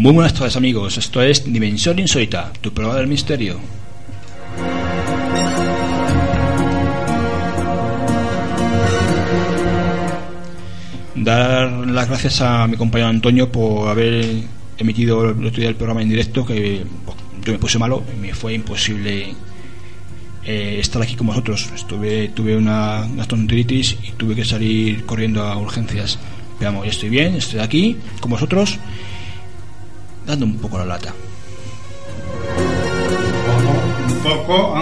Muy buenas tardes amigos, esto es Dimensión Insólita, tu prueba del misterio. Dar las gracias a mi compañero Antonio por haber emitido el otro día el programa en directo, que pues, yo me puse malo y me fue imposible eh, estar aquí con vosotros. Estuve, tuve una gastroenteritis y tuve que salir corriendo a urgencias. Veamos, ya estoy bien, estoy aquí con vosotros, dando un poco la lata. Un poco.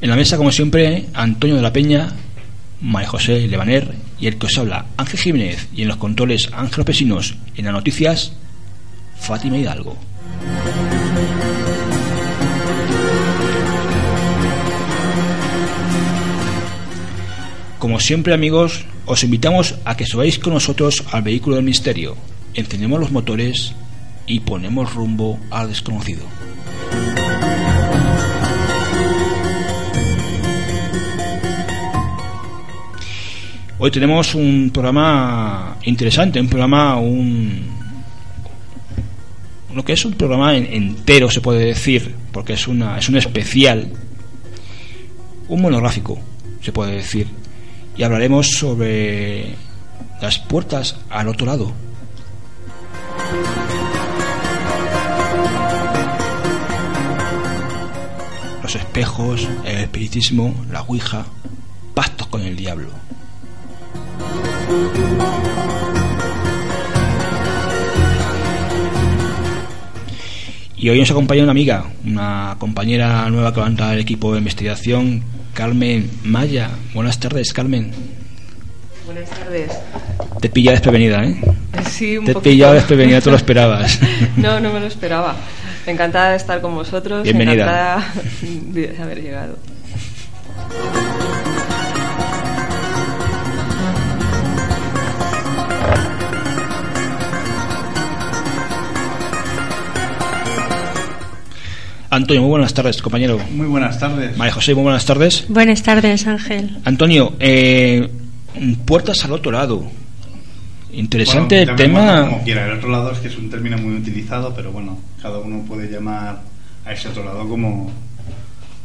En la mesa, como siempre, Antonio de la Peña, María José Levaner y el que os habla, Ángel Jiménez, y en los controles, Ángel Pesinos, en las noticias, Fátima Hidalgo. Como siempre, amigos, os invitamos a que subáis con nosotros al vehículo del misterio, encendemos los motores y ponemos rumbo al desconocido. Hoy tenemos un programa interesante, un programa, un lo que es un programa en- entero se puede decir, porque es una es un especial, un monográfico se puede decir, y hablaremos sobre las puertas al otro lado. Los espejos, el espiritismo, la ouija, pactos con el diablo. Y hoy nos acompaña una amiga, una compañera nueva que va a entrar al equipo de investigación, Carmen Maya. Buenas tardes, Carmen. Buenas tardes. Te pilla desprevenida, ¿eh? Sí, un Te poquito. pillado desprevenida, tú lo esperabas. No, no me lo esperaba. Encantada de estar con vosotros. Bienvenida. Encantada de haber llegado. Antonio, muy buenas tardes, compañero. Muy buenas tardes. María José, muy buenas tardes. Buenas tardes, Ángel. Antonio, eh, puertas al otro lado. Interesante Bueno, el tema. Como quiera, el otro lado es que es un término muy utilizado, pero bueno, cada uno puede llamar a ese otro lado como,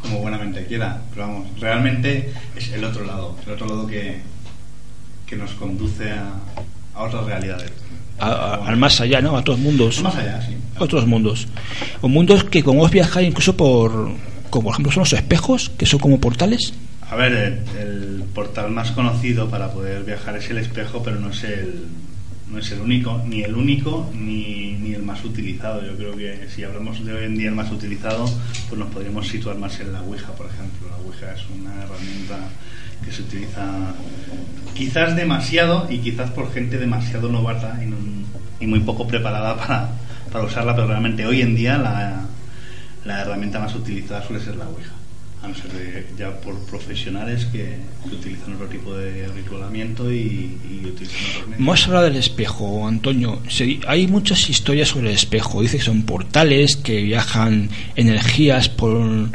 como buenamente quiera. Pero vamos, realmente es el otro lado, el otro lado que, que nos conduce a, a otras realidades. A- al más allá, ¿no? A otros mundos. Más allá, sí. Otros mundos. O mundos que vos viajar incluso por, como por ejemplo son los espejos, que son como portales. A ver, el, el portal más conocido para poder viajar es el espejo, pero no es el, no es el único, ni el único, ni, ni el más utilizado. Yo creo que si hablamos de hoy en día el más utilizado, pues nos podríamos situar más en la Ouija, por ejemplo. La Ouija es una herramienta que se utiliza quizás demasiado y quizás por gente demasiado novata y, no- y muy poco preparada para, para usarla, pero realmente hoy en día la, la herramienta más utilizada suele ser la Ouija, a no ser de- ya por profesionales que, utilizan otro tipo de ritualamiento y, y utilizan otros. Hemos hablado del espejo, Antonio. Hay muchas historias sobre el espejo. Dice que son portales que viajan energías por,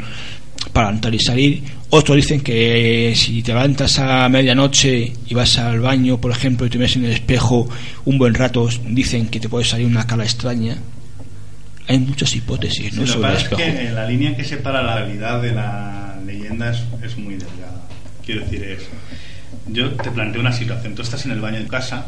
para entrar y salir. Otros dicen que si te levantas a medianoche y vas al baño, por ejemplo, y te ves en el espejo un buen rato, dicen que te puede salir una cara extraña. Hay muchas hipótesis Sí, ¿no? lo que pasa es que la línea que separa la realidad de la leyenda es, es muy delgada. Quiero decir, es. Yo te planteo una situación. Tú estás en el baño de tu casa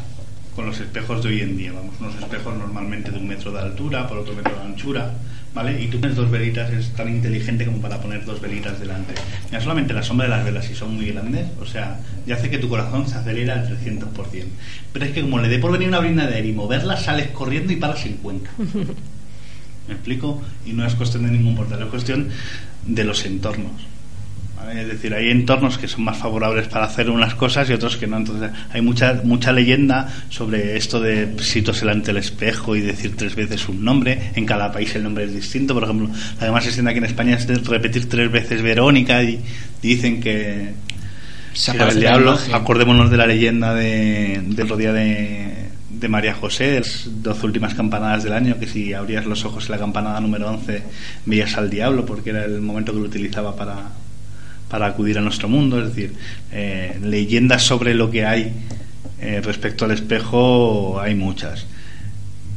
con los espejos de hoy en día. Vamos, unos espejos normalmente de un metro de altura, por otro metro de anchura, ¿vale? Y tú tienes dos velitas, es tan inteligente como para poner dos velitas delante. Ya solamente la sombra de las velas, si son muy grandes, o sea, ya hace que tu corazón se acelera al 300%. Pero es que como le dé por venir una brina de aire y moverla, sales corriendo y paras en Cuenca. ¿Me explico? Y no es cuestión de ningún portal, es cuestión de los entornos. Es decir, hay entornos que son más favorables para hacer unas cosas y otros que no. Entonces, hay mucha mucha leyenda sobre esto de situarse delante del espejo y decir tres veces un nombre. En cada país el nombre es distinto. Por ejemplo, la que más se extiende aquí en España es de repetir tres veces Verónica y, y dicen que, Se aparece el diablo. Acordémonos de la leyenda de, del día de, de María José, las doce últimas campanadas del año, que si abrías los ojos en la campanada número 11 veías al diablo, porque era el momento que lo utilizaba para, para acudir a nuestro mundo, es decir, eh, leyendas sobre lo que hay eh, respecto al espejo hay muchas.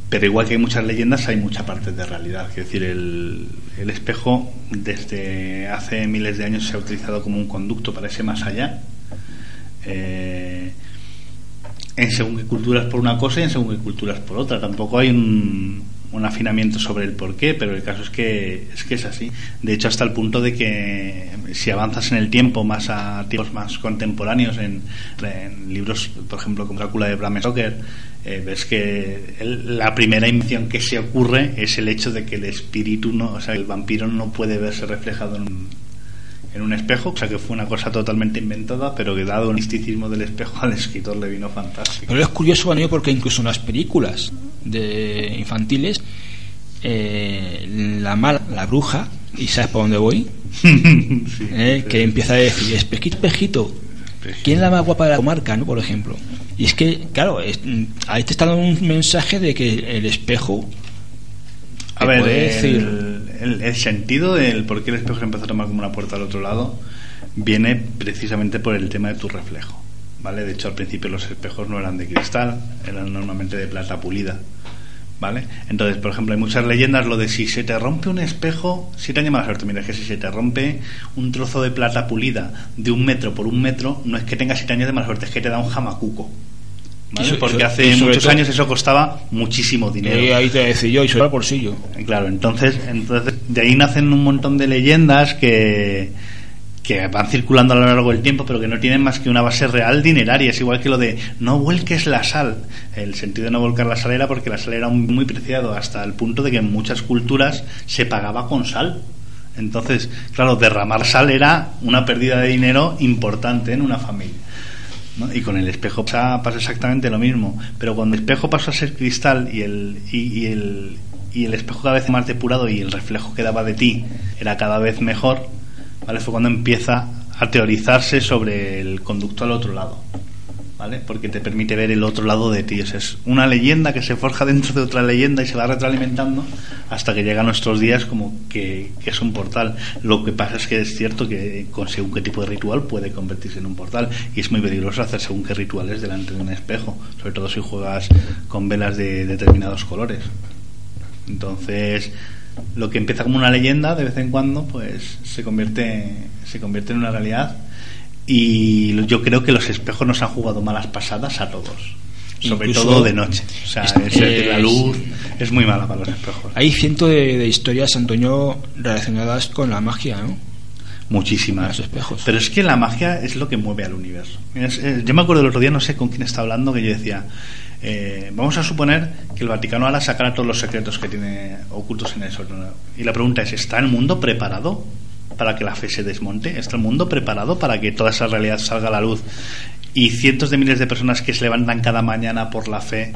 Pero igual que hay muchas leyendas, hay mucha parte de realidad. Es decir, el, el espejo desde hace miles de años se ha utilizado como un conducto para ese más allá. Eh, en según qué culturas por una cosa y en según qué culturas por otra. Tampoco hay un, un afinamiento sobre el por qué, pero el caso es que, es que es así. De hecho, hasta el punto de que si avanzas en el tiempo, más a tiempos más contemporáneos, en, libros, por ejemplo, como Drácula de Bram Stoker, eh, ves que la primera invención que se ocurre es el hecho de que el espíritu, no, o sea, el vampiro no puede verse reflejado en en un espejo, o sea que fue una cosa totalmente inventada, pero que dado el misticismo del espejo al escritor le vino fantástico. Pero es curioso, Vanillo, porque incluso en las películas de infantiles, eh, la mala, la bruja, y sabes por dónde voy, Sí, Eh, sí. que empieza a decir, espejito, espejito, ¿quién es la más guapa de la comarca, no? Por ejemplo. Y es que, claro, es- ahí te está dando un mensaje de que el espejo A ver, el, el- el sentido del por qué el espejo se empezó a tomar como una puerta al otro lado viene precisamente por el tema de tu reflejo. ¿Vale? De hecho, al principio los espejos no eran de cristal, eran normalmente de plata pulida. ¿Vale? Entonces, por ejemplo, hay muchas leyendas lo de si se te rompe un espejo, si te mala suerte, mira, es que si se te rompe un trozo de plata pulida de un metro por un metro, no es que tengas siete años de mala suerte, es que te da un jamacuco. Y Porque hace y muchos todo- años eso costaba muchísimo dinero. Eh, ahí te decía yo, y sobre el bolsillo. Claro, entonces, entonces de ahí nacen un montón de leyendas que, que van circulando a lo largo del tiempo, pero que no tienen más que una base real dineraria. Es igual que lo de no vuelques la sal. El sentido de no volcar la sal era porque la sal era muy preciado, hasta el punto de que en muchas culturas se pagaba con sal. Entonces, claro, derramar sal era una pérdida de dinero importante en una familia. Y con el espejo pasa, exactamente lo mismo. Pero cuando el espejo pasó a ser cristal y el, y el, y el espejo cada vez más depurado y el reflejo que daba de ti era cada vez mejor, ¿vale? fue cuando empieza a teorizarse sobre el conducto al otro lado. ¿Vale? Porque te permite ver el otro lado de ti. O es una leyenda que se forja dentro de otra leyenda y se va retroalimentando hasta que llega a nuestros días como que, que es un portal. Lo que pasa es que es cierto que con según qué tipo de ritual puede convertirse en un portal y es muy peligroso hacer según qué rituales delante de un espejo, sobre todo si juegas con velas de determinados colores. Entonces, lo que empieza como una leyenda de vez en cuando, pues se convierte, se convierte en una realidad. Y yo creo que los espejos nos han jugado malas pasadas a todos. Sobre todo de noche. O sea, es- es decir, la luz es muy mala para los espejos. Hay cientos de, de historias, Antonio, relacionadas con la magia, ¿no? Muchísimas. Los espejos. Pero es que la magia es lo que mueve al universo. Es- es- yo me acuerdo el otro día, no sé con quién estaba hablando, que yo decía, eh, vamos a suponer que el Vaticano ahora sacará todos los secretos que tiene ocultos en eso. ¿no? Y la pregunta es, ¿está el mundo preparado para que la fe se desmonte? ¿Está el mundo preparado para que toda esa realidad salga a la luz? Y cientos de miles de personas que se levantan cada mañana por la fe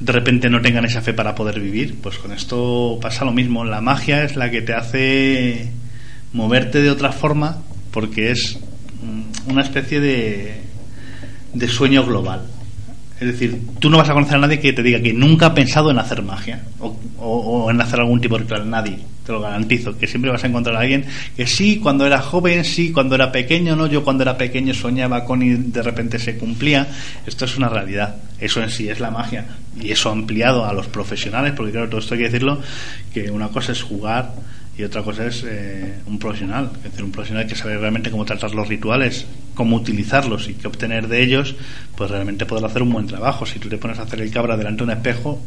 de repente no tengan esa fe para poder vivir, pues con esto pasa lo mismo. La magia es la que te hace moverte de otra forma porque es mm, una especie de, de sueño global. Es decir, tú no vas a conocer a nadie que te diga que nunca ha pensado en hacer magia o, en hacer algún tipo de ritual. Nadie, te lo garantizo. Que siempre vas a encontrar a alguien que sí, cuando era joven, sí, cuando era pequeño, no. Yo cuando era pequeño soñaba con y de repente se cumplía. Esto es una realidad. Eso en sí es la magia. Y eso ampliado a los profesionales, porque claro, todo esto hay que decirlo, que una cosa es jugar y otra cosa es eh, un profesional. Es decir, un profesional que sabe realmente cómo tratar los rituales, cómo utilizarlos y qué obtener de ellos, pues realmente podrá hacer un buen trabajo. Si tú te pones a hacer el cabra delante de un espejo,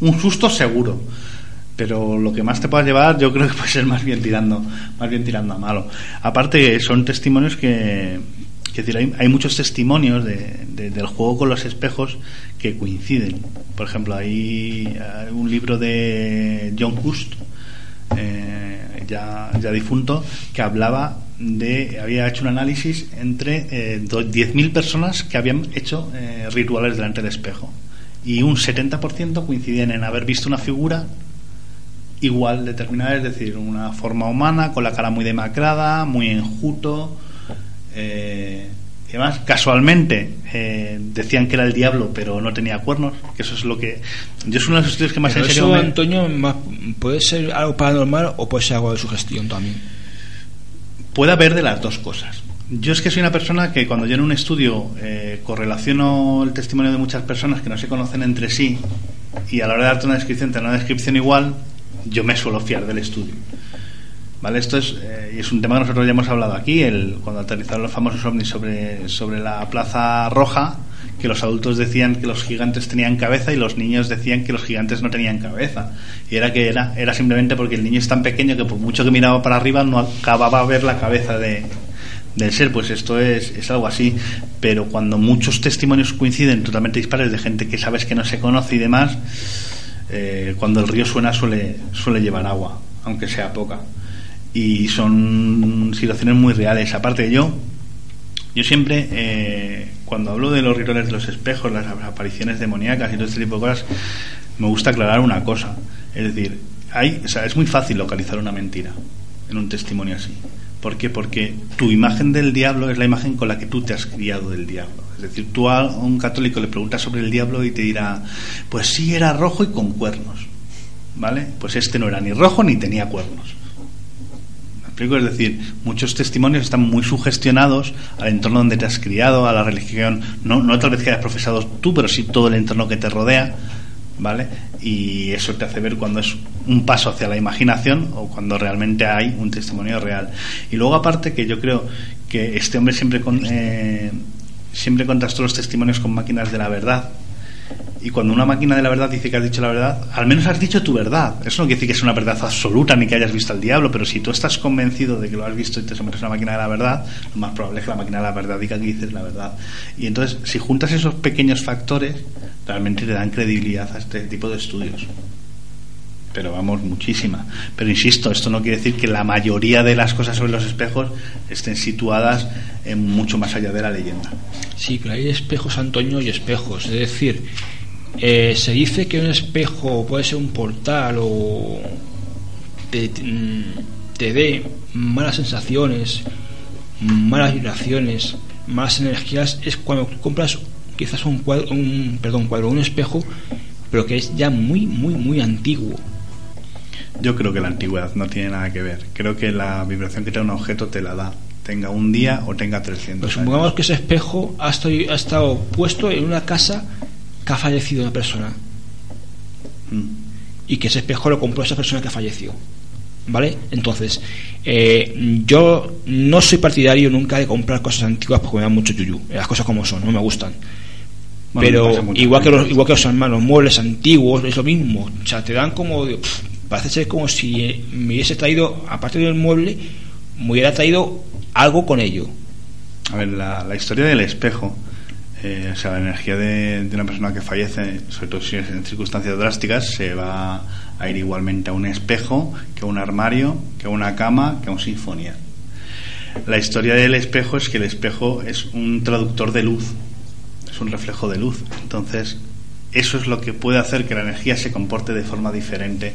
un susto seguro. Pero lo que más te puedas llevar, yo creo que puede ser más bien tirando, más bien tirando a malo. Aparte, son testimonios que, hay, muchos testimonios de- de- del juego con los espejos que coinciden. Por ejemplo, hay, un libro de John Hust, eh, ya, ya difunto, que hablaba de, había hecho un análisis entre eh, do- 10.000 personas que habían hecho eh, rituales delante del espejo. Y un 70% coincidían en haber visto una figura igual determinada, es decir, una forma humana, con la cara muy demacrada, muy enjuto. Eh, y además, casualmente eh, decían que era el diablo, pero no tenía cuernos, que eso es lo que. Yo es uno de los estudios que más Pero en serio eso, me- Antonio, más- puede ser algo paranormal o puede ser algo de sugestión también. puede haber de las dos cosas. Yo es que soy una persona que cuando yo en un estudio eh, correlaciono el testimonio de muchas personas que no se conocen entre sí y a la hora de darte una descripción, tener una descripción igual, yo me suelo fiar del estudio. ¿Vale? Esto es, eh, es un tema que nosotros ya hemos hablado aquí, el, cuando aterrizaron los famosos ovnis sobre, sobre la Plaza Roja, que los adultos decían que los gigantes tenían cabeza y los niños decían que los gigantes no tenían cabeza. Y era que era, era simplemente porque el niño es tan pequeño que por mucho que miraba para arriba no acababa a ver la cabeza de, del ser, pues esto es, es algo así. Pero cuando muchos testimonios coinciden totalmente dispares de gente que sabes que no se conoce y demás, eh, cuando el río suena suele, suele llevar agua, aunque sea poca y son situaciones muy reales. Aparte de yo, yo siempre, eh, cuando hablo de los rituales de los espejos, las apariciones demoníacas y todo este tipo de cosas, me gusta aclarar una cosa. Es decir, hay, o sea, es muy fácil localizar una mentira en un testimonio así. ¿Por qué? Porque tu imagen del diablo es la imagen con la que tú te has criado del diablo. Es decir, tú a un católico le preguntas sobre el diablo y te dirá, pues sí, era rojo y con cuernos. ¿Vale? Pues este no era ni rojo ni tenía cuernos. Es decir, muchos testimonios están muy sugestionados al entorno donde te has criado, a la religión, no, no tal vez que hayas profesado tú, pero sí todo el entorno que te rodea, ¿vale? Y eso te hace ver cuando es un paso hacia la imaginación o cuando realmente hay un testimonio real. Y luego aparte que yo creo que este hombre siempre con, eh, siempre contrastó los testimonios con máquinas de la verdad y cuando una máquina de la verdad dice que has dicho la verdad, al menos has dicho tu verdad. Eso no quiere decir que es una verdad absoluta ni que hayas visto al diablo, pero si tú estás convencido de que lo has visto y te sometes a una máquina de la verdad, lo más probable es que la máquina de la verdad diga que dices la verdad. Y entonces, si juntas esos pequeños factores, realmente te dan credibilidad a este tipo de estudios. Pero vamos, muchísima. Pero insisto, esto no quiere decir que la mayoría de las cosas sobre los espejos estén situadas en mucho más allá de la leyenda. Sí, pero hay espejos, Antonio, y espejos. Es decir, eh, se dice que un espejo puede ser un portal o te, te dé malas sensaciones, malas vibraciones, malas energías, es cuando compras quizás un cuadro, un, perdón, cuadro, un espejo, pero que es ya muy, muy, muy antiguo. Yo creo que la antigüedad no tiene nada que ver. Creo que la vibración que da un objeto te la da tenga un día o tenga 300 pues supongamos que ese espejo ha estado, ha estado puesto en una casa que ha fallecido una persona. Mm. y que ese espejo lo compró esa persona que falleció ¿vale? entonces eh, yo no soy partidario nunca de comprar cosas antiguas porque me dan mucho yuyu. Las cosas como son, no me gustan. Pero igual que, los, igual que los, los muebles antiguos es lo mismo. O sea, te dan como parece ser como si me hubiese traído aparte del mueble me hubiera traído algo con ello a ver, la, historia del espejo eh, o sea, la energía de, una persona que fallece, sobre todo si es en circunstancias drásticas, se va a ir igualmente a un espejo, que a un armario, que a una cama, que a un sinfonía. La historia del espejo es que el espejo es un traductor de luz, es un reflejo de luz. Entonces, eso es lo que puede hacer que la energía se comporte de forma diferente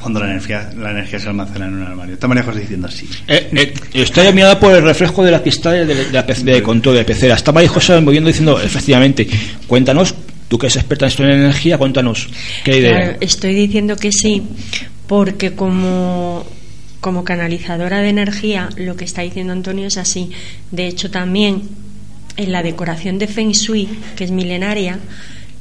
cuando la energía, la energía se almacena en un armario. Está María José diciendo así. Eh, eh, estoy admirada por el reflejo de la cristal de, de, la de, control de pecera. Está María José moviendo diciendo, efectivamente, cuéntanos, tú que eres experta en esto en energía, cuéntanos, ¿qué idea? estoy diciendo que sí, porque como como canalizadora de energía, lo que está diciendo Antonio es así. De hecho, también en la decoración de Feng Shui, que es milenaria,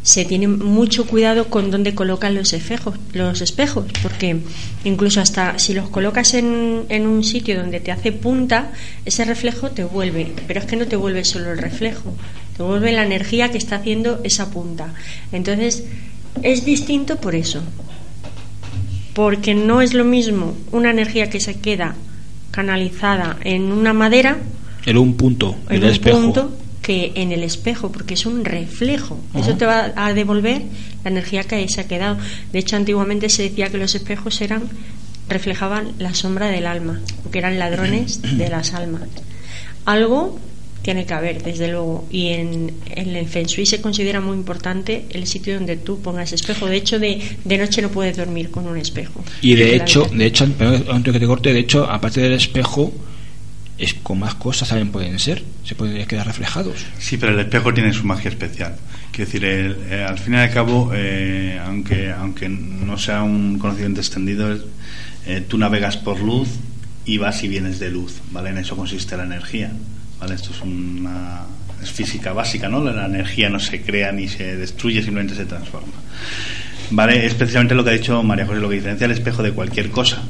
se tiene mucho cuidado con dónde colocan los espejos, los espejos, porque incluso hasta si los colocas en, en, un sitio donde te hace punta, ese reflejo te vuelve, pero es que no te vuelve solo el reflejo, te vuelve la energía que está haciendo esa punta. Entonces, es distinto por eso, porque no es lo mismo una energía que se queda canalizada en una madera, en un punto, en el espejo. punto, que en el espejo, porque es un reflejo. Eso te va a devolver la energía que ahí se ha quedado. De hecho, antiguamente se decía que los espejos eran reflejaban la sombra del alma, porque eran ladrones de las almas. Algo tiene que haber, desde luego. Y en, en, el Feng Shui se considera muy importante el sitio donde tú pongas espejo. De hecho, de, de noche no puedes dormir con un espejo. Y de hecho, de hecho, antes que te corte, de hecho, aparte del espejo, es con más cosas también pueden ser, se pueden quedar reflejados. Sí, pero el espejo tiene su magia especial. Quiero decir, eh, al fin y al cabo, eh, aunque, aunque no sea un conocimiento extendido, eh, tú navegas por luz y vas y vienes de luz, ¿vale? En eso consiste la energía, ¿vale? Esto es una física básica, ¿no? La energía no se crea ni se destruye, simplemente se transforma. ¿Vale? Es precisamente lo que ha dicho María José, lo que diferencia el espejo de cualquier cosa,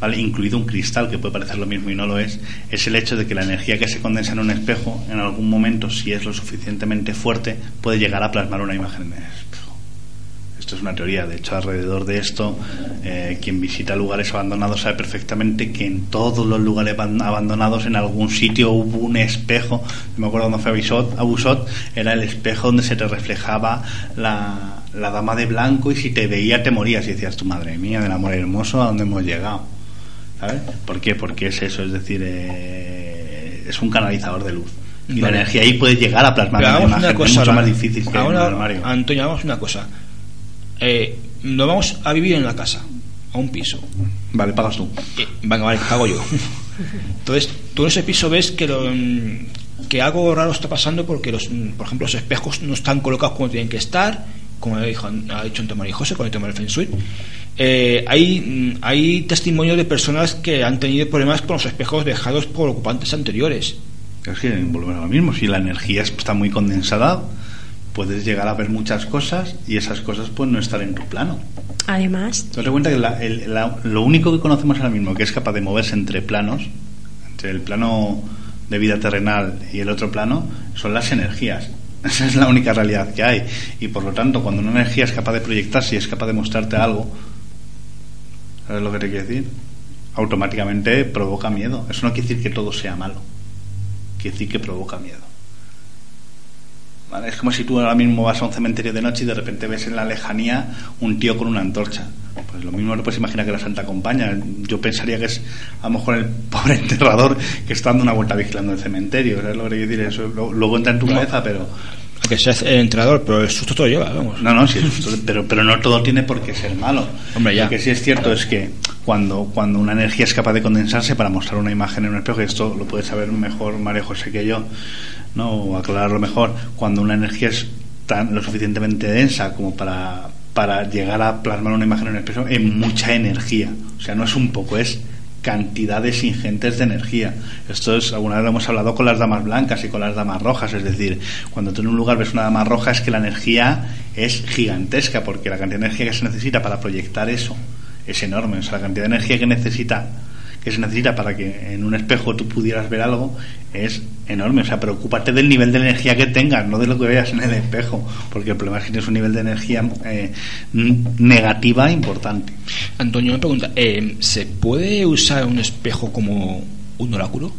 ¿vale? Incluido un cristal, que puede parecer lo mismo y no lo es, es el hecho de que la energía que se condensa en un espejo, en algún momento, si es lo suficientemente fuerte, puede llegar a plasmar una imagen en el espejo. Esto es una teoría, de hecho, alrededor de esto, eh, quien visita lugares abandonados sabe perfectamente que en todos los lugares abandonados, en algún sitio hubo un espejo. Me acuerdo cuando fue a Busot, era el espejo donde se te reflejaba la, la dama de blanco y si te veía te morías y decías, tu madre mía, del amor hermoso, ¿a dónde hemos llegado? ¿Sabes? ¿Por qué? Porque es eso, es decir, eh, es un canalizador de luz. Y la energía ahí puede llegar a plasmar una imagen, cosa, es mucho más difícil que ahora, armario. Antonio, hagamos una cosa. Eh, nos vamos a vivir en la casa, a un piso. Vale, pagas tú. Eh, venga, vale, pago yo. Entonces, tú en ese piso ves que lo, que algo raro está pasando porque, los, por ejemplo, los espejos no están colocados como tienen que estar como ha dicho, ha dicho Antonio María José con el tema del Feng Shui, eh, hay, hay testimonios de personas que han tenido problemas con los espejos dejados por ocupantes anteriores. Es que volvemos a lo mismo, si la energía está muy condensada, puedes llegar a ver muchas cosas y esas cosas pueden no estar en tu plano. Además, te das cuenta que la, el, la, lo único que conocemos ahora mismo que es capaz de moverse entre planos, entre el plano de vida terrenal y el otro plano, son las energías. Esa es la única realidad que hay. Y por lo tanto, cuando una energía es capaz de proyectarse y es capaz de mostrarte algo, ¿sabes lo que te quiere decir? Automáticamente provoca miedo. Eso no quiere decir que todo sea malo. Quiere decir que provoca miedo. Es como si tú ahora mismo vas a un cementerio de noche y de repente ves en la lejanía un tío con una antorcha. Pues lo mismo no puedes imaginar que la Santa acompaña. Yo pensaría que es a lo mejor el pobre enterrador que está dando una vuelta vigilando el cementerio. ¿Sabes lo que quiero decir? Eso luego entra en tu cabeza, pero. Que sea el entrenador, pero el susto todo lleva, vamos. No, no, sí, pero, pero no todo tiene por qué ser malo. Hombre, ya. Lo que sí es cierto es que cuando, cuando una energía es capaz de condensarse para mostrar una imagen en un espejo, y esto lo puede saber mejor María José que yo, ¿no? o aclararlo mejor, cuando una energía es tan lo suficientemente densa como para, para llegar a plasmar una imagen en un espejo, es mucha energía. O sea, no es un poco, es cantidades ingentes de energía. Esto es, alguna vez lo hemos hablado con las damas blancas y con las damas rojas, es decir, cuando tú en un lugar ves una dama roja es que la energía es gigantesca, porque la cantidad de energía que se necesita para proyectar eso es enorme. O sea, la cantidad de energía que necesita que se necesita para que en un espejo tú pudieras ver algo es enorme. O sea, preocúpate del nivel de energía que tengas, no de lo que veas en el espejo, porque el problema es que tienes un nivel de energía eh, negativa importante. Antonio me pregunta, eh, ¿se puede usar un espejo como un oráculo?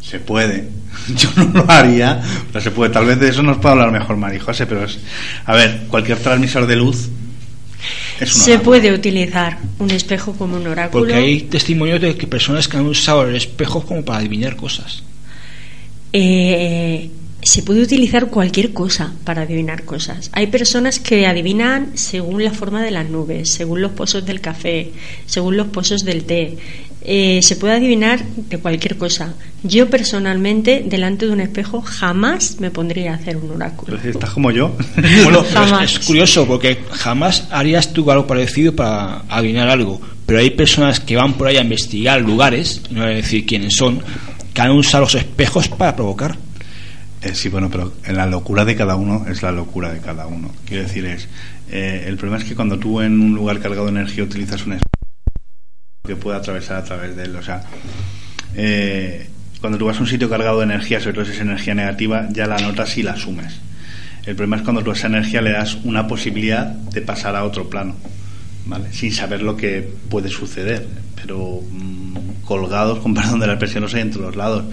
Se puede. Yo no lo haría, pero se puede. Tal vez de eso nos puede hablar mejor Mari José, pero es. A ver, cualquier transmisor de luz se puede utilizar un espejo como un oráculo. Porque hay testimonios de que personas que han usado el espejo como para adivinar cosas. Eh, se puede utilizar cualquier cosa para adivinar cosas. Hay personas que adivinan según la forma de las nubes, según los pozos del café, según los pozos del té. Eh, se puede adivinar de cualquier cosa. Yo personalmente, delante de un espejo, jamás me pondría a hacer un oráculo. Estás como yo. bueno, es, curioso porque jamás harías tú algo parecido para adivinar algo. Pero hay personas que van por ahí a investigar lugares, no voy a decir quiénes son, que han usado los espejos para provocar. Eh, sí, bueno, pero en la locura de cada uno es la locura de cada uno. Quiero decir, es eh, el problema es que cuando tú en un lugar cargado de energía utilizas un espejo que puede atravesar a través de él. O sea, eh, cuando tú vas a un sitio cargado de energía, sobre todo si es energía negativa, ya la notas y la asumes. El problema es cuando tú a esa energía le das una posibilidad de pasar a otro plano, ¿vale? Sin saber lo que puede suceder, pero mm, colgados, con perdón de la expresión, no sé, entre los lados.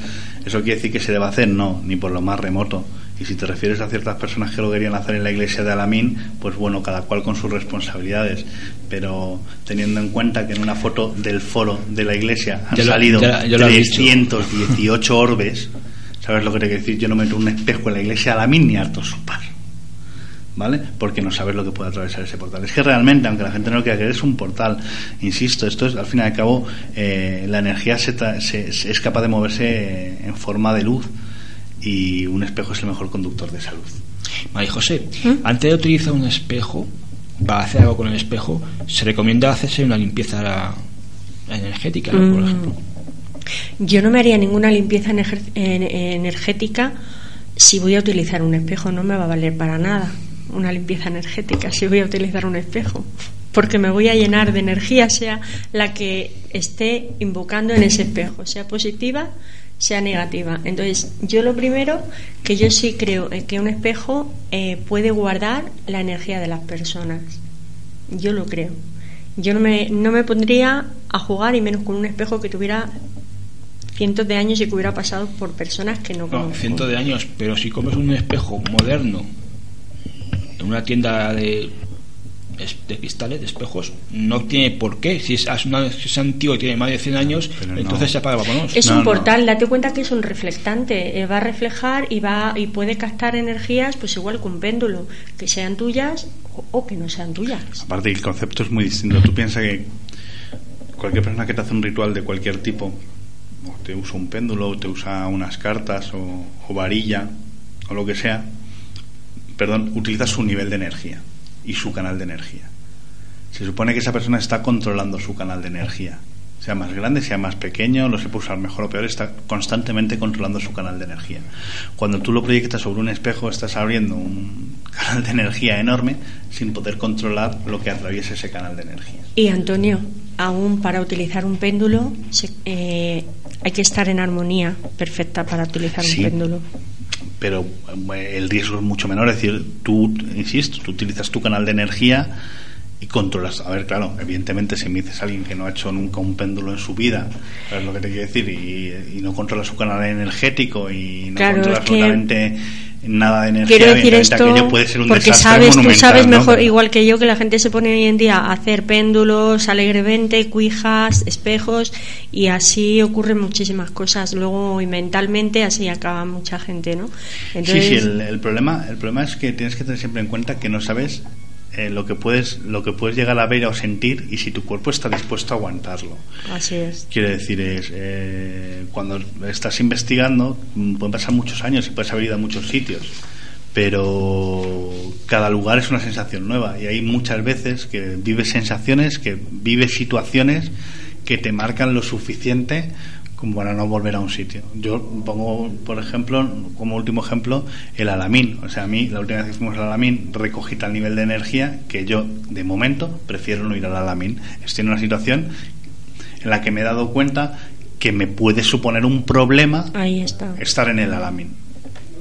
¿Eso quiere decir que se debe hacer? No, ni por lo más remoto. Y si te refieres a ciertas personas que lo querían hacer en la iglesia de Alamín, pues bueno, cada cual con sus responsabilidades. Pero teniendo en cuenta que en una foto del foro de la iglesia han salido 318 orbes, ¿sabes lo que te quiero decir? Yo no meto un espejo en la iglesia de Alamín ni harto su par. ¿Vale? Porque no sabes lo que puede atravesar ese portal. Es que realmente, aunque la gente no lo quiera creer, es un portal. Insisto, esto es, al fin y al cabo, eh, la energía se, es capaz de moverse en forma de luz y un espejo es el mejor conductor de salud. María José, ¿Mm? antes de utilizar un espejo, para hacer algo con el espejo, se recomienda hacerse una limpieza energética, por Mm. ejemplo. Yo no me haría ninguna limpieza ener- en- energética si voy a utilizar un espejo. No me va a valer para nada una limpieza energética si voy a utilizar un espejo. Porque me voy a llenar de energía, sea la que esté invocando en ese espejo, sea positiva, sea negativa. Entonces, yo lo primero que yo sí creo es que un espejo eh, puede guardar la energía de las personas. Yo lo creo. Yo no me, no me pondría a jugar y menos con un espejo que tuviera cientos de años y que hubiera pasado por personas que no No, conozco. cientos de años, pero si compras un espejo moderno en una tienda de, de cristales, de espejos, no tiene por qué. Si es, una- si es antiguo y tiene más de 100 años, Pero no. entonces se apaga, vámonos. Es No, un no. portal, date cuenta que es un reflectante, eh, va a reflejar y va y puede captar energías, pues igual que un péndulo, que sean tuyas o, o que no sean tuyas. Aparte, el concepto es muy distinto. Tú piensas que cualquier persona que te hace un ritual de cualquier tipo, o te usa un péndulo, o te usa unas cartas, o, o varilla, o lo que sea, perdón, utiliza su nivel de energía y su canal de energía. Se supone que esa persona está controlando su canal de energía. Sea más grande, sea más pequeño, lo sepa usar mejor o peor, está constantemente controlando su canal de energía. Cuando tú lo proyectas sobre un espejo, estás abriendo un canal de energía enorme sin poder controlar lo que atraviesa ese canal de energía. Y Antonio, aún para utilizar un péndulo eh, hay que estar en armonía perfecta para utilizar Sí. un péndulo. Pero eh, el riesgo es mucho menor, es decir, tú, insisto, tú utilizas tu canal de energía y controlas. A ver, claro, evidentemente, si me dices a alguien que no ha hecho nunca un péndulo en su vida, ¿sabes lo que te quiero decir? Y, y no controla su canal energético y no Claro, controla es que- absolutamente nada de energía, Quiero decir esto aquello puede ser un porque sabes, tú sabes mejor, igual que yo, que la gente se pone hoy en día a hacer péndulos alegremente, cuijas, espejos y así ocurren muchísimas cosas. Luego y mentalmente así acaba mucha gente, ¿no? Entonces, Sí, sí, el, el problema, el problema es que tienes que tener siempre en cuenta que no sabes eh, lo que puedes lo que puedes llegar a ver o sentir y si tu cuerpo está dispuesto a aguantarlo. así es. Quiere decir, es eh, cuando estás investigando, mm, pueden pasar muchos años y puedes haber ido a muchos sitios, pero cada lugar es una sensación nueva y hay muchas veces que vives sensaciones, que vives situaciones que te marcan lo suficiente como para no volver a un sitio. Yo pongo, por ejemplo, como último ejemplo, el Alamín. O sea, a mí, la última vez que fuimos al Alamín, recogí tal nivel de energía que yo, de momento, prefiero no ir al Alamín. Estoy en una situación en la que me he dado cuenta que me puede suponer un problema Ahí está. estar en el Alamín.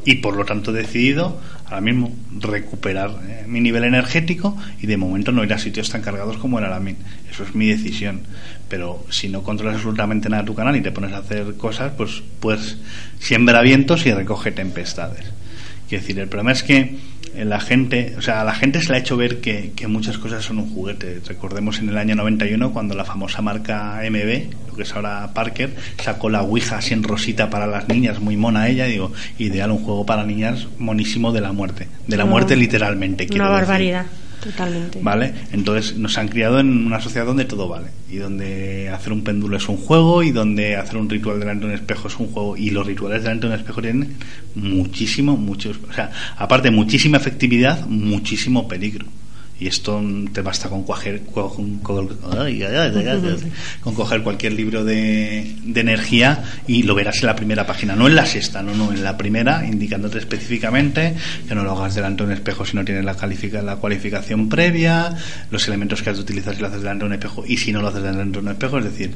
Y por lo tanto he decidido ahora mismo recuperar eh, mi nivel energético y de momento no ir a sitios tan cargados como el Alamín. Eso es mi decisión. Pero si no controlas absolutamente nada de tu canal y te pones a hacer cosas, pues pues siembra vientos y recoge tempestades. Quiero decir, el problema es que la gente, o sea, a la gente se le ha hecho ver que, que muchas cosas son un juguete. Recordemos en el año 91 cuando la famosa marca MB, lo que es ahora Parker, sacó la Ouija así en rosita para las niñas, muy mona ella, digo, ideal, un juego para niñas monísimo de la muerte. De la No, muerte literalmente. quiero Una decir. barbaridad, totalmente. ¿Vale? Entonces nos han criado en una sociedad donde todo vale. Y donde hacer un péndulo es un juego y donde hacer un ritual delante de un espejo es un juego. Y los rituales delante de un espejo tienen muchísimo, muchos. O sea, aparte, muchísima efectividad, muchísimo peligro. Y esto te basta con coger, con, coger cualquier libro de, de energía y lo verás en la primera página, no en la sexta, no, no, en la primera, indicándote específicamente que no lo hagas delante de un espejo si no tienes la, califica, la cualificación previa, los elementos que has de utilizar si lo haces delante de un espejo y si no lo haces delante de un espejo, es decir,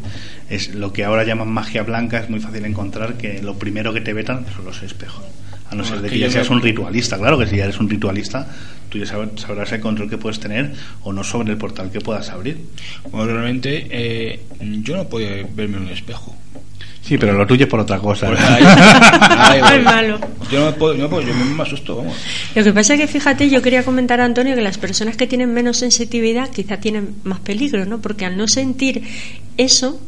es lo que ahora llaman magia blanca, es muy fácil encontrar que lo primero que te vetan son los espejos. A no ser de que ya seas me- un ritualista, claro que si ya eres un ritualista, tú ya sab- sabrás el control que puedes tener o no sobre el portal que puedas abrir. Bueno, realmente eh, yo no puedo verme en un espejo. Sí, pero lo tuyo es por otra cosa. Ahí- ahí. Ay, malo. Yo no puedo, no puedo, yo me asusto, vamos. Lo que pasa es que fíjate, yo quería comentar a Antonio que las personas que tienen menos sensitividad quizá tienen más peligro, ¿no? Porque al no sentir eso,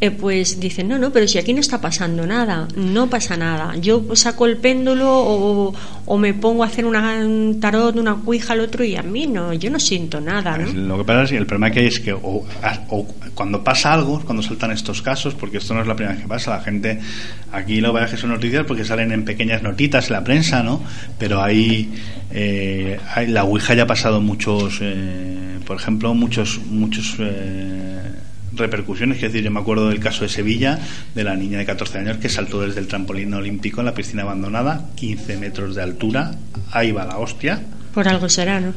eh, pues dicen, no, no, pero si aquí no está pasando nada, no pasa nada. Yo saco el péndulo o, o me pongo a hacer una, un tarot, una cuija al otro y a mí no, yo no siento nada, ¿no? Lo que pasa es que el problema que hay es que o, o cuando pasa algo, cuando saltan estos casos, porque esto no es la primera vez que pasa, la gente aquí lo ve que son noticias porque salen en pequeñas notitas en la prensa, ¿no? Pero hay, eh, la Ouija ya ha pasado muchos, eh, por ejemplo, muchos muchos eh, repercusiones. Es decir, yo me acuerdo del caso de Sevilla, de la niña de 14 años que saltó desde el trampolín olímpico en la piscina abandonada, 15 metros de altura, ahí va la hostia. Por algo será, ¿no?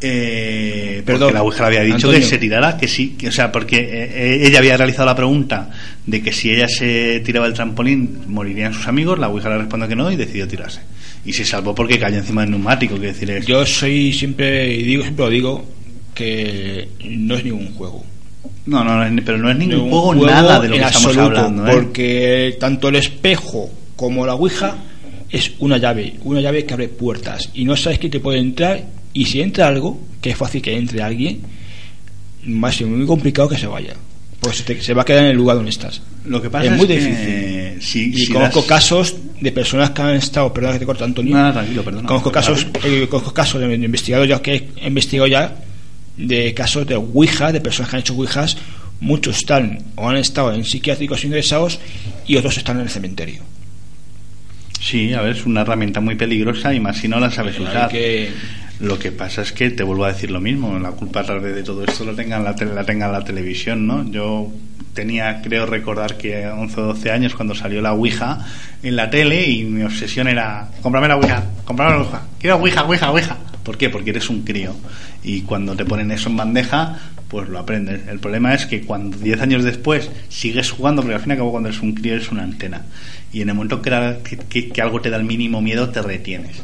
Eh, Perdón, porque la Ouija le había dicho Antonio. que se tirara, que sí, que, o sea, porque eh, eh, ella había realizado la pregunta de que si ella se tiraba del trampolín morirían sus amigos, la Ouija le respondió que no y decidió tirarse. Y se salvó porque cayó encima del neumático, quiero decir, es- Yo soy siempre, y digo, siempre lo digo, que no es ningún juego. No, no, no pero no es ningún Ningún juego, nada de lo que estamos absoluto, hablando, ¿eh? Porque tanto el espejo como la Ouija es una llave, una llave que abre puertas y no sabes que te puede entrar y si entra algo, que es fácil que entre alguien, va a ser muy complicado que se vaya. Pues se, te- se va a quedar en el lugar donde estás. Lo que pasa es es muy que difícil. si- y si conozco das- casos de personas que han estado, perdón que te corto Antonio, Nada, tranquilo, perdona. conozco casos, eh, conozco casos de investigadores ya que he investigado ya de casos de Ouija, de personas que han hecho Ouijas, muchos están o han estado en psiquiátricos ingresados y otros están en el cementerio. Sí, a ver, es una herramienta muy peligrosa y más si no la sabes usar. que- Lo que pasa es que te vuelvo a decir lo mismo, la culpa tarde de todo esto la tenga en la, la tenga en la televisión, ¿no? Yo tenía, creo recordar que 11 o 12 años cuando salió la Ouija en la tele y mi obsesión era, cómprame la Ouija, cómprame la Ouija, quiero Ouija, Ouija, Ouija. ¿Por qué? Porque eres un crío y cuando te ponen eso en bandeja, pues lo aprendes. El problema es que cuando 10 años después sigues jugando, porque al fin y al cabo cuando eres un crío eres una antena y en el momento que, que algo te da el mínimo miedo te retienes.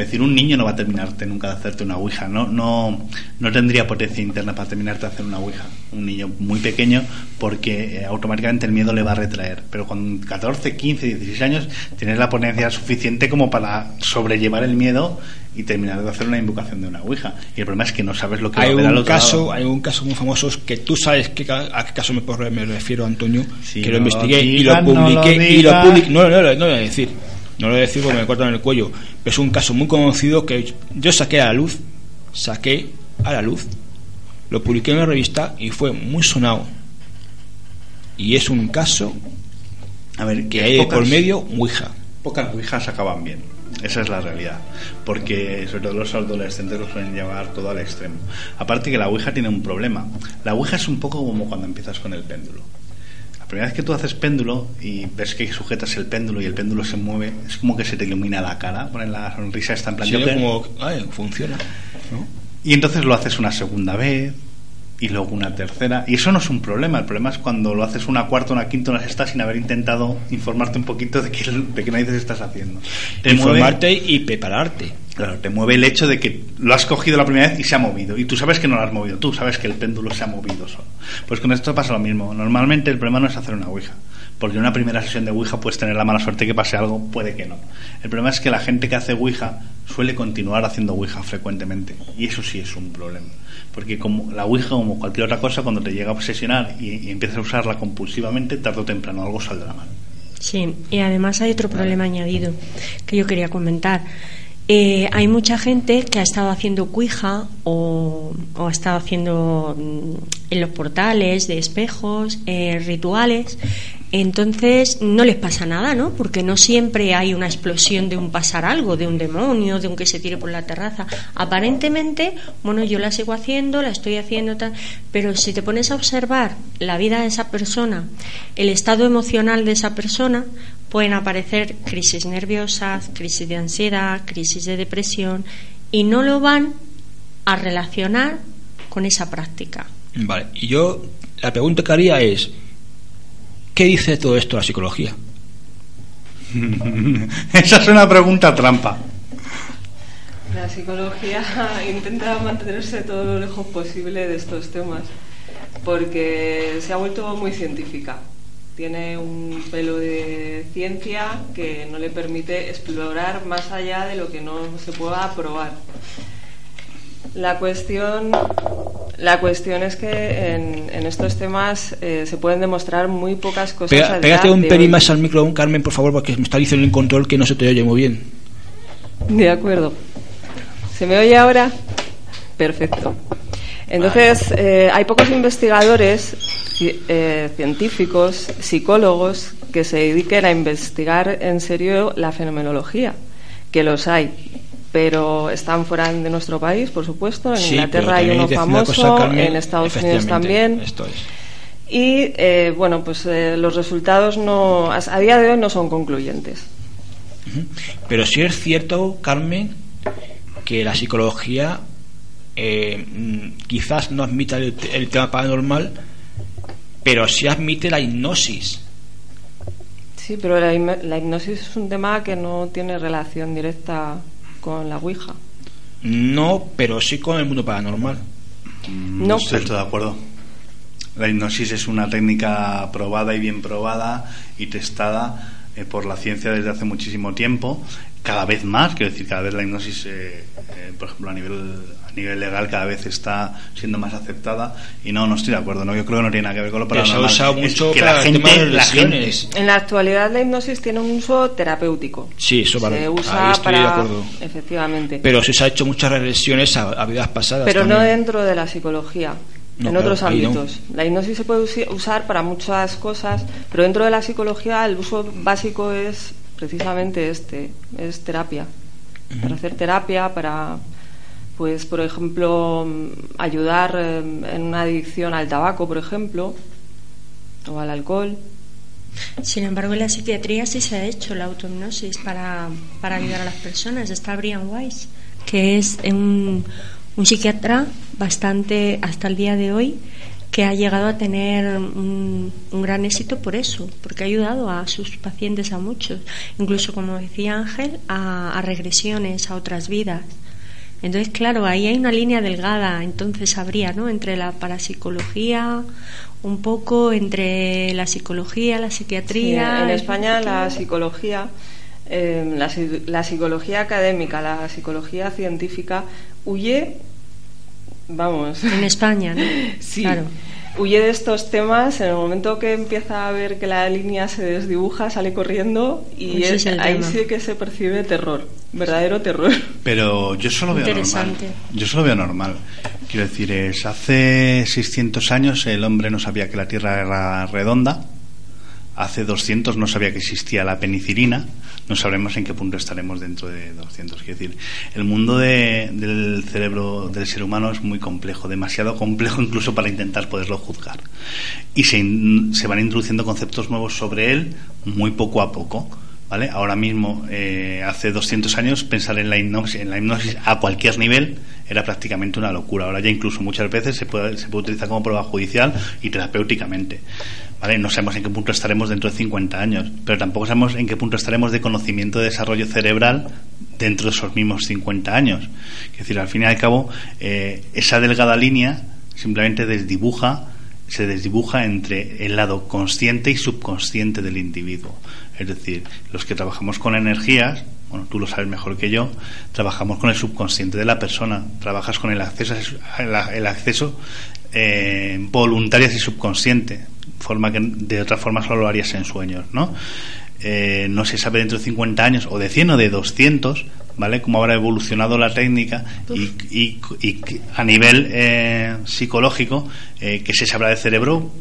Es decir, un niño no va a terminarte nunca de hacerte una ouija, no, no, no tendría potencia interna para terminarte de hacer una ouija. Un niño muy pequeño porque eh, automáticamente el miedo le va a retraer. Pero con 14, 15, 16 años tienes la potencia suficiente como para sobrellevar el miedo y terminar de hacer una invocación de una ouija. Y el problema es que no sabes lo que va Hay a haber al un otro caso, lado. hay un caso muy famoso que tú sabes que, a qué caso me, me refiero, Antonio, Sí, que lo no investigué y lo digas, no lo publiqué y lo publiqué. No, no, no, no lo voy a decir. No lo voy a decir porque me cortan el cuello. Pero es un caso muy conocido que yo saqué a la luz, saqué a la luz, lo publiqué en una revista y fue muy sonado. Y es un caso A ver, que hay por medio Ouija. Pocas ouijas acaban bien. Esa es la realidad. Porque sobre todo los adolescentes lo suelen llevar todo al extremo. Aparte que la ouija tiene un problema. La ouija es un poco como cuando empiezas con el péndulo. La primera vez que tú haces péndulo y ves que sujetas el péndulo y el péndulo se mueve, es como que se te ilumina la cara, pones la sonrisa está en plan Sí, como, ay, funciona. ¿no? Y entonces lo haces una segunda vez y luego una tercera. Y eso no es un problema. El problema es cuando lo haces una cuarta, una quinta, una sexta sin haber intentado informarte un poquito de qué, de qué narices estás haciendo. Te mueve- Informarte y prepararte. Claro, te mueve el hecho de que lo has cogido la primera vez y se ha movido. Y tú sabes que no lo has movido, tú sabes que el péndulo se ha movido solo. Pues con esto pasa lo mismo. Normalmente el problema no es hacer una Ouija. Porque en una primera sesión de Ouija puedes tener la mala suerte que pase algo, puede que no. El problema es que la gente que hace Ouija suele continuar haciendo Ouija frecuentemente. Y eso sí es un problema. Porque como la Ouija, como cualquier otra cosa, cuando te llega a obsesionar y, y empiezas a usarla compulsivamente, tarde o temprano algo saldrá mal. Sí, y además hay otro problema añadido que yo quería comentar. Eh, hay mucha gente que ha estado haciendo cuija o, o ha estado haciendo mm, en los portales de espejos eh, rituales. Entonces no les pasa nada, ¿no? Porque no siempre hay una explosión de un pasar algo, de un demonio, de un que se tire por la terraza. Aparentemente, bueno, yo la sigo haciendo, la estoy haciendo, tal, pero si te pones a observar la vida de esa persona, el estado emocional de esa persona, pueden aparecer crisis nerviosas, crisis de ansiedad, crisis de depresión, y no lo van a relacionar con esa práctica. Vale, y yo la pregunta que haría es, ¿qué dice todo esto la psicología? Esa es una pregunta trampa. La psicología intenta mantenerse todo lo lejos posible de estos temas porque se ha vuelto muy científica. Tiene un pelo de ciencia que no le permite explorar más allá de lo que no se pueda probar. La cuestión, la cuestión es que en, en estos temas eh, se pueden demostrar muy pocas cosas. Pega- pégate un de pelín más al micro, Carmen, por favor, porque me está diciendo el control que no se te oye muy bien. De acuerdo. ¿Se me oye ahora? Perfecto. Entonces, eh, hay pocos investigadores, eh, científicos, psicólogos, que se dediquen a investigar en serio la fenomenología, que los hay. Pero están fuera de nuestro país, por supuesto. En Sí, Inglaterra hay uno famoso, cosa, Carmen, en Estados Unidos también. Esto es. Y eh, bueno, pues eh, los resultados no, a, día de hoy no son concluyentes. Pero sí es cierto, Carmen, que la psicología eh, mm, quizás no admita el, el tema paranormal, pero sí admite la hipnosis. Sí, pero la hipnosis es un tema que no tiene relación directa con la Ouija. No, pero sí con el mundo paranormal. Mm, No. estoy de acuerdo. La hipnosis es una técnica probada y bien probada y testada eh, por la ciencia desde hace muchísimo tiempo. Cada vez más, quiero decir, cada vez la hipnosis, eh, eh, por ejemplo, a nivel, a nivel legal, cada vez está siendo más aceptada. Y no, no estoy de acuerdo. No, yo creo que no tiene nada que ver con lo se paranormal. usado Es mucho que para la el tema gente, de la gente, lesiones. En la actualidad la hipnosis tiene un uso terapéutico. Sí, eso vale. Se Ahí usa estoy para... de acuerdo. Efectivamente. Pero sí se ha hecho muchas regresiones a, a vidas pasadas. Pero no dentro de la psicología, No, en claro, otros no. ámbitos. La hipnosis se puede usar para muchas cosas, pero dentro de la psicología el uso básico es precisamente este, es terapia. Para hacer terapia, para, pues, por ejemplo, ayudar eh, en una adicción al tabaco, por ejemplo, o al alcohol. Sin embargo, en la psiquiatría sí se ha hecho la autohipnosis para, para ayudar a las personas. Está Brian Weiss, que es un, un psiquiatra bastante, hasta el día de hoy, que ha llegado a tener un, un gran éxito por eso, porque ha ayudado a sus pacientes, a muchos, incluso como decía Ángel, a, a regresiones, a otras vidas. Entonces, claro, ahí hay una línea delgada, entonces habría, ¿no? Entre la parapsicología, un poco entre la psicología, la Sí, psiquiatría. en España la psicología, eh, la, la psicología académica, la psicología científica huye, vamos, En España, ¿no? sí, Claro. huye de estos temas. En el momento que empieza a ver que la línea se desdibuja, sale corriendo y Ese es- es ahí sí que se percibe terror, verdadero terror. Pero yo solo veo normal. Interesante. Yo solo veo normal. Quiero decir, es hace 600 años el hombre no sabía que la Tierra era redonda. Hace 200 no sabía que existía la penicilina. No sabremos en qué punto estaremos dentro de 200. Quiero decir, el mundo de- del cerebro del ser humano es muy complejo, demasiado complejo incluso para intentar poderlo juzgar. Y se, se van introduciendo conceptos nuevos sobre él muy poco a poco. ¿Vale? Ahora mismo, eh, hace 200 años, pensar en la, hipnosis, en la hipnosis a cualquier nivel era prácticamente una locura. Ahora ya incluso muchas veces se puede, se puede utilizar como prueba judicial y terapéuticamente. No sabemos en qué punto estaremos dentro de 50 años, pero tampoco sabemos en qué punto estaremos de conocimiento de desarrollo cerebral dentro de esos mismos 50 años. Es decir, al fin y al cabo, eh, esa delgada línea simplemente desdibuja se desdibuja entre el lado consciente y subconsciente del individuo. Es decir, los que trabajamos con energías, bueno, tú lo sabes mejor que yo, trabajamos con el subconsciente de la persona, trabajas con el acceso, el acceso eh, voluntario y subconsciente, forma que de otra forma solo lo harías en sueños, ¿no? Eh, no se sabe dentro de 50 años o de 100 o de 200 ¿vale? Cómo habrá evolucionado la técnica y, y, y a nivel eh, psicológico eh, que se sabrá del cerebro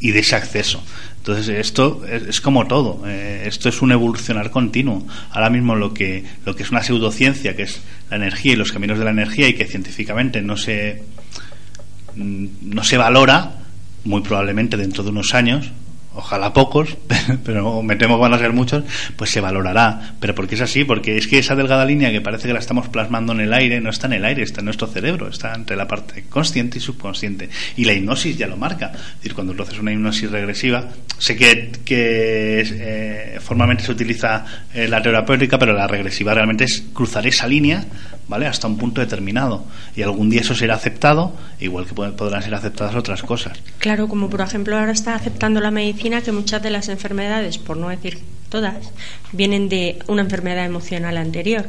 y de ese acceso. Entonces esto es, es como todo, eh, esto es un evolucionar continuo. Ahora mismo lo que lo que es una pseudociencia, que es la energía y los caminos de la energía y que científicamente no se mm, no se valora, muy probablemente dentro de unos años, ojalá pocos, pero me temo que van a ser muchos, pues se valorará. Pero porque es así, porque es que esa delgada línea que parece que la estamos plasmando en el aire, no está en el aire, está en nuestro cerebro, está entre la parte consciente y subconsciente. Y la hipnosis ya lo marca. Es decir, cuando tú haces una hipnosis regresiva, sé que, que eh, formalmente se utiliza eh, la terapéutica, pero la regresiva realmente es cruzar esa línea, ¿vale? Hasta un punto determinado. Y algún día eso será aceptado, igual que podrán ser aceptadas otras cosas. Claro, como por ejemplo ahora está aceptando la medicina que muchas de las enfermedades, por no decir todas, vienen de una enfermedad emocional anterior.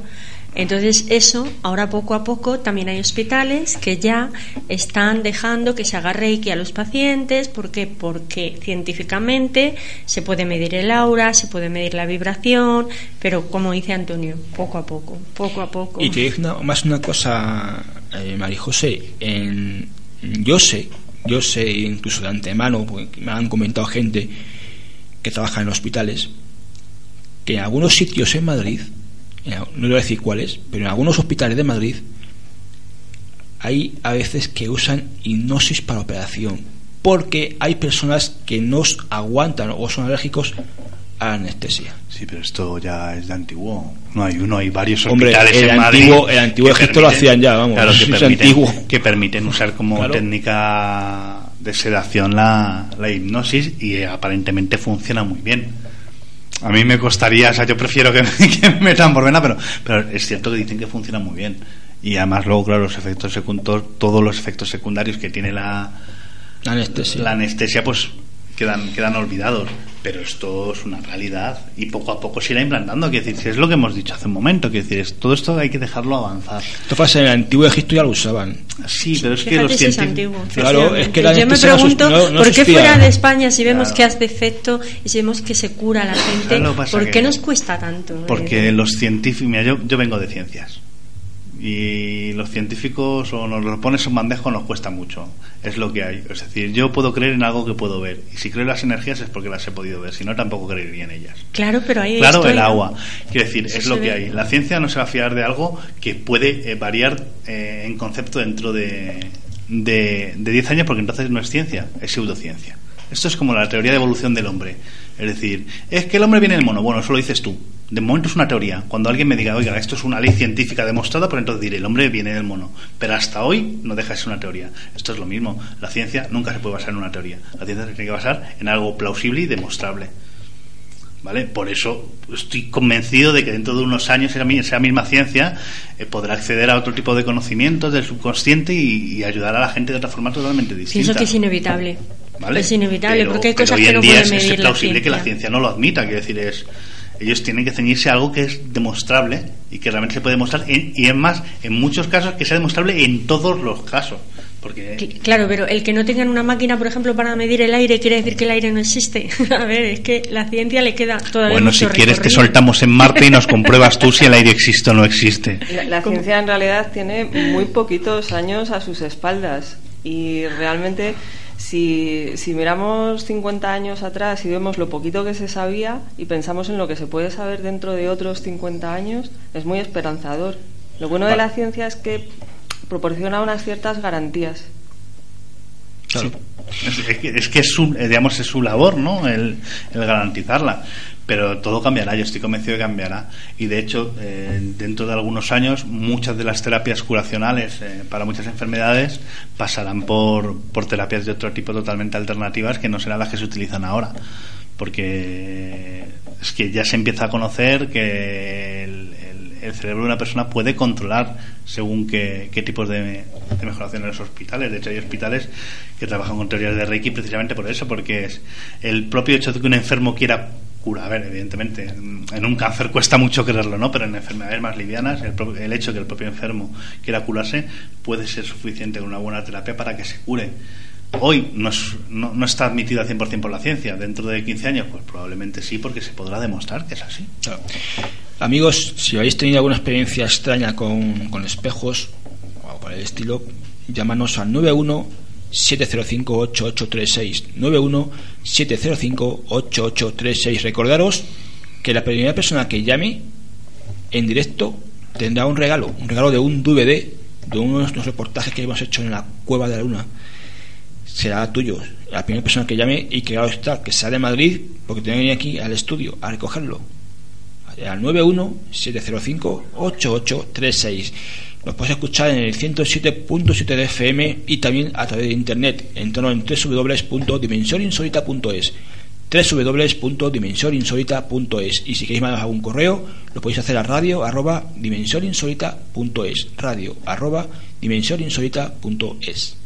Entonces eso, ahora poco a poco, también hay hospitales que ya están dejando que se haga reiki a los pacientes. ¿Por qué? Porque científicamente se puede medir el aura, se puede medir la vibración, pero como dice Antonio, poco a poco, poco a poco. Y te digo más una cosa, eh, María José, en, yo sé yo sé incluso de antemano, porque me han comentado gente que trabaja en hospitales, que en algunos sitios en Madrid no voy a decir cuáles, pero en algunos hospitales de Madrid hay a veces que usan hipnosis para operación, porque hay personas que no aguantan o son alérgicos a la anestesia. Sí, pero esto ya es de antiguo. No hay uno, hay varios Hombre, hospitales el en Madrid antiguo, el antiguo que Egipto lo permiten- hacían ya, vamos. claro, que, permiten, antiguo. que permiten usar como Claro. técnica de sedación la, la hipnosis y aparentemente funciona muy bien. A mí me costaría, o sea, yo prefiero que, que me metan por vena, pero, pero es cierto que dicen que funciona muy bien. Y además luego, claro, los efectos secundarios, todos los efectos secundarios que tiene la, La anestesia. la anestesia pues quedan, quedan olvidados. Pero esto es una realidad y poco a poco se irá implantando. Quiero decir, si es lo que hemos dicho hace un momento, quiero decir, es- todo esto hay que dejarlo avanzar. Esto pasa en el antiguo Egipto ya lo usaban. Sí, pero es que los si es científicos. antiguo. Claro, es que la Yo me pregunto sus- no- no por qué fuera de España, si vemos Claro. que hace efecto y si vemos que se cura a la gente. ¿por qué nos cuesta tanto? Porque Eh, los científicos, mira, yo, yo vengo de ciencias. Y los científicos o nos lo pones en bandejo nos cuesta mucho. Es lo que hay. Es decir, yo puedo creer en algo que puedo ver. Y si creo en las energías es porque las he podido ver. Si no, tampoco creería en ellas. Claro, pero ahí Claro, estoy, el agua. Quiero decir, Eso es lo que ve. hay. La ciencia no se va a fiar de algo que puede eh, variar eh, en concepto dentro de, de, de 10 años, porque entonces no es ciencia, es pseudociencia. Esto es como la teoría de evolución del hombre. Es decir, es que el hombre viene del mono. Bueno, eso lo dices tú. De momento es una teoría. Cuando alguien me diga, oiga, esto es una ley científica demostrada, pues entonces diré, el hombre viene del mono. Pero hasta hoy no deja de ser una teoría. Esto es lo mismo. La ciencia nunca se puede basar en una teoría. La ciencia se tiene que basar en algo plausible y demostrable. ¿Vale? Por eso estoy convencido de que dentro de unos años esa, mi- esa misma ciencia eh, podrá acceder a otro tipo de conocimientos del subconsciente y, y ayudar a la gente de otra forma totalmente distinta. Pienso que es inevitable. ¿vale? Es inevitable, Pero- porque hay pero cosas hoy que en no día puede es, es la plausible que la ciencia. ciencia no lo admita. Quiero decir, es ellos tienen que ceñirse a algo que es demostrable y que realmente se puede demostrar en- y es más, en muchos casos que sea demostrable en todos los casos. Porque Cl- Claro, pero el que no tengan una máquina, por ejemplo, para medir el aire, quiere decir que el aire no existe. A ver, es que la ciencia le queda todavía bueno, mucho si quieres te soltamos en Marte y nos compruebas tú si el aire existe o no existe. La, la ciencia en realidad tiene muy poquitos años a sus espaldas y realmente si, si miramos 50 años atrás y vemos lo poquito que se sabía y pensamos en lo que se puede saber dentro de otros 50 años, es muy esperanzador. Lo bueno de la ciencia es que proporciona unas ciertas garantías. Claro. Es, es que, es que es su, eh, digamos, es su labor, ¿no? El, el garantizarla. Pero todo cambiará, yo estoy convencido de que cambiará. Y de hecho, eh, dentro de algunos años, muchas de las terapias curacionales eh, para muchas enfermedades pasarán por, por terapias de otro tipo totalmente alternativas que no serán las que se utilizan ahora. Porque es que ya se empieza a conocer que el, el- el cerebro de una persona puede controlar según qué, tipos de, de mejoración en los hospitales. De hecho, hay hospitales que trabajan con teorías de Reiki precisamente por eso, porque es el propio hecho de que un enfermo quiera curar. A ver, evidentemente, en un cáncer cuesta mucho creerlo, ¿no? Pero en enfermedades más livianas, el, el hecho de que el propio enfermo quiera curarse puede ser suficiente con una buena terapia para que se cure. Hoy no, es- no, no está admitido al 100% por la ciencia. Dentro de 15 años, pues probablemente sí, porque se podrá demostrar que es así. Claro. Amigos, si habéis tenido alguna experiencia extraña con, con espejos o por el estilo, llámanos al 91 705 8836 91 705 8836 Recordaros que la primera persona que llame en directo tendrá un regalo, un regalo de un DVD de uno de los reportajes que hemos hecho en la Cueva de la Luna. Será tuyo, la primera persona que llame y que claro está, que sea de Madrid, porque tiene que venir aquí al estudio a recogerlo al 91-705-8836. Nos puedes escuchar en el 107.7 de FM y también a través de internet en torno en www.dimensioninsolita.es www.dimensioninsolita.es y si queréis mandar algún correo lo podéis hacer a radio arroba dimensioninsolita.es radio arroba dimensioninsolita.es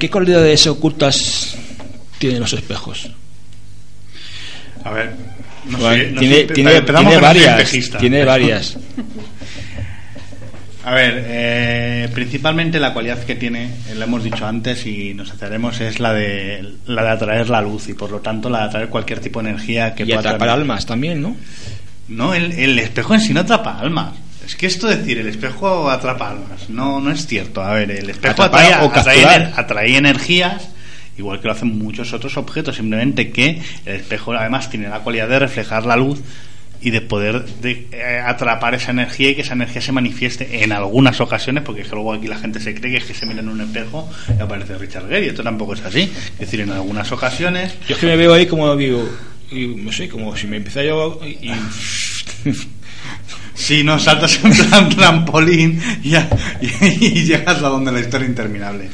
¿qué cualidades ocultas tienen los espejos? A ver, no Bueno, sé, no tiene, sé, tiene- tiene varias. Tiene varias. A ver, eh, principalmente la cualidad que tiene, eh, lo hemos dicho antes y nos aceraremos, es la de, la de atraer la luz y por lo tanto la de atraer cualquier tipo de energía que y pueda atrapar almas también, ¿no? No, el, el espejo en sí no atrapa almas. Es que esto de decir el espejo atrapa almas, no, no es cierto. A ver, el espejo atrae, o atrae atrae energías, igual que lo hacen muchos otros objetos, simplemente que el espejo además tiene la cualidad de reflejar la luz y de poder de, eh, atrapar esa energía y que esa energía se manifieste en algunas ocasiones, porque es que luego aquí la gente se cree que es que se mira en un espejo y aparece Richard Gere, y esto tampoco es así. Es decir, en algunas ocasiones Yo es que me veo ahí como digo, y, no sé, como si me empieza yo y, Si no saltas en plan trampolín y, a- y- y llegas a donde la historia interminable.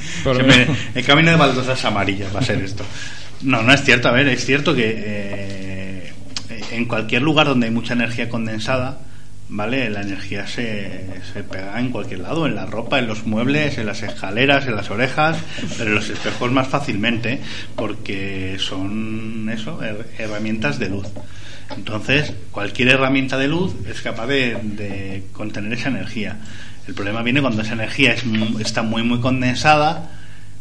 El camino de baldosas amarillas va a ser esto. No, no es cierto. A ver, es cierto que eh, en cualquier lugar donde hay mucha energía condensada, ¿vale? La energía se, se pega en cualquier lado, en la ropa, en los muebles, en las escaleras, en las orejas, pero en los espejos más fácilmente, porque son eso, her- herramientas de luz. Entonces, cualquier herramienta de luz es capaz de, de contener esa energía. El problema viene cuando esa energía es está muy, muy condensada,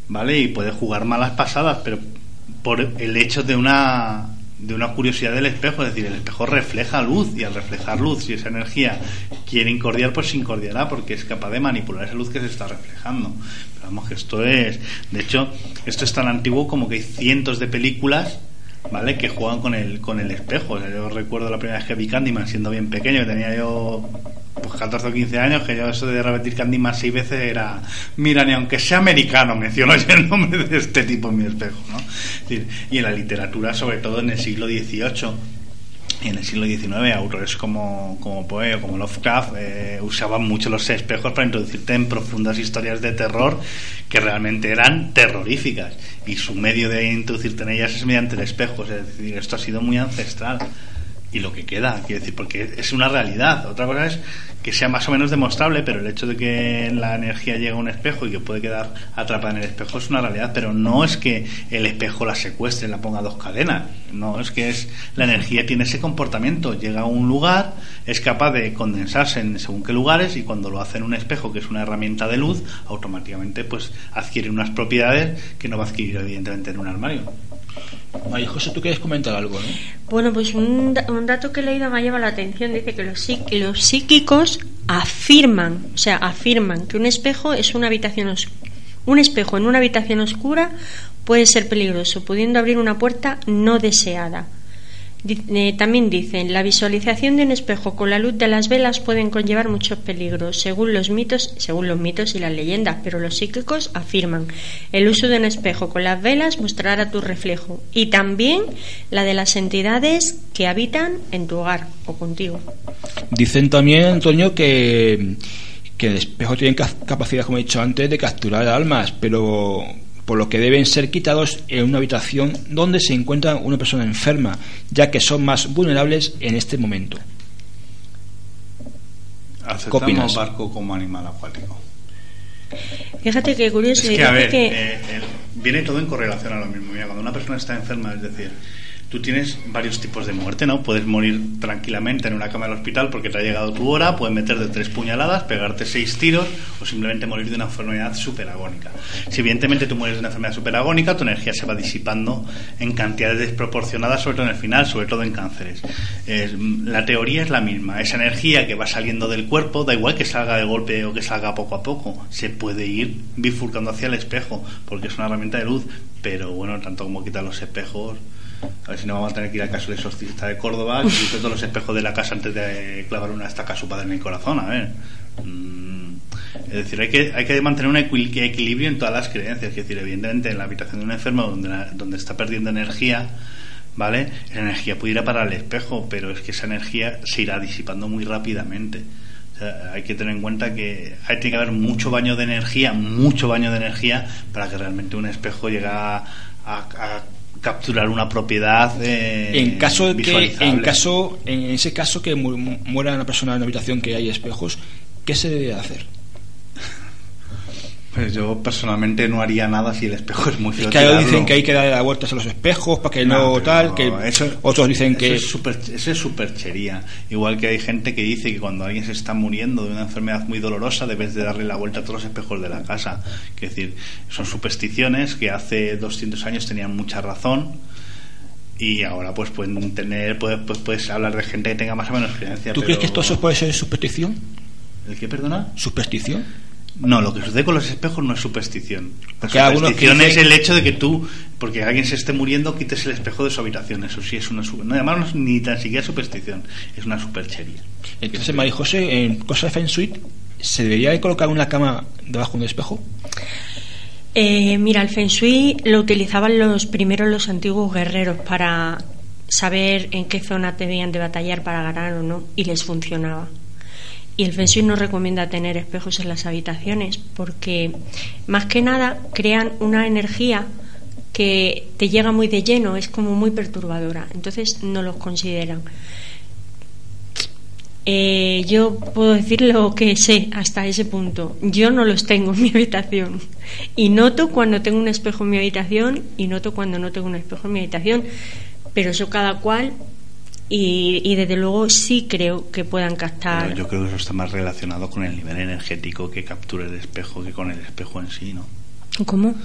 ¿vale? Y puede jugar malas pasadas, pero por el hecho de una de una curiosidad del espejo, es decir, el espejo refleja luz y al reflejar luz, si esa energía quiere incordiar, pues se incordiará porque es capaz de manipular esa luz que se está reflejando. Pero vamos, que esto es, de hecho, esto es tan antiguo como que hay cientos de películas ¿vale? Que juegan con el, con el espejo. O sea, yo recuerdo la primera vez que vi Candyman siendo bien pequeño, que tenía yo pues 14 o 15 años, que yo eso de repetir Candyman seis veces era, mira, ni aunque sea americano, menciono yo el nombre de este tipo en mi espejo, ¿no? Es decir, y en la literatura, sobre todo en el siglo XVIII, en el siglo XIX autores como, como Poe o como Lovecraft eh, usaban mucho los espejos para introducirte en profundas historias de terror que realmente eran terroríficas y su medio de introducirte en ellas es mediante el espejo es decir, esto ha sido muy ancestral y lo que queda, quiero decir, porque es una realidad. Otra cosa es que sea más o menos demostrable, pero el hecho de que la energía llegue a un espejo y que puede quedar atrapada en el espejo es una realidad, pero no es que el espejo la secuestre, la ponga dos cadenas. No, es que es la energía tiene ese comportamiento, llega a un lugar, es capaz de condensarse en según qué lugares y cuando lo hace en un espejo, que es una herramienta de luz, automáticamente pues adquiere unas propiedades que no va a adquirir evidentemente en un armario. María José, tú quieres comentar algo, ¿no? Bueno, pues un, da- un dato que he leído me ha la atención. Dice que los, psí- los psíquicos afirman, o sea, afirman que un espejo es una habitación os- un espejo en una habitación oscura puede ser peligroso, pudiendo abrir una puerta no deseada. Eh, también dicen, la visualización de un espejo con la luz de las velas pueden conllevar muchos peligros, según los mitos, según los mitos y las leyendas, pero los psíquicos afirman, el uso de un espejo con las velas mostrará tu reflejo y también la de las entidades que habitan en tu hogar o contigo. Dicen también, Antonio, que, que el espejo tiene ca- capacidad, como he dicho antes, de capturar almas, pero por lo que deben ser quitados en una habitación donde se encuentra una persona enferma, ya que son más vulnerables en este momento. Aceptamos barco como animal acuático. Fíjate que curioso, Es que, dice a ver, que- eh, viene todo en correlación a lo mismo. Mira, cuando una persona está enferma, es decir, tú tienes varios tipos de muerte, ¿no? Puedes morir tranquilamente en una cama del hospital porque te ha llegado tu hora, puedes meterte tres puñaladas, pegarte seis tiros o simplemente morir de una enfermedad superagónica. Si evidentemente tú mueres de una enfermedad superagónica, tu energía se va disipando en cantidades desproporcionadas, sobre todo en el final, sobre todo en cánceres. Es- la teoría es la misma. Esa energía que va saliendo del cuerpo, da igual que salga de golpe o que salga poco a poco, se puede ir bifurcando hacia el espejo, porque es una herramienta de luz. Pero bueno, tanto como quitar los espejos, a ver si no vamos a tener que ir al caso del exorcista de Córdoba, que quite todos los espejos de la casa antes de clavar una estaca a su padre en el corazón. A ver. Mm, Es decir, hay que, hay que mantener un equil- equilibrio en todas las creencias. Es decir, evidentemente, en la habitación de un enfermo donde, la- donde está perdiendo energía, ¿vale? Esa energía puede ir a parar al espejo, pero es que esa energía se irá disipando muy rápidamente. O sea, hay que tener en cuenta que hay, tiene que haber mucho baño de energía, mucho baño de energía para que realmente un espejo llegue a, a- a capturar una propiedad eh, en caso de que, en caso, en ese caso que mu- muera una persona en una habitación que hay espejos, ¿qué se debe hacer? Pues yo personalmente no haría nada si el espejo es muy feo. Es que ellos tirarlo. dicen que hay que darle vueltas a los espejos para que no, tal, que eso- otros dicen eso que es super- eso es superchería. Igual que hay gente que dice que cuando alguien se está muriendo de una enfermedad muy dolorosa debes de darle la vuelta a todos los espejos de la casa. Es decir, son supersticiones que hace 200 años tenían mucha razón y ahora pues pueden tener pues, pues puedes hablar de gente que tenga más o menos creencia. ¿Tú pero- crees que esto eso puede ser superstición? ¿El qué, perdona? ¿Superstición? No, lo que sucede con los espejos no es superstición. La Porque superstición es el hecho de que tú, porque alguien se esté muriendo, quites el espejo de su habitación. Eso sí es una su- no, es ni tan siquiera superstición, es una superchería. Entonces, María José, en cosas de Feng Shui, ¿se debería de colocar una cama debajo de un espejo? Eh, mira, el Feng Shui lo utilizaban los primeros los antiguos guerreros para saber en qué zona debían de batallar para ganar o no, y les funcionaba. Y el Feng Shui no recomienda tener espejos en las habitaciones porque, más que nada, crean una energía que te llega muy de lleno, es como muy perturbadora. Entonces no los consideran. Eh, yo puedo decir lo que sé hasta ese punto. Yo no los tengo en mi habitación. Y noto cuando tengo un espejo en mi habitación y noto cuando no tengo un espejo en mi habitación. Pero eso cada cual. Y, y desde luego sí creo que puedan captar. Pero yo creo que eso está más relacionado con el nivel energético que captura el espejo que con el espejo en sí, ¿no? ¿Cómo?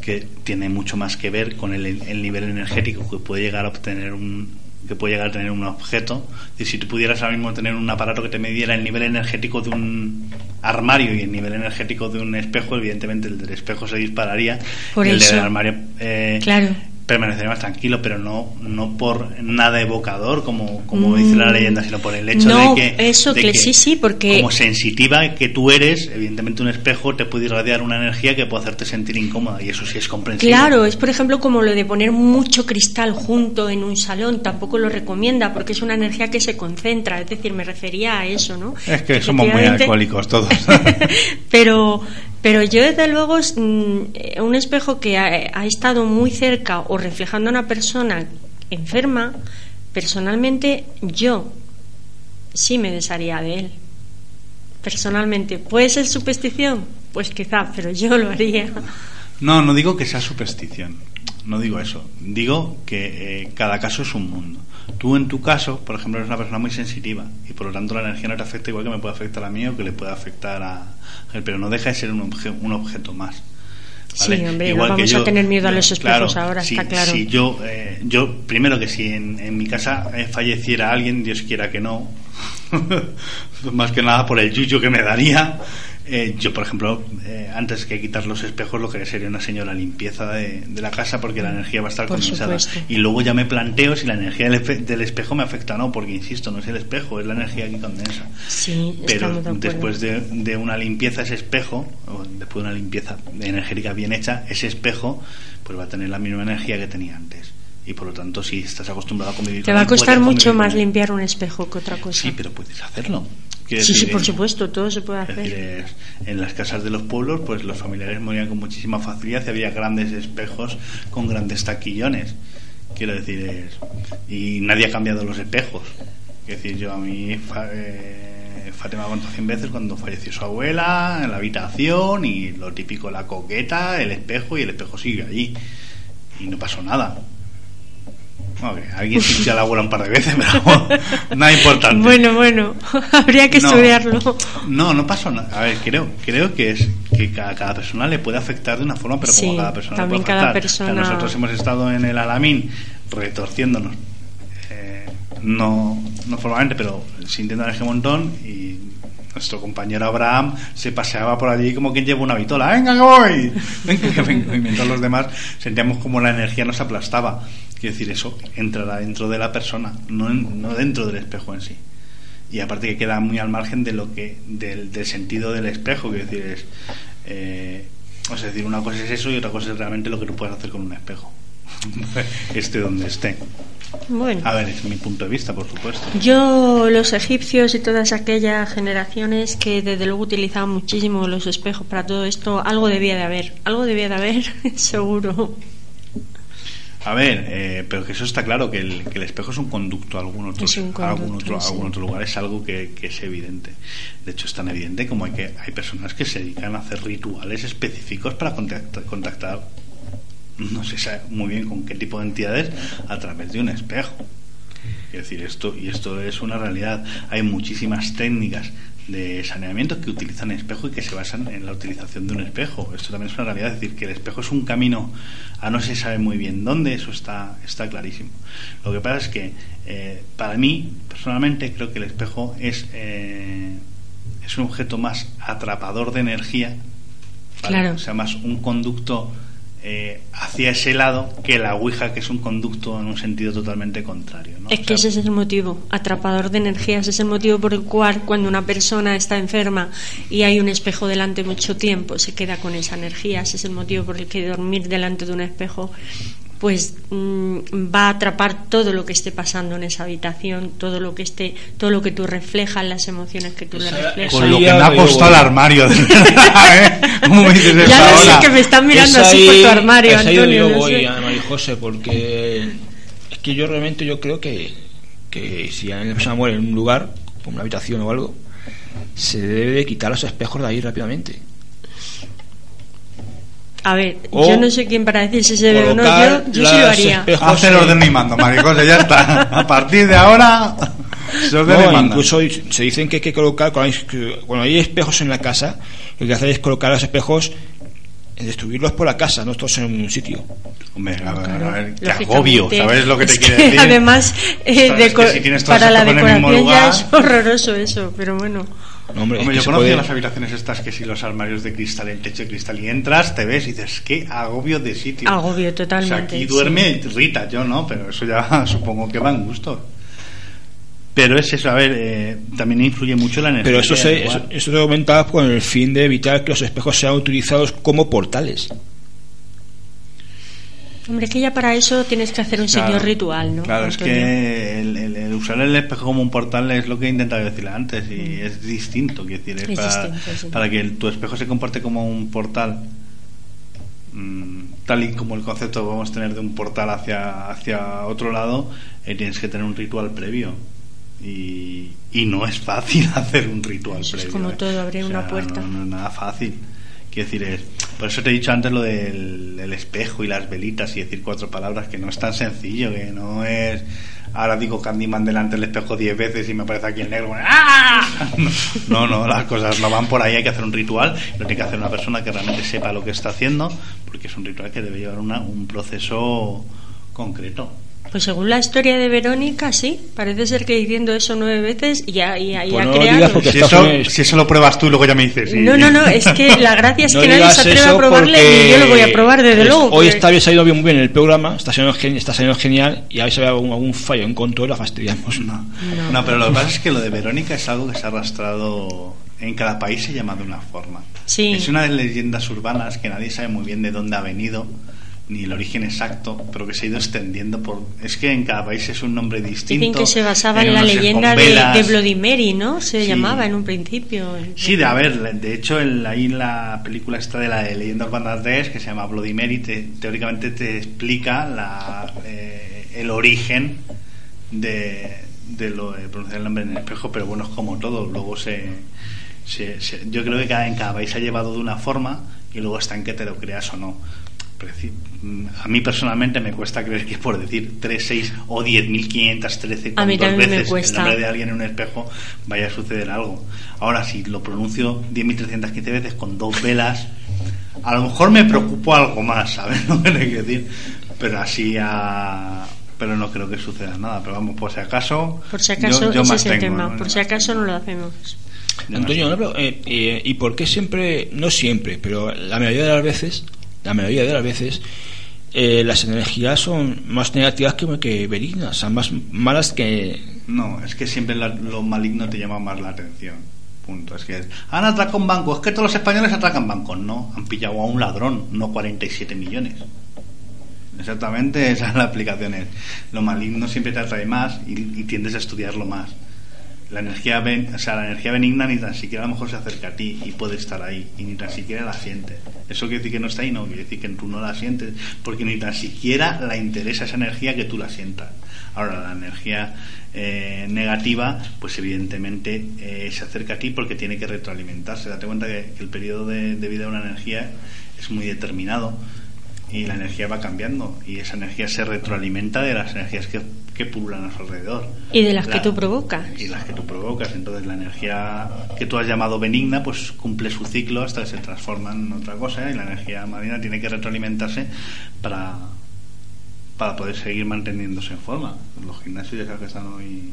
que tiene mucho más que ver con el, el nivel energético que puede llegar a obtener un que puede llegar a tener un objeto y si tú pudieras ahora mismo tener un aparato que te midiera el nivel energético de un armario y el nivel energético de un espejo evidentemente el del espejo se dispararía Por y el eso. del armario eh, Claro. Permanecería más tranquilo pero no no por nada evocador como como Mm, dice la leyenda sino por el hecho no, de que eso de que sí, sí, porque- como sensitiva que tú eres evidentemente un espejo te puede irradiar una energía que puede hacerte sentir incómoda y eso sí es comprensible Claro, es por ejemplo como lo de poner mucho cristal junto en un salón, tampoco lo recomienda porque es una energía que se concentra, es decir, me refería a eso, ¿no? Es que somos muy alcohólicos todos. pero, pero yo desde luego mm, eh, un espejo que ha, ha estado muy cerca o reflejando a una persona enferma, personalmente yo sí me desharía de él. Personalmente, ¿puede ser superstición? Pues quizá, pero yo lo haría. No, no digo que sea superstición. No digo eso. Digo que eh, cada caso es un mundo. Tú en tu caso, por ejemplo, eres una persona muy sensitiva y por lo tanto la energía no te afecta igual que me puede afectar a mí o que le puede afectar a él, pero no deja de ser un, obje- un objeto más. Sí, hombre, no Igual que vamos a tener miedo a los espejos claro, ahora, si, está claro. Si yo, eh, yo, primero que si en, en mi casa eh, falleciera alguien, Dios quiera que no, más que nada por el yuyo que me daría, eh, yo, por ejemplo, eh, antes que quitar los espejos, lo que sería una señora limpieza de, de la casa porque la energía va a estar Por condensada. supuesto. Y luego ya me planteo si la energía del, espejo me afecta o no, porque insisto, no es el espejo, es la energía que condensa. Sí, Pero de después de, de una limpieza ese espejo, o después de una limpieza energética bien hecha, ese espejo pues va a tener la misma energía que tenía antes. Y por lo tanto, si estás acostumbrado a convivir Te con va a costar mucho más limpiar un espejo que otra cosa. Sí, pero puedes hacerlo. Sí, sí, por supuesto, todo se puede decir, hacer. en las casas de los pueblos, pues los familiares morían con muchísima facilidad y había grandes espejos con grandes taquillones. Quiero decir, es, y nadie ha cambiado los espejos. Quiero decir, yo a mí, fa- eh, Fátima contó cien veces cuando falleció su abuela, en la habitación, y lo típico, la coqueta, el espejo, y el espejo sigue allí. Y no pasó nada. Que alguien sintió a la abuela un par de veces, pero nada importante. Bueno, bueno, habría que No. estudiarlo. No, no pasó nada. A ver, creo, creo que es que cada, cada persona le puede afectar de una forma, pero como Sí, cada persona le también puede cada afectar. O sea, persona- nosotros hemos estado en el Alamín retorciéndonos, eh, no, no formalmente, pero sintiendo un montón y nuestro compañero Abraham se paseaba por allí como quien lleva una vitola. ¡Venga, que voy! Venga, que vengo. Y mientras los demás sentíamos como la energía nos aplastaba. Quiero decir, eso entrará dentro de la persona, no, en- no dentro del espejo en sí. Y aparte que queda muy al margen de lo que del, del sentido del espejo quiero decir es eh, o sea, es decir una cosa es eso y otra cosa es realmente lo que tú puedes hacer con un espejo esté donde esté. Bueno, a ver es mi punto de vista por supuesto. Yo, los egipcios y todas aquellas generaciones que desde luego utilizaban muchísimo los espejos para todo esto, algo debía de haber, algo debía de haber, seguro. A ver, eh, pero que eso está claro, que el, que el espejo es un conducto a algún otro, a algún otro, a sí. algún otro lugar, es algo que, que es evidente. De hecho, es tan evidente como hay que hay personas que se dedican a hacer rituales específicos para contactar, contactar no se sabe muy bien con qué tipo de entidades a través de un espejo. Es decir, esto, y esto es una realidad. Hay muchísimas técnicas de saneamiento que utilizan espejo y que se basan en la utilización de un espejo. Esto también es una realidad, es decir, que el espejo es un camino a no se sabe muy bien dónde, eso está, está clarísimo. Lo que pasa es que, eh, para mí, personalmente, creo que el espejo es, eh, es un objeto más atrapador de energía, ¿vale? Claro. o sea, más un conducto eh, hacia ese lado que la Ouija, que es un conducto en un sentido totalmente contrario. ¿no? Es O que ese es el motivo, atrapador de energías, es el motivo por el cual cuando una persona está enferma y hay un espejo delante mucho tiempo, se queda con esa energía, ese es el motivo por el que dormir delante de un espejo pues mm, va a atrapar todo lo que esté pasando en esa habitación, todo lo que esté, todo lo que tú reflejas, las emociones que tú le reflejas. Con lo que me ha costado el armario, de verdad, ¿eh? ¿Cómo me dices eso Ya lo sé que me están mirando Es así por tu armario, es ahí donde Antonio. yo no voy, sé. a María José, porque es que yo realmente yo creo que, que si una persona muere en un lugar, como una habitación o algo, se debe de quitar los espejos de ahí rápidamente. A ver, O yo no sé quién para decir si se debe o no, yo, yo sí lo haría. el en- orden y mando, Maricose, ya está. A partir de ahora, se ordena y No, incluso se dicen que hay que colocar, cuando hay, cuando hay espejos en la casa, lo que hay que hacer es colocar los espejos, eh, distribuirlos por la casa, no todos en un sitio. Hombre, a ver, Claro, a ver, qué lógicamente. agobio, ¿sabes lo que te que decir? Además, eh, deco- si para la estos en el mismo decoración ya lugar- es horroroso eso, pero bueno. No, hombre, yo conocía puede- las habitaciones estas que si los armarios de cristal, el techo de cristal, y entras, te ves y dices, qué agobio de sitio. Agobio O sea, totalmente. aquí sí. duerme Rita, yo no, pero eso ya supongo que va en gusto. Pero es eso, a ver, eh, también influye mucho la energía. Pero eso se, eso, eso se aumentaba con el fin de evitar que los espejos sean utilizados como portales. Hombre, es que ya para eso tienes que hacer un Claro, señor ritual, ¿no? Claro, es que el, el- el usar el espejo como un portal es lo que he intentado decirle antes y es distinto, quiero decir, es, Es para, distinto, sí. para que el- tu espejo se comporte como un portal, mm, tal y como el concepto que vamos a tener de un portal hacia, hacia otro lado, eh, tienes que tener un ritual previo. Y, y no es fácil hacer un ritual Eso es previo. como ¿eh? todo, abrir una puerta. No, no es nada fácil. Quiero decir, es, por eso te he dicho antes lo del el espejo y las velitas y decir cuatro palabras, que no es tan sencillo, que no es. Ahora digo Candyman delante del espejo diez veces y me aparece aquí el negro. ¡Ah! No, no, las cosas no van por ahí, hay que hacer un ritual, lo tiene que hacer una persona que realmente sepa lo que está haciendo, porque es un ritual que debe llevar una- un proceso concreto. Pues según la historia de Verónica, sí. Parece ser que diciendo eso nueve veces ya, ya, ya Pues ha no porque- Si eso, si eso lo pruebas tú y luego ya me dices. sí. No, no, no, es que la gracia es No que nadie se atreve a probarle ni yo lo voy a probar, desde es- luego. Hoy está, habéis salido bien, muy bien el programa, está saliendo, gen- está saliendo genial y a hay algún, algún fallo en control, la fastidiamos. No. No. No, pero lo que pasa es que lo de Verónica es algo que se ha arrastrado en cada país se llama de una forma. Sí. Es una de las leyendas urbanas que nadie sabe muy bien de dónde ha venido ni el origen exacto, pero que se ha ido extendiendo por es que en cada país es un nombre distinto. Dicen que se basaba en, la leyenda de, de Bloody Mary, ¿no? Se Sí. llamaba en un principio. Sí, de a ver, de hecho el- ahí en la película esta de la de Leyendas Urbanas 3, que se llama Bloody Mary, te- teóricamente te explica la, eh, el origen de, de lo de pronunciar el nombre en el espejo, pero bueno, es como todo, luego se, se- se- yo creo que cada, en cada país se ha llevado de una forma y luego está en que te lo creas o no. A mí personalmente me cuesta creer que por decir 3, 6 o 10.513 A mí con dos también me veces cuesta. el nombre de alguien en un espejo vaya a suceder algo. Ahora, si lo pronuncio 10.315 veces con dos velas, a lo mejor me preocupo algo más, ¿sabes lo que quiero decir? Pero así a... Pero no creo que suceda nada. Pero vamos, por si acaso... Por si acaso, yo- yo ese me es el abstengo, tema. ¿no? Por si me acaso no lo hacemos. Me Antonio, eh, eh, ¿y por qué siempre, no siempre, pero la mayoría de las veces, la mayoría de las veces, eh, las energías son más negativas que, que benignas, son más malas que... No, es que siempre la- lo maligno te llama más la atención. Punto. Es que han atracado un banco. Es que todos los españoles atracan bancos. No, han pillado a un ladrón, no 47 millones. Exactamente, esa es la aplicación. es, Lo maligno siempre te atrae más y, y tiendes a estudiarlo más. La energía, o sea, la energía benigna ni tan siquiera a lo mejor se acerca a ti y puede estar ahí y ni tan siquiera la siente. Eso quiere decir que no está ahí, no, quiere decir que tú no la sientes porque ni tan siquiera la interesa esa energía que tú la sientas. Ahora, la energía eh, negativa, pues evidentemente eh, se acerca a ti porque tiene que retroalimentarse. Date cuenta que, el periodo de, de, vida de una energía es muy determinado y la energía va cambiando y esa energía se retroalimenta de las energías que, que pululan a su alrededor. Y de las que tú provocas. Y las que tú provocas. Entonces la energía que tú has llamado benigna pues cumple su ciclo hasta que se transforma en otra cosa y la energía marina tiene que retroalimentarse para, para poder seguir manteniéndose en forma. Los gimnasios ya que están hoy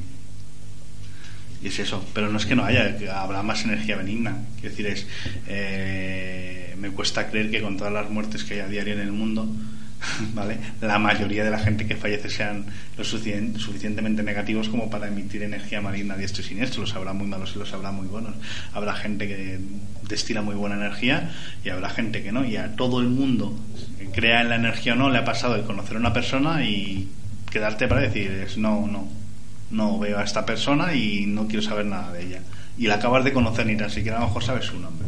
y es eso, pero no es que no haya, habrá más energía benigna. Quiero decir, es, eh, me cuesta creer que con todas las muertes que hay a diario en el mundo, ¿vale? la mayoría de la gente que fallece sean lo suficientemente negativos como para emitir energía maligna diestro y siniestro. Los habrá muy malos y los habrá muy buenos. Habrá gente que destila muy buena energía y habrá gente que no. Y a todo el mundo, crea en la energía o no, le ha pasado el conocer a una persona y quedarte para decir, es no, no no veo a esta persona y no quiero saber nada de ella. Y la acabas de conocer, ni tan siquiera a lo mejor sabes su nombre.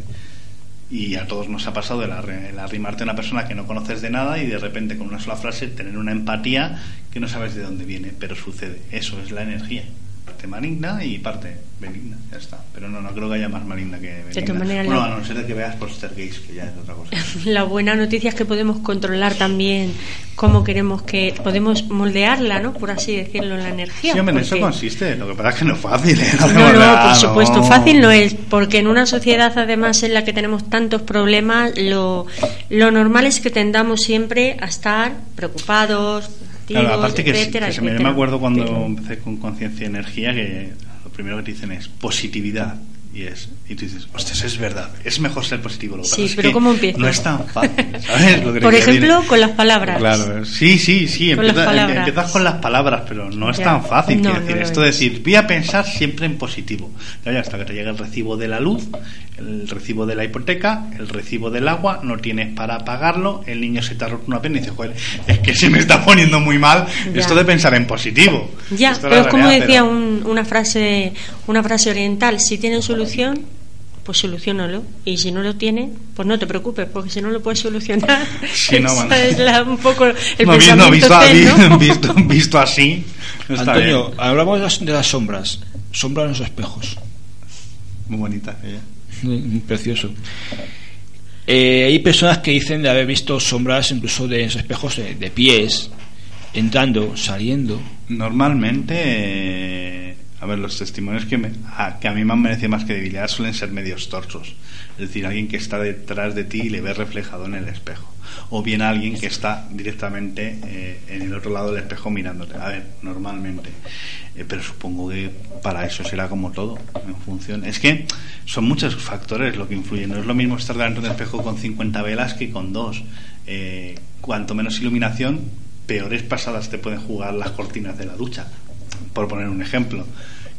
Y a todos nos ha pasado el, arrimarte a una persona que no conoces de nada y de repente con una sola frase tener una empatía que no sabes de dónde viene, pero sucede. Eso es la energía parte maligna y parte benigna, ya está. Pero no, no creo que haya más maligna que benigna. bueno, a no ser de que veas Gaze, que ya es otra cosa. la buena noticia es que podemos controlar también cómo queremos que... Podemos moldearla, ¿no? Por así decirlo, la energía. Sí, en eso consiste. Lo que pasa es que no es fácil. ¿eh? No, no, por supuesto. Fácil no es, porque en una sociedad, además, en la que tenemos tantos problemas, lo, lo normal es que tendamos siempre a estar preocupados, Claro, aparte que, que me acuerdo cuando empecé con conciencia y energía que lo primero que te dicen es positividad y es y tú dices, ostras, es verdad, es mejor ser positivo. Lo sí, pero ¿cómo empieza? No es tan fácil, ¿sabes? Por ejemplo, con las palabras. Claro, sí, sí, sí, empiezas con las palabras, pero no es tan fácil. No, decir, esto de decir, voy a pensar siempre en positivo. Ya, hasta que te llega el recibo de la luz, el recibo de la hipoteca, el recibo del agua, no tienes para pagarlo, el niño se te ha roto una pena y dices, joder, es que se me está poniendo muy mal esto de pensar en positivo. Ya, pero es como decía una frase una frase oriental, si tienen solución, pues solucionalo. Y si no lo tiene, pues no te preocupes, porque si no lo puedes solucionar. Sí, no, es un poco el no, visto, visto, visto, así. Antonio, hablamos de las, sombras. Sombras en los espejos. Muy bonita ella. Precioso. Eh, hay personas que dicen de haber visto sombras incluso de esos espejos de, pies, entrando, saliendo. Normalmente, a ver, los testimonios que, a, que a mí me han merecido más que debilidad suelen ser medios torsos. Es decir, alguien que está detrás de ti y le ve reflejado en el espejo. O bien alguien que está directamente eh, en el otro lado del espejo mirándote. A ver, normalmente. Eh, pero supongo que para eso será como todo, en función. Es que son muchos factores lo que influyen. No es lo mismo estar delante de un espejo con 50 velas que con dos. Eh, cuanto menos iluminación, peores pasadas te pueden jugar las cortinas de la ducha, por poner un ejemplo.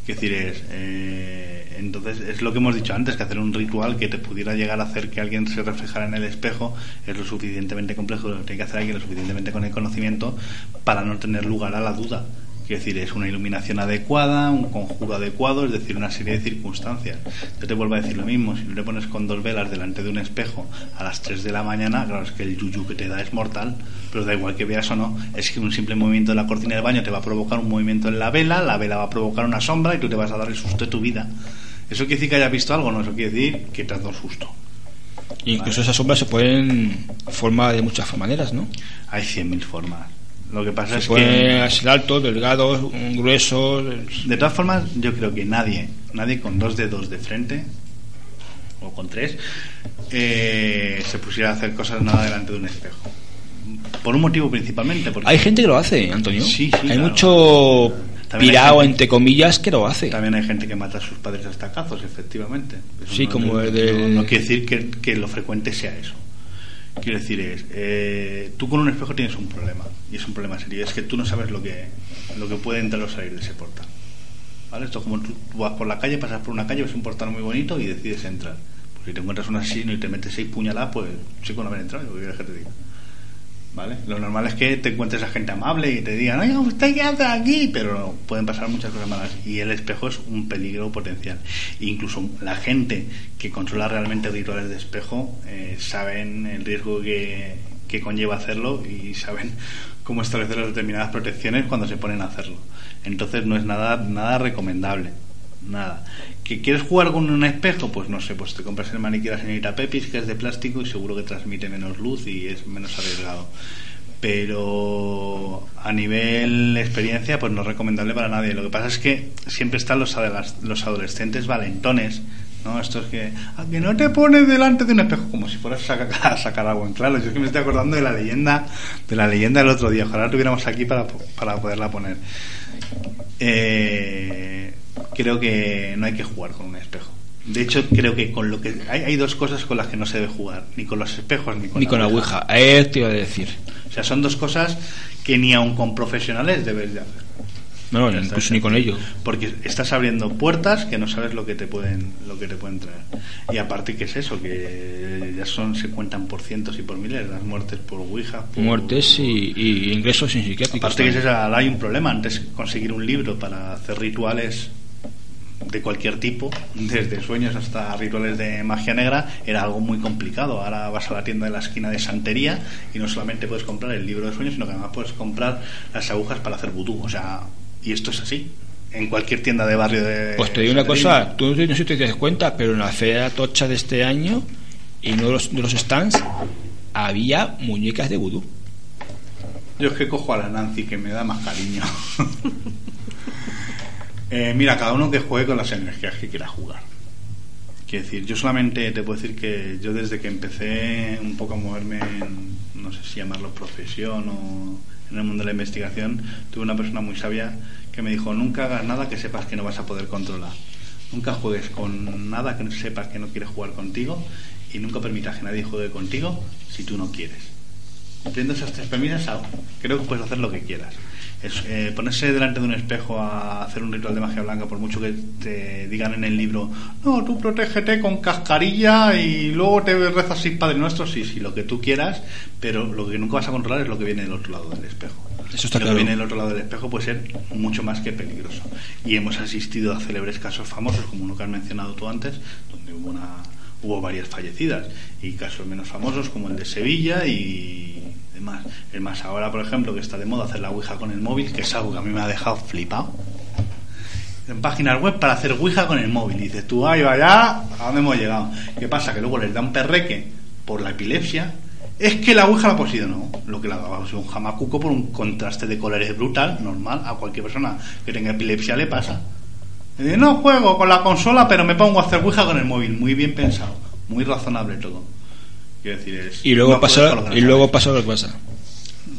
Es decir, es, eh, entonces es lo que hemos dicho antes, que hacer un ritual que te pudiera llegar a hacer que alguien se reflejara en el espejo es lo suficientemente complejo, lo tiene que hacer alguien lo suficientemente con el conocimiento para no tener lugar a la duda. Quiero decir, es una iluminación adecuada, un conjuro adecuado, es decir, una serie de circunstancias. Yo te vuelvo a decir lo mismo, si no te pones con dos velas delante de un espejo a las 3 de la mañana, claro, es que el yuyu que te da es mortal, pero da igual que veas o no, es que un simple movimiento de la cortina del baño te va a provocar un movimiento en la vela, la vela va a provocar una sombra y tú te vas a dar el susto de tu vida. ¿Eso quiere decir que hayas visto algo? No, eso quiere decir que te has dado susto. incluso esas sombras se pueden formar de muchas maneras, ¿no? Hay 100.000 formas. Lo que pasa es que. ser alto, delgado, grueso. De todas formas, yo creo que nadie, nadie con dos dedos de frente, o con tres, eh, se pusiera a hacer cosas nada delante de un espejo. Por un motivo principalmente. Porque... Hay gente que lo hace, Antonio. Sí, sí, hay mucho pirado, entre comillas, que lo hace. También hay gente que mata a sus padres hasta cazos, efectivamente. sí, como el de... no, no, quiere decir que, que lo frecuente sea eso. Quiero decir, es, eh, tú con un espejo tienes un problema, y es un problema serio, es que tú no sabes lo que, lo que puede entrar o salir de ese portal. ¿Vale? Esto es como tú, vas por la calle, pasas por una calle, ves un portal muy bonito y decides entrar. Pues si te encuentras un asesino y te metes seis puñaladas, pues chico no haber entrado, ¿qué quieres que te diga? ¿Vale? Lo normal es que te encuentres a gente amable y te digan, oiga, ¿usted qué aquí? Pero pueden pasar muchas cosas malas y el espejo es un peligro potencial. Incluso la gente que controla realmente rituales de espejo eh, saben el riesgo que, que conlleva hacerlo y saben cómo establecer las determinadas protecciones cuando se ponen a hacerlo. Entonces no es nada, nada recomendable. Nada. ¿Que quieres jugar con un espejo? Pues no sé, pues te compras el maniquí de la señorita Pepis, que es de plástico y seguro que transmite menos luz y es menos arriesgado. Pero a nivel experiencia, pues no es recomendable para nadie. Lo que pasa es que siempre están los, los adolescentes valentones ¿no? Esto es que, a que no te pones delante de un espejo como si fueras a sacar, a sacar agua en claro. Yo es que me estoy acordando de la leyenda, de la leyenda del otro día. Ojalá la tuviéramos aquí para, para poderla poner. Eh, creo que no hay que jugar con un espejo. De hecho, creo que con lo que hay, hay dos cosas con las que no se debe jugar, ni con los espejos ni con, ni la, con la Ouija. Eh, te iba a decir. O sea, son dos cosas que ni aun con profesionales debes de hacer. No, no incluso ni con ello. Porque estás abriendo puertas que no sabes lo que te pueden lo que te pueden traer. Y aparte que es eso, que ya son se cuentan por cientos y por miles las muertes por Ouija. Por... Muertes y, y, ingresos sin psiquiátricos. Aparte que es esa, hay un problema. Antes conseguir un libro para hacer rituales de cualquier tipo, desde sueños hasta rituales de magia negra, era algo muy complicado. Ahora vas a la tienda de la esquina de santería y no solamente puedes comprar el libro de sueños, sino que además puedes comprar las agujas para hacer vudú. O sea, y esto es así. En cualquier tienda de barrio de. Pues te digo una cosa, tú no sé si te das cuenta, pero en la feria tocha de este año, y uno de los, de los stands, había muñecas de vudú. Yo es que cojo a la Nancy, que me da más cariño. eh, mira, cada uno que juegue con las energías que quiera jugar. Quiero decir, yo solamente te puedo decir que yo desde que empecé un poco a moverme no sé si llamarlo profesión o en el mundo de la investigación, tuve una persona muy sabia que me dijo, nunca hagas nada que sepas que no vas a poder controlar. Nunca juegues con nada que sepas que no quieres jugar contigo y nunca permitas que nadie juegue contigo si tú no quieres. Cumpliendo esas tres premisas, creo que puedes hacer lo que quieras. Es, eh, ponerse delante de un espejo a hacer un ritual de magia blanca, por mucho que te digan en el libro, no, tú protégete con cascarilla y luego te rezas sin Padre Nuestro, sí, sí, lo que tú quieras, pero lo que nunca vas a controlar es lo que viene del otro lado del espejo. Eso está lo claro. que viene del otro lado del espejo puede ser mucho más que peligroso. Y hemos asistido a célebres casos famosos, como uno que has mencionado tú antes, donde hubo, una, hubo varias fallecidas, y casos menos famosos, como el de Sevilla y demás. Es más, ahora, por ejemplo, que está de moda hacer la Ouija con el móvil, que es algo que a mí me ha dejado flipado. En páginas web para hacer Ouija con el móvil. Y dices tú, ay, vaya, ¿a dónde hemos llegado? ¿Qué pasa? Que luego les da un perreque por la epilepsia. Es que la Ouija la ha poseído, no. Lo que la es un jamacuco por un contraste de colores brutal, normal. A cualquier persona que tenga epilepsia le pasa. Y dice, no juego con la consola, pero me pongo a hacer Ouija con el móvil. Muy bien pensado, muy razonable todo. Quiero decir, es, Y luego no pasa, y luego pasa lo que pasa.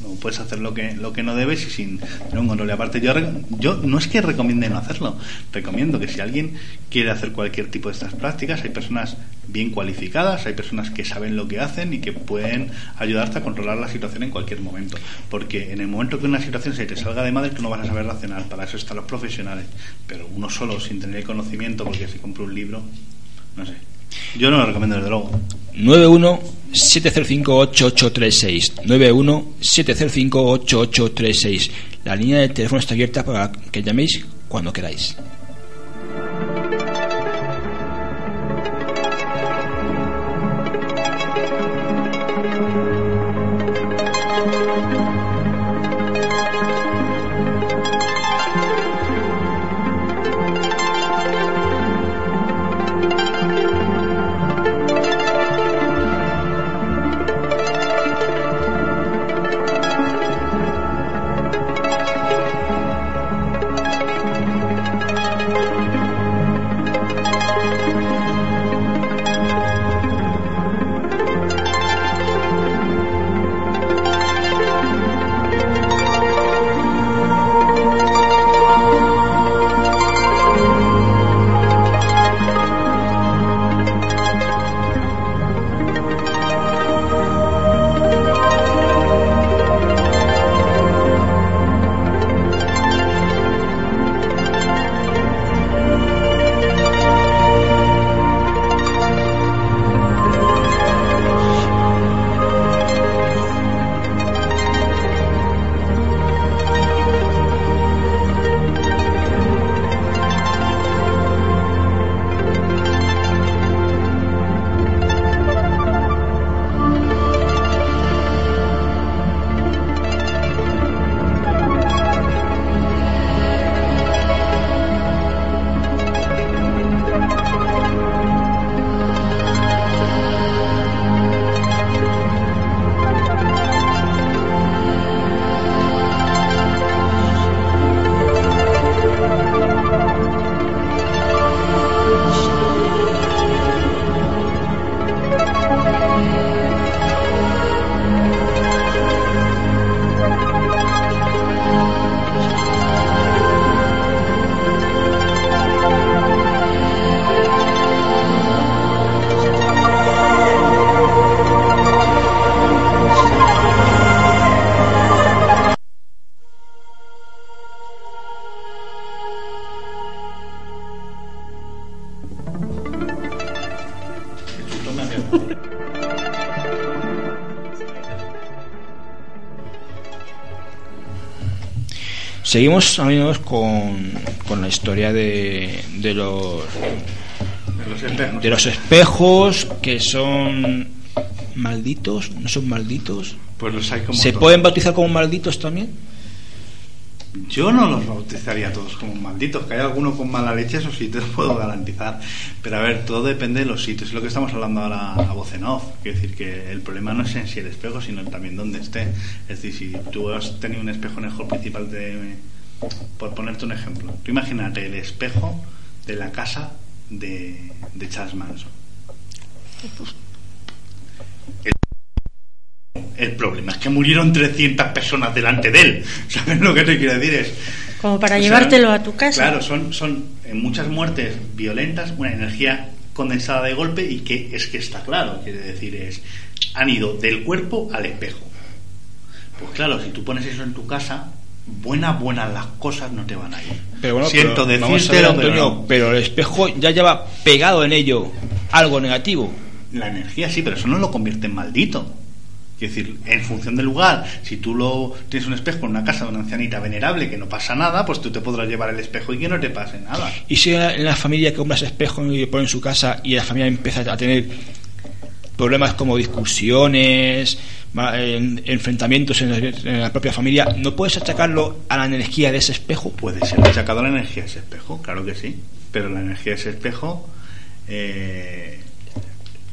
no puedes hacer lo que lo que no debes y sin tener un control. Y aparte, yo, yo no es que recomiende no hacerlo, recomiendo que si alguien quiere hacer cualquier tipo de estas prácticas, hay personas bien cualificadas, hay personas que saben lo que hacen y que pueden ayudarte a controlar la situación en cualquier momento. Porque en el momento que una situación se te salga de madre, tú no vas a saber reaccionar. Para eso están los profesionales. Pero uno solo, sin tener el conocimiento, porque si compra un libro, no sé. Yo no lo recomiendo desde luego. 91 705 8836 91 705 8836 La línea de teléfono está abierta para que llaméis cuando queráis. Seguimos, amigos, con, con la historia de, de los De los espejos. de los espejos que son malditos, no son malditos. Pues los hay como ¿Se todos. pueden bautizar como malditos también? Yo no los bautizaría todos como malditos, que hay alguno con mala leche, eso sí te lo puedo garantizar. Pero a ver, todo depende de los sitios, es lo que estamos hablando ahora a voz en off. Quiero decir que el problema no es en sí el espejo, sino también dónde esté. Es decir, si tú has tenido un espejo en el hall principal de... Por ponerte un ejemplo, tú imagínate el espejo de la casa de, de Charles Manson. El, el problema es que murieron 300 personas delante de él. ¿Sabes lo que te quiero decir? Es, Como para o sea, llevártelo a tu casa. Claro, son, son en muchas muertes violentas, una energía condensada de golpe y que es que está claro, quiere decir, es han ido del cuerpo al espejo. Pues claro, si tú pones eso en tu casa, buenas, buenas las cosas no te van a ir. Pero bueno, Siento pero vamos a ver, pero Antonio, no. pero el espejo ya lleva pegado en ello algo negativo. La energía sí, pero eso no lo convierte en maldito. Es decir, en función del lugar, si tú lo tienes un espejo en una casa de una ancianita venerable que no pasa nada, pues tú te podrás llevar el espejo y que no te pase nada. Y si en la familia que compras espejo y lo pone en su casa y la familia empieza a tener problemas como discusiones, enfrentamientos en la, en la propia familia, ¿no puedes achacarlo a la energía de ese espejo? Puede ser achacado a la energía de ese espejo, claro que sí. Pero la energía de ese espejo eh,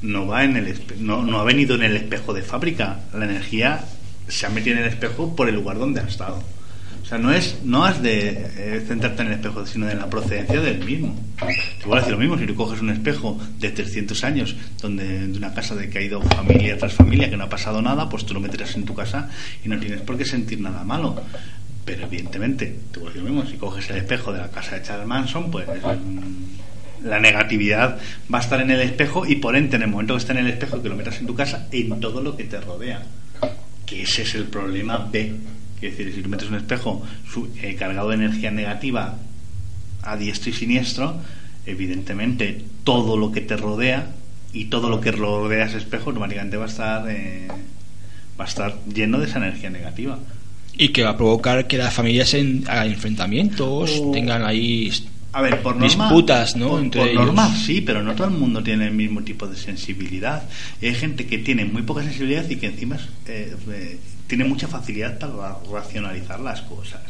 no va en el no, no ha venido en el espejo de fábrica. La energía se ha metido en el espejo por el lugar donde ha estado. O sea, no es no has de eh, centrarte en el espejo, sino en la procedencia del mismo. Te voy a decir lo mismo, si tú coges un espejo de 300 años, donde de una casa de que ha ido familia tras familia, que no ha pasado nada, pues tú lo meterás en tu casa y no tienes por qué sentir nada malo. Pero evidentemente, te voy a decir lo mismo, si coges el espejo de la casa de Charles Manson, pues mm, la negatividad va a estar en el espejo y por ende, en el momento que está en el espejo que lo metas en tu casa, en todo lo que te rodea. Que ese es el problema B. Es decir, si tú metes un espejo su- eh, cargado de energía negativa a diestro y siniestro, evidentemente todo lo que te rodea y todo lo que rodea ese espejo automáticamente va a estar eh, va a estar lleno de esa energía negativa. Y que va a provocar que las familias en, hagan enfrentamientos, O- tengan ahí A ver, por norma, Disputas, ¿no? Por, entre por ellos. norma sí, pero no todo el mundo tiene el mismo tipo de sensibilidad. Hay gente que tiene muy poca sensibilidad y que encima es, eh, eh, tiene mucha facilidad para ra- racionalizar las cosas.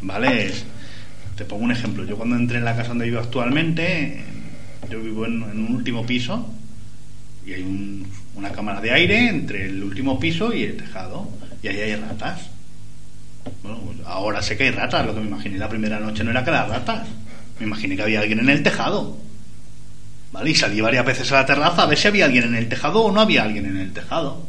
¿Vale? Te pongo un ejemplo. Yo cuando entré en la casa donde vivo actualmente, yo vivo en, en un último piso y hay un- una cámara de aire entre el último piso y el tejado. Y ahí hay ratas. Bueno, pues ahora sé que hay ratas. Lo que me imaginé la primera noche no era que las ratas. Me imaginé que había alguien en el tejado. ¿Vale? Y salí varias veces a la terraza a ver si había alguien en el tejado o no había alguien en el tejado.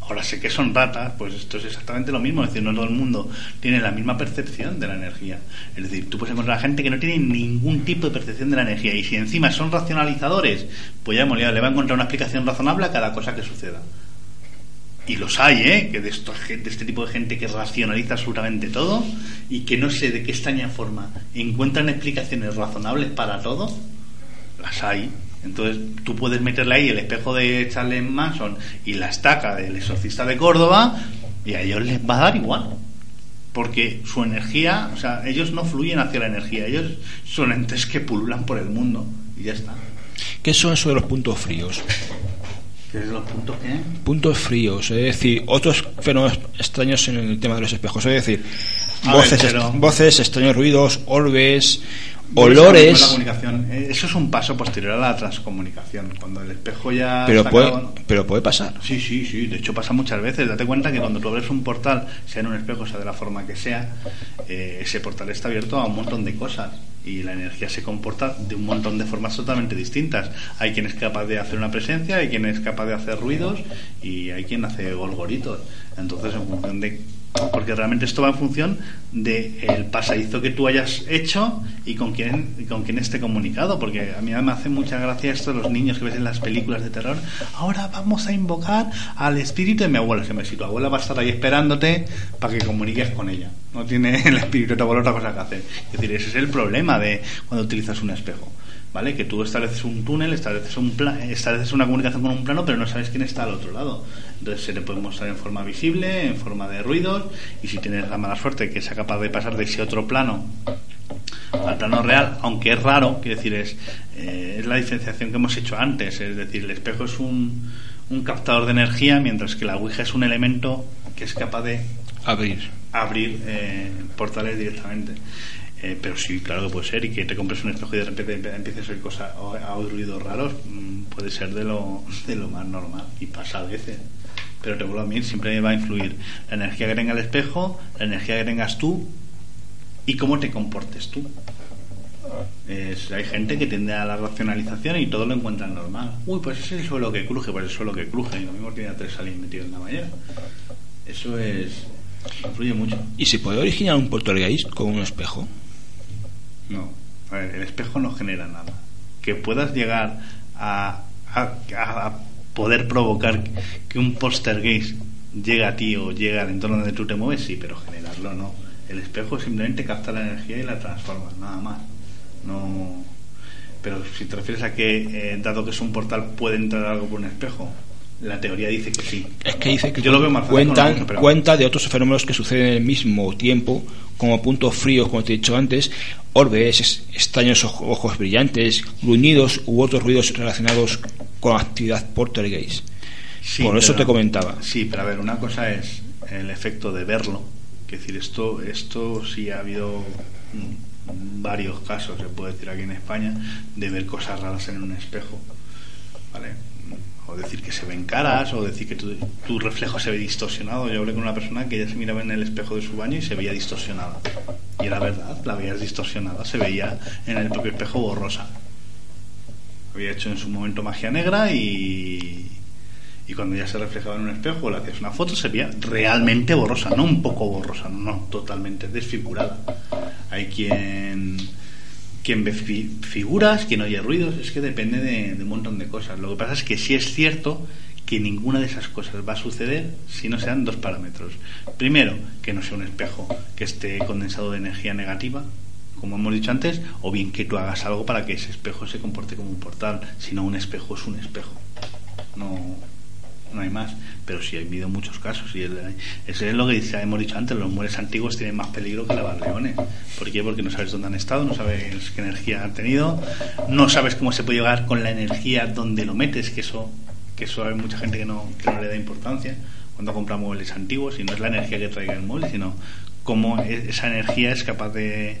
Ahora sé que son ratas, pues esto es exactamente lo mismo. Es decir, no todo el mundo tiene la misma percepción de la energía. Es decir, tú puedes encontrar gente que no tiene ningún tipo de percepción de la energía. Y si encima son racionalizadores, pues ya le va a encontrar una explicación razonable a cada cosa que suceda. Y los hay, ¿eh? Que de, de este tipo de gente que racionaliza absolutamente todo y que no sé de qué extraña forma encuentran explicaciones razonables para todo, las hay. Entonces tú puedes meterle ahí el espejo de Charles Manson y la estaca del exorcista de Córdoba y a ellos les va a dar igual. Porque su energía, o sea, ellos no fluyen hacia la energía, ellos son entes que pululan por el mundo y ya está. ¿Qué son eso de los puntos fríos? ¿Qué es los puntos fríos, es decir, otros fenómenos extraños en el tema de los espejos, es decir, voces, ver, pero- voces, extraños ruidos, orbes, La olores, comunicación. Eh, Eso es un paso posterior a la transcomunicación. Cuando el espejo ya. pero está puede, acabado- pero puede pasar. Sí, sí, sí. De hecho, pasa muchas veces. Date cuenta que cuando tú abres un portal, sea en un espejo, sea de la forma que sea, eh, ese portal está abierto a un montón de cosas. Y la energía se comporta de un montón de formas totalmente distintas. Hay quien es capaz de hacer una presencia, hay quien es capaz de hacer ruidos y hay quien hace golgoritos. Entonces, en función de. Porque realmente esto va en función de el pasadizo que tú hayas hecho y con quién, con quién esté comunicado. Porque a mí me hace mucha gracia esto de los niños que ves en las películas de terror. Ahora vamos a invocar al espíritu de mi abuela. Si tu abuela va a estar ahí esperándote para que comuniques con ella. No tiene el espíritu de tu abuela otra cosa que hacer. Es decir, ese es el problema de cuando utilizas un espejo. ¿Vale? Que tú estableces un túnel, estableces, un estableces una comunicación con un plano, pero no sabes quién está al otro lado. Entonces se te puede mostrar en forma visible, en forma de ruidos, y si tienes la mala suerte que sea capaz de pasar de ese otro plano al plano real, aunque es raro, quiero decir, es, eh, es la diferenciación que hemos hecho antes, es decir, el espejo es un, un captador de energía, mientras que la Ouija es un elemento que es capaz de Abrir. abrir eh, portales directamente. Eh, pero sí, claro que puede ser, y que te compres un espejo y de repente empieces a oír cosas, a oír ruidos raros, mm, puede ser de lo, de lo más normal, y pasa a veces. Pero te vuelvo a mí, siempre va a influir la energía que tenga el espejo, la energía que tengas tú y cómo te comportes tú. Hay gente que tiende a la racionalización y todo lo encuentran normal. Uy, pues es el suelo que cruje, pues es el suelo que cruje, y lo mismo tiene a tres aliens metidos en la bañera. Eso es. influye mucho. ¿Y se puede originar un poltergeist con un espejo? No, a ver, el espejo no genera nada. Que puedas llegar a, a- a poder provocar que un poltergeist llegue a ti o llegue al entorno donde tú te mueves, sí, pero generarlo no. El espejo simplemente capta la energía y la transforma, nada más. No. Pero si te refieres a que, eh, dado que es un portal, puede entrar algo por un espejo, la teoría dice que sí. Es que dice que Yo lo veo más cuentan, cuenta de otros fenómenos que suceden en el mismo tiempo, como puntos fríos, como te he dicho antes, orbes, es- extraños ojo- ojos brillantes, gruñidos u otros ruidos relacionados con actividad poltergeist. Sí, Por eso pero- te comentaba. Sí, pero a ver, una cosa es el efecto de verlo. Es decir, esto, esto sí ha habido varios casos, se puede decir aquí en España, de ver cosas raras en un espejo. ¿Vale? O decir que se ven caras, o decir que tu, reflejo se ve distorsionado. Yo hablé con una persona que ella se miraba en el espejo de su baño y se veía distorsionada. Y era verdad, la veías distorsionada, se veía en el propio espejo borrosa. Había hecho en su momento magia negra y, y cuando ya se reflejaba en un espejo o le hacías una foto se veía realmente borrosa, no un poco borrosa, no, totalmente desfigurada. Hay quien quien ve fi- figuras, quien oye ruidos, es que depende de, de un montón de cosas. Lo que pasa es que sí es cierto que ninguna de esas cosas va a suceder si no sean dos parámetros. Primero, que no sea un espejo que esté condensado de energía negativa, como hemos dicho antes, o bien que tú hagas algo para que ese espejo se comporte como un portal. Si no, un espejo es un espejo. No, no hay más. Pero sí ha habido muchos casos. Y el- eso es lo que dice- hemos dicho antes: los mueres antiguos tienen más peligro que lavar leones. ¿Por qué? Porque no sabes dónde han estado, no sabes qué energía han tenido, no sabes cómo se puede llegar con la energía donde lo metes, que eso, que eso hay mucha gente que no, que no le da importancia cuando compra muebles antiguos y no es la energía que traiga el mueble, sino cómo e- esa energía es capaz de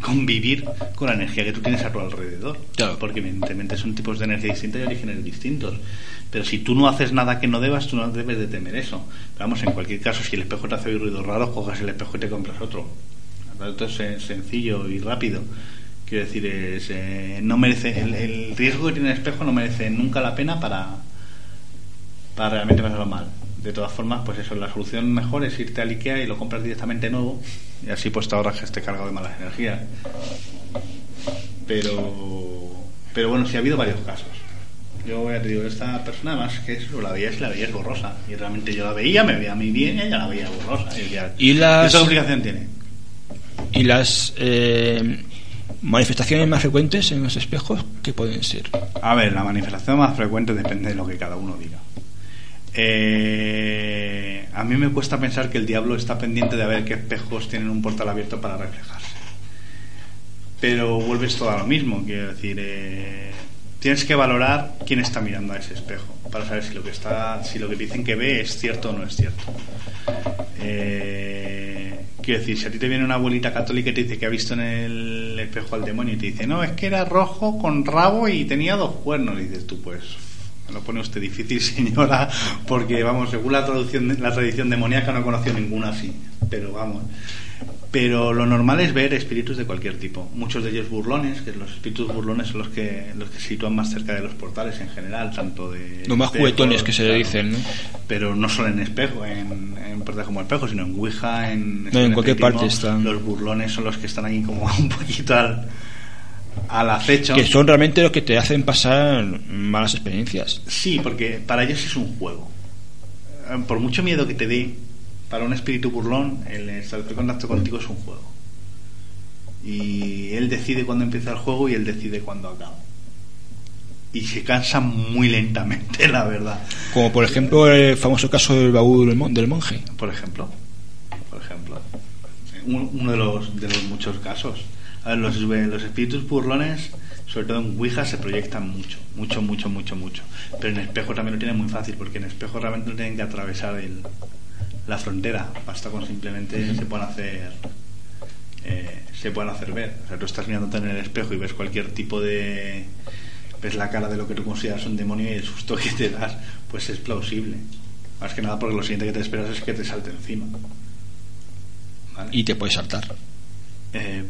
convivir con la energía que tú tienes a tu alrededor. Claro. Porque evidentemente son tipos de energía distintos y orígenes distintos. Pero si tú no haces nada que no debas, tú no debes de temer eso. Pero vamos, en cualquier caso, si el espejo te hace oír ruidos raros, cojas el espejo y te compras otro. Esto es sencillo y rápido. Quiero decir, es, eh, no merece el, riesgo que tiene el espejo no merece nunca la pena para, para realmente pasarlo mal. De todas formas, pues eso, la solución mejor es irte al Ikea y lo compras directamente nuevo y así pues te ahorras que esté cargado de malas energías. Pero, pero bueno, sí ha habido varios casos. Yo ya te digo, esta persona además que eso, la veías y la veías borrosa. Y realmente yo la veía, me veía a mí bien y ella la veía borrosa. Y, decía, ¿Y las- ¿Eso qué explicación tiene? ¿Y las eh, manifestaciones más frecuentes en los espejos qué pueden ser? A ver, la manifestación más frecuente depende de lo que cada uno diga. Eh, a mí me cuesta pensar que el diablo está pendiente de ver qué espejos tienen un portal abierto para reflejarse. Pero vuelves todo a lo mismo, quiero decir, eh, tienes que valorar quién está mirando a ese espejo para saber si lo que está, si lo que dicen que ve es cierto o no es cierto. Eh, quiero decir, si a ti te viene una abuelita católica y te dice que ha visto en el espejo al demonio y te dice, no, es que era rojo con rabo y tenía dos cuernos, y dices tú, pues me lo pone usted difícil, señora, porque vamos, según la traducción, la tradición demoníaca no he conocido ninguna así, pero vamos. Pero lo normal es ver espíritus de cualquier tipo. Muchos de ellos burlones, que los espíritus burlones son los que los que se sitúan más cerca de los portales en general, tanto de Los más juguetones que se le claro. dicen, ¿no? Pero no solo en espejo, en, en portales como espejo, sino en Ouija, en, No, en cualquier espiritismo. parte están. Los burlones son los que están ahí como un poquito al, al acecho. Que son realmente los que te hacen pasar malas experiencias. Sí, porque para ellos es un juego. Eh, Por mucho miedo que te dé, para un espíritu burlón, el establecer contacto contigo es un juego. Y él decide cuándo empieza el juego y él decide cuándo acaba. Y se cansa muy lentamente, la verdad. Como por ejemplo el famoso caso del baúl del mon- del monje. Por ejemplo. Por ejemplo. Un- Uno de los, de los muchos casos. A ver, los, los espíritus burlones, sobre todo en Ouija, se proyectan mucho. Mucho, mucho, mucho, mucho. Pero en espejo también lo tienen muy fácil, porque en espejo realmente no tienen que atravesar el, la frontera. Basta con simplemente se pueden hacer. eh, se pueden hacer ver. O sea, tú estás mirándote en el espejo y ves cualquier tipo de. ves la cara de lo que tú consideras un demonio y el susto que te das, pues es plausible. Más que nada porque lo siguiente que te esperas es que te salte encima. ¿Vale? Y te puedes saltar. Eh,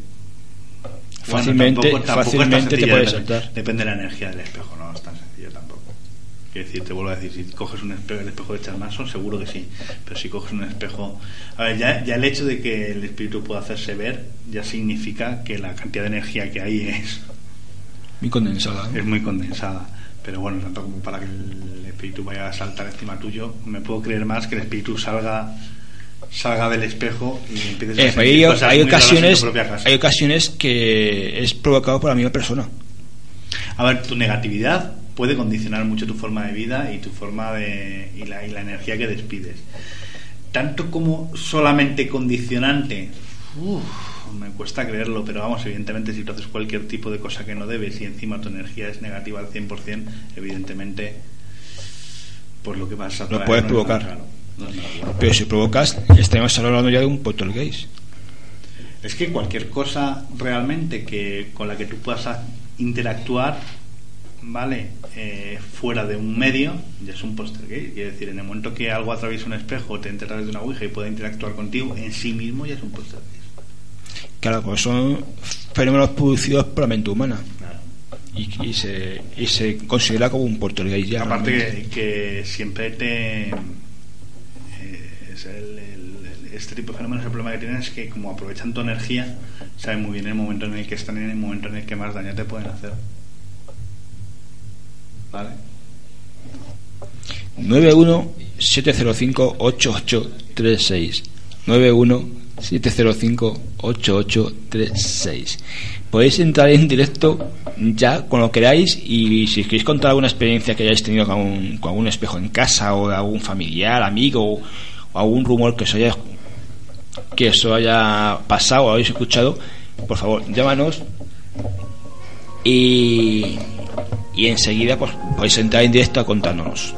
Fácilmente- tampoco- fácilmente te puedes saltar. Depende de la energía del espejo, no es tan. Quiero decir, te vuelvo a decir, si coges un espejo, el espejo de Charles Manson, seguro que sí. Pero si coges un espejo. A ver, ya, ya el hecho de que el espíritu pueda hacerse ver, ya significa que la cantidad de energía que hay es, Muy condensada. ¿no? es muy condensada. Pero bueno, tanto como para que el espíritu vaya a saltar encima tuyo, me puedo creer más que el espíritu salga salga del espejo y empieces Eh, a hay, cosas hay muy en tu casa. hay ocasiones que es provocado por la misma persona A ver, tu negatividad puede condicionar mucho tu forma de vida y tu forma de. y la, y la energía que despides. Tanto como solamente condicionante, uf, me cuesta creerlo, pero vamos, evidentemente, si tú haces cualquier tipo de cosa que no debes y encima tu energía es negativa al 100%, evidentemente, pues lo que vas a Lo traer puedes no provocar. claro, no pero si provocas estaremos hablando ya de un poltergeist Es que cualquier cosa realmente que con la que tú puedas interactuar, ¿vale? Eh, fuera de un medio, ya es un poltergeist. Quiere decir, en el momento que algo atraviesa un espejo o te entra a través de una ouija y pueda interactuar contigo, en sí mismo ya es un poltergeist. claro pues son fenómenos producidos por la mente humana Claro. y, y se, y se considera como un poltergeist ya Aparte que, que siempre te... eh, es el- el- el- este tipo de fenómenos el problema que tienen es que como aprovechan tu energía, saben muy bien el momento en el que están y en el momento en el que más daño te pueden hacer. ¿Vale? 91-705-8836 91-705-8836 Podéis entrar en directo ya con lo queráis y si queréis contar alguna experiencia que hayáis tenido con, un- con algún espejo en casa o de algún familiar, amigo o, o algún rumor que os haya que os haya pasado o habéis escuchado, por favor, llámanos y, y enseguida pues, podéis entrar en directo a contarnos.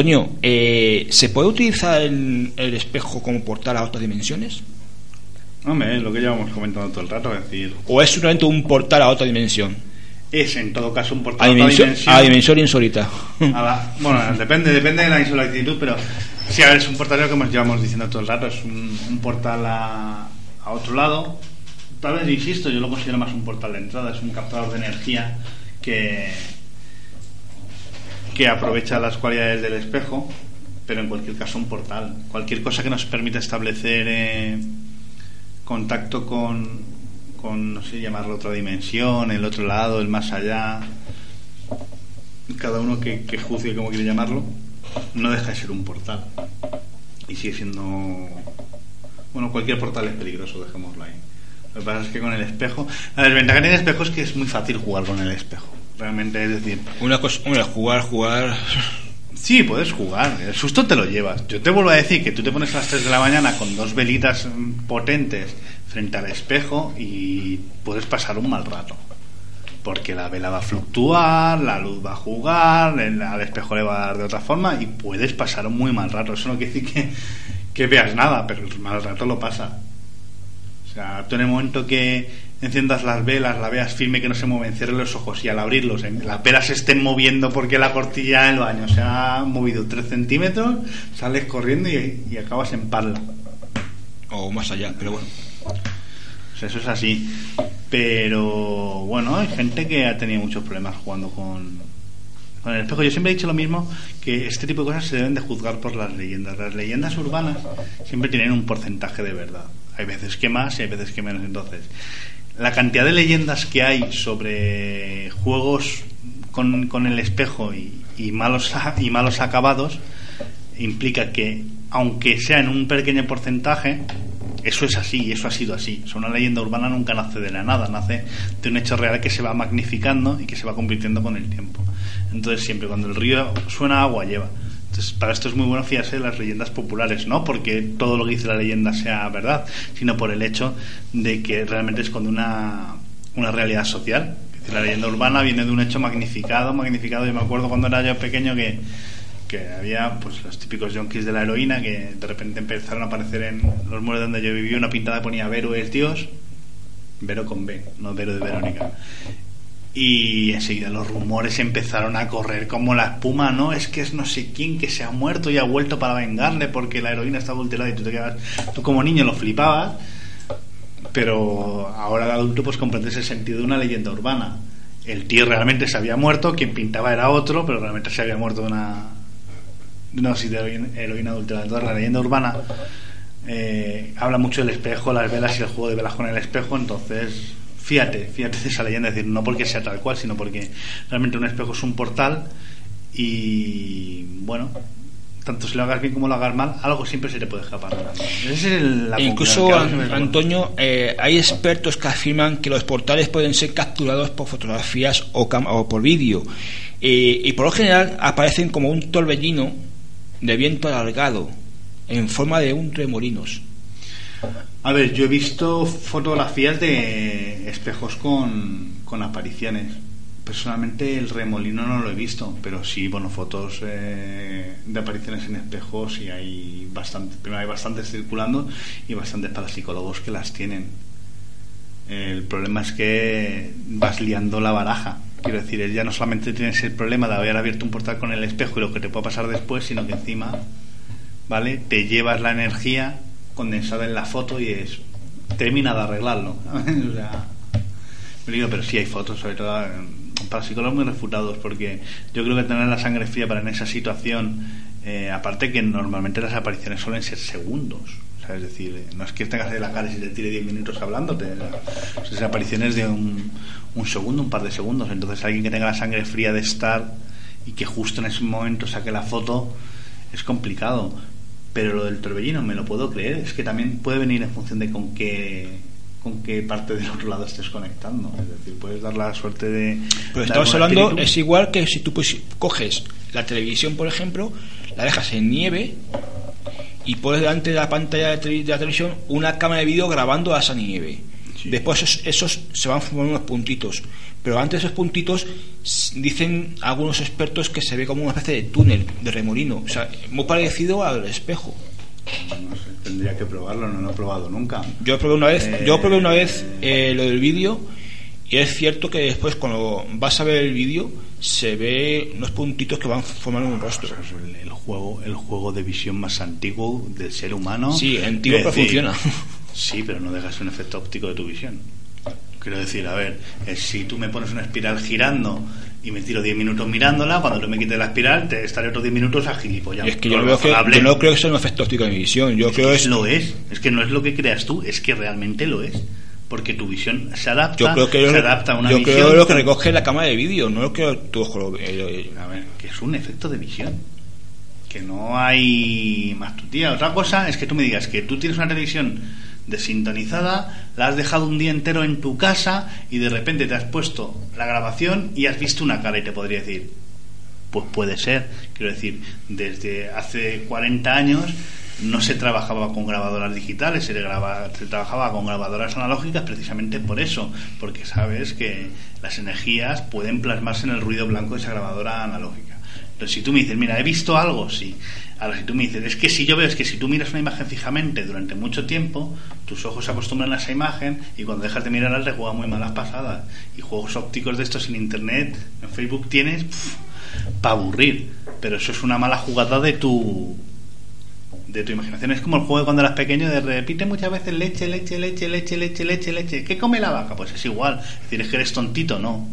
Antonio, eh, ¿se puede utilizar el, el espejo como portal a otras dimensiones? Hombre, es lo que llevamos comentando todo el rato, es decir, ¿O es solamente un portal a otra dimensión? es en todo caso un A portal a otra dimensión, dimensión. a dimensión insólita. A la- bueno, depende, depende de la insolicitud, pero sí, a ver, es un portal que nos llevamos diciendo todo el rato, es un, un portal a, a otro lado. Tal vez, insisto, yo lo considero más un portal de entrada, es un captador de energía que, que aprovecha las cualidades del espejo, pero en cualquier caso un portal. Cualquier cosa que nos permita establecer eh, contacto con, con, no sé, llamarlo otra dimensión, el otro lado, el más allá, cada uno que, que juzgue como quiere llamarlo, no deja de ser un portal. Y sigue siendo. Bueno, cualquier portal es peligroso, dejémoslo ahí. Lo que pasa es que con el espejo. La desventaja del espejo es que es muy fácil jugar con el espejo. Realmente, es decir, Una cosa, jugar, jugar. Sí, puedes jugar. El susto te lo llevas. Yo te vuelvo a decir que tú te pones a las 3 de la mañana con dos velitas mm, potentes frente al espejo y puedes pasar un mal rato. Porque la vela va a fluctuar, la luz va a jugar, el- al espejo le va a dar de otra forma y puedes pasar un muy mal rato. Eso no quiere decir que, que veas nada, pero el mal rato lo pasa. O sea, tú en el momento que enciendas las velas, la veas firme que no se mueven, cierres los ojos y al abrirlos en- las velas se estén moviendo porque la cortilla del baño se ha movido 3 centímetros, sales corriendo y, y acabas en parla. O más allá, pero bueno. Sea, eso es así. Pero bueno, hay gente que ha tenido muchos problemas jugando con, con el espejo. Yo siempre he dicho lo mismo, que este tipo de cosas se deben de juzgar por las leyendas. Las leyendas urbanas siempre tienen un porcentaje de verdad. Hay veces que más y hay veces que menos. Entonces, la cantidad de leyendas que hay sobre juegos con, el espejo y, malos, y malos acabados implica que, aunque sea en un pequeño porcentaje, eso es así y eso ha sido así. O una leyenda urbana nunca nace de la nada, nace de un hecho real que se va magnificando y que se va convirtiendo con el tiempo. Entonces, siempre cuando el río suena, agua lleva. Entonces, para esto es muy bueno fiarse de las leyendas populares, no porque todo lo que dice la leyenda sea verdad, sino por el hecho de que realmente esconde una, una realidad social. La leyenda urbana viene de un hecho magnificado, magnificado. Yo me acuerdo cuando era yo pequeño que, que había pues los típicos junkies de la heroína que de repente empezaron a aparecer en los muros donde yo vivía una pintada ponía Vero es Dios, Vero con B, no Vero de Verónica. Y enseguida los rumores empezaron a correr como la espuma, ¿no? Es que es no sé quién que se ha muerto y ha vuelto para vengarle porque la heroína está adulterada y tú te quedas, tú como niño lo flipabas, pero ahora de adulto pues comprendes el sentido de una leyenda urbana. El tío realmente se había muerto, quien pintaba era otro, pero realmente se había muerto de una, una dosis de heroína, heroína adulterada. Entonces la leyenda urbana eh, habla mucho del espejo, las velas y el juego de velas con el espejo, entonces fíjate, fíjate de esa leyenda, es decir, no porque sea tal cual, sino porque realmente un espejo es un portal y bueno, tanto si lo hagas bien como lo hagas mal, algo siempre se te puede escapar. Esa es el- la incluso, que Antonio, eh, hay expertos que afirman que los portales pueden ser capturados por fotografías o, cam- o por vídeo. Eh, y por lo general aparecen como un torbellino de viento alargado, en forma de un remolinos. A ver, yo he visto fotografías de espejos con, con apariciones. Personalmente el remolino no lo he visto, pero sí, bueno, fotos eh, de apariciones en espejos y hay bastante, primero hay bastantes circulando y bastantes parapsicólogos que las tienen. El problema es que vas liando la baraja. Quiero decir, ya no solamente tienes el problema de haber abierto un portal con el espejo y lo que te puede pasar después, sino que encima, ¿vale? Te llevas la energía condensada en la foto y es termina de arreglarlo. o sea, pero sí hay fotos, sobre todo eh, para psicólogos muy refutados, porque yo creo que tener la sangre fría para en esa situación, eh, aparte que normalmente las apariciones suelen ser segundos. es decir, eh, no es que tengas ahí la cara y te tire 10 minutos hablándote. O son apariciones de un, un segundo, un par de segundos. Entonces, alguien que tenga la sangre fría de estar y que justo en ese momento saque la foto es complicado. Pero lo del torbellino me lo puedo creer. Es que también puede venir en función de con qué con qué parte del otro lado estés conectando. Es decir, puedes dar la suerte de. Pero estamos hablando, espíritu. es igual que si tú pues, coges la televisión, por ejemplo, la dejas en nieve y pones delante de la pantalla de, tele- de la televisión una cámara de vídeo grabando a esa nieve. Después esos, esos se van formando unos puntitos. Pero antes de esos puntitos dicen algunos expertos que se ve como una especie de túnel, de remolino. O sea, muy parecido al espejo. No sé, tendría que probarlo, no lo he probado nunca. Yo probé una vez, Eh, yo probé una vez eh, lo del vídeo y es cierto que después cuando vas a ver el vídeo se ve unos puntitos que van formando un rostro. Pues es el, el juego, el juego de visión más antiguo del ser humano. Sí, antiguo, pero funciona. Sí, pero no dejas un efecto óptico de tu visión. Quiero decir, a ver, eh, si tú me pones una espiral girando y me tiro 10 minutos mirándola, cuando tú me quites la espiral, te estaré otros 10 minutos a gilipollas. Es que yo, no veo que, yo no creo que sea un efecto óptico de mi visión. Yo Es creo que es lo es. Es que no es lo que creas tú, es que realmente lo es. Porque tu visión se adapta, yo creo que se adapta a una yo visión. creo lo que recoge la cámara de vídeo, no lo que tu ojo lo ve. A ver, que es un efecto de visión. Que no hay más tu tía. Otra cosa es que tú me digas que tú tienes una televisión desintonizada, la has dejado un día entero en tu casa y de repente te has puesto la grabación y has visto una cara y te podría decir, pues puede ser. Quiero decir, desde hace 40 años no se trabajaba con grabadoras digitales, se, graba- se trabajaba con grabadoras analógicas precisamente por eso, porque sabes que las energías pueden plasmarse en el ruido blanco de esa grabadora analógica. Entonces, si tú me dices, mira, he visto algo, sí. Ahora, si tú me dices, es que si yo veo, es que si tú miras una imagen fijamente durante mucho tiempo, tus ojos se acostumbran a esa imagen y cuando dejas de mirarla te juega muy malas pasadas. Y juegos ópticos de estos en internet, en Facebook tienes para aburrir. Pero eso es una mala jugada de tu de tu imaginación. Es como el juego cuando eras pequeño de repite muchas veces leche, leche, leche, leche, leche, leche, leche. ¿Qué come la vaca? Pues es igual. Es decir, es que eres tontito, no.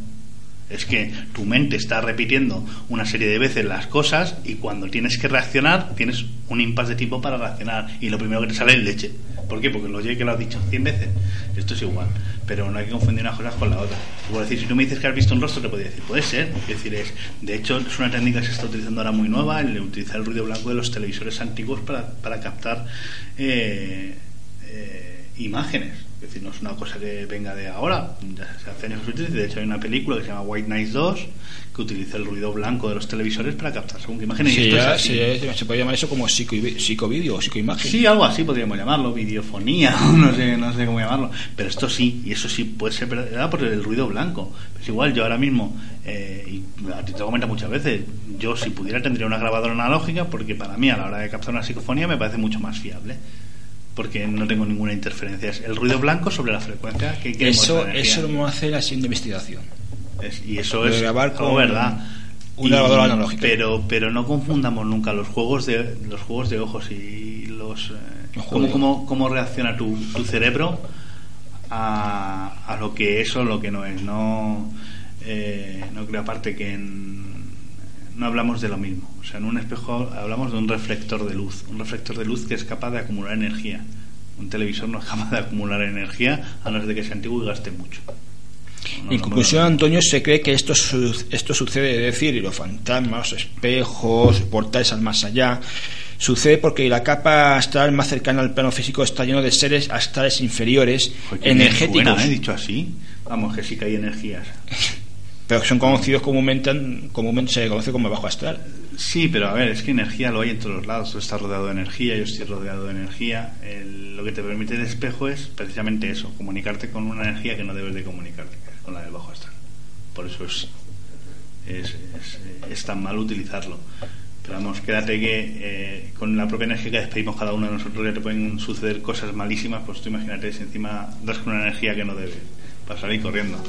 Es que tu mente está repitiendo una serie de veces las cosas y cuando tienes que reaccionar tienes un impasse de tiempo para reaccionar y lo primero que te sale es leche. ¿Por qué? Porque lo oye que lo has dicho 100 veces. Esto es igual, pero no hay que confundir unas cosas con la otra. Por decir, si tú me dices que has visto un rostro, te podría decir, puede ser. Es decir, es, de hecho, es una técnica que se está utilizando ahora muy nueva, el utilizar el ruido blanco de los televisores antiguos para, para captar eh, eh, imágenes. Es decir, no es una cosa que venga de ahora, ya se hace se utiliza. De hecho, hay una película que se llama White Nights 2 que utiliza el ruido blanco de los televisores para captar según qué imágenes. y Sí, esto es ya, así. sí, se puede llamar eso como psico, psicovídeo o psicoimagen. Sí, algo así podríamos llamarlo, videofonía, no sé, no sé cómo llamarlo. Pero esto sí, y eso sí puede ser verdad por el ruido blanco. Pues igual yo ahora mismo, eh, y a ti te lo comento muchas veces, yo si pudiera tendría una grabadora analógica porque para mí a la hora de captar una psicofonía me parece mucho más fiable. Porque no tengo ninguna interferencia. Es el ruido blanco sobre la frecuencia que Eso, eso lo vamos a hacer así en investigación. Es- y eso de es grabar algo con verdad. una grabadora analógica. Pero, pero no confundamos nunca los juegos de los juegos de ojos y los, eh, Los cómo, cómo, cómo reacciona tu, tu cerebro a, a lo que es o lo que no es. No, eh, no creo aparte que en- no hablamos de lo mismo. O sea, en un espejo hablamos de un reflector de luz, un reflector de luz que es capaz de acumular energía. Un televisor no es capaz de acumular energía a no ser de que sea antiguo y gaste mucho. No, en no, conclusión, no. Antonio, se cree que esto, esto sucede, es decir, los fantasmas, espejos, portales al más allá, sucede porque la capa astral más cercana al plano físico está lleno de seres astrales inferiores, Joder, energéticos, suena, ¿eh? dicho así. Vamos, que sí que hay energías. pero son conocidos comúnmente, comúnmente se conoce como bajo astral. Sí, pero a ver, es que energía lo hay en todos los lados. Tú estás rodeado de energía, yo estoy rodeado de energía. El- lo que te permite el espejo es precisamente eso, comunicarte con una energía que no debes de comunicarte, con la del bajo astral. Por eso es, es, es, es tan mal utilizarlo. Pero vamos, quédate que eh, con la propia energía que despedimos cada uno de nosotros ya te pueden suceder cosas malísimas, pues tú imagínate si encima das con una energía que no debes. Para salir corriendo.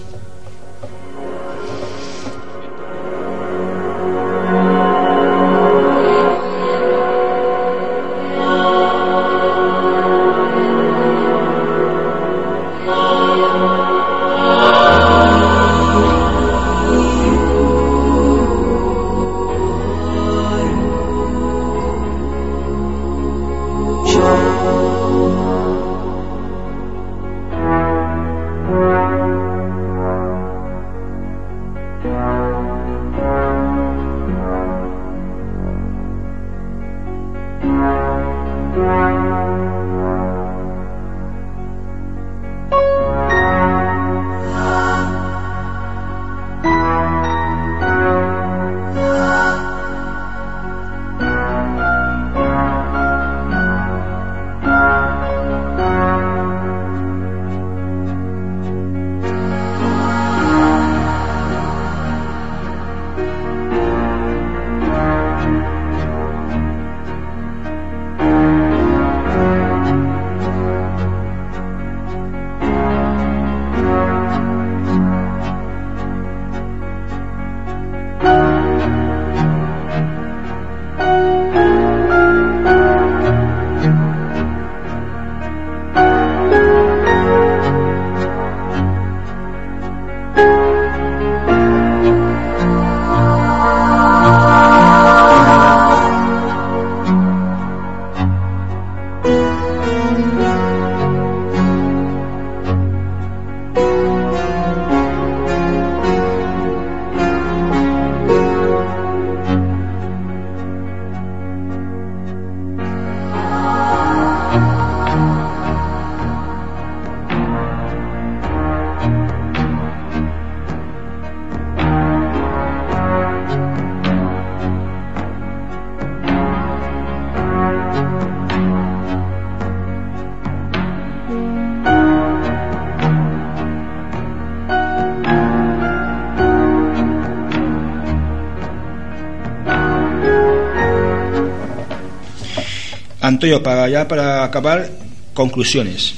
Antonio, para ya para acabar, conclusiones.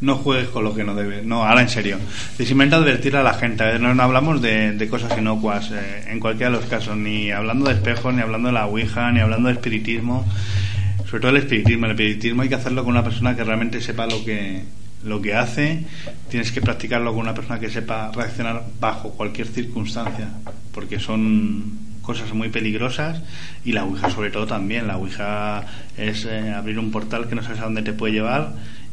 No juegues con lo que no debes. No, ahora en serio. Y simplemente advertir a la gente. No, no hablamos de, de cosas inocuas eh, en cualquiera de los casos. Ni hablando de espejos, ni hablando de la Ouija, ni hablando de espiritismo. Sobre todo el espiritismo. El espiritismo hay que hacerlo con una persona que realmente sepa lo que, lo que hace. Tienes que practicarlo con una persona que sepa reaccionar bajo cualquier circunstancia. Porque son cosas muy peligrosas y la Ouija sobre todo también. La Ouija es eh, abrir un portal que no sabes a dónde te puede llevar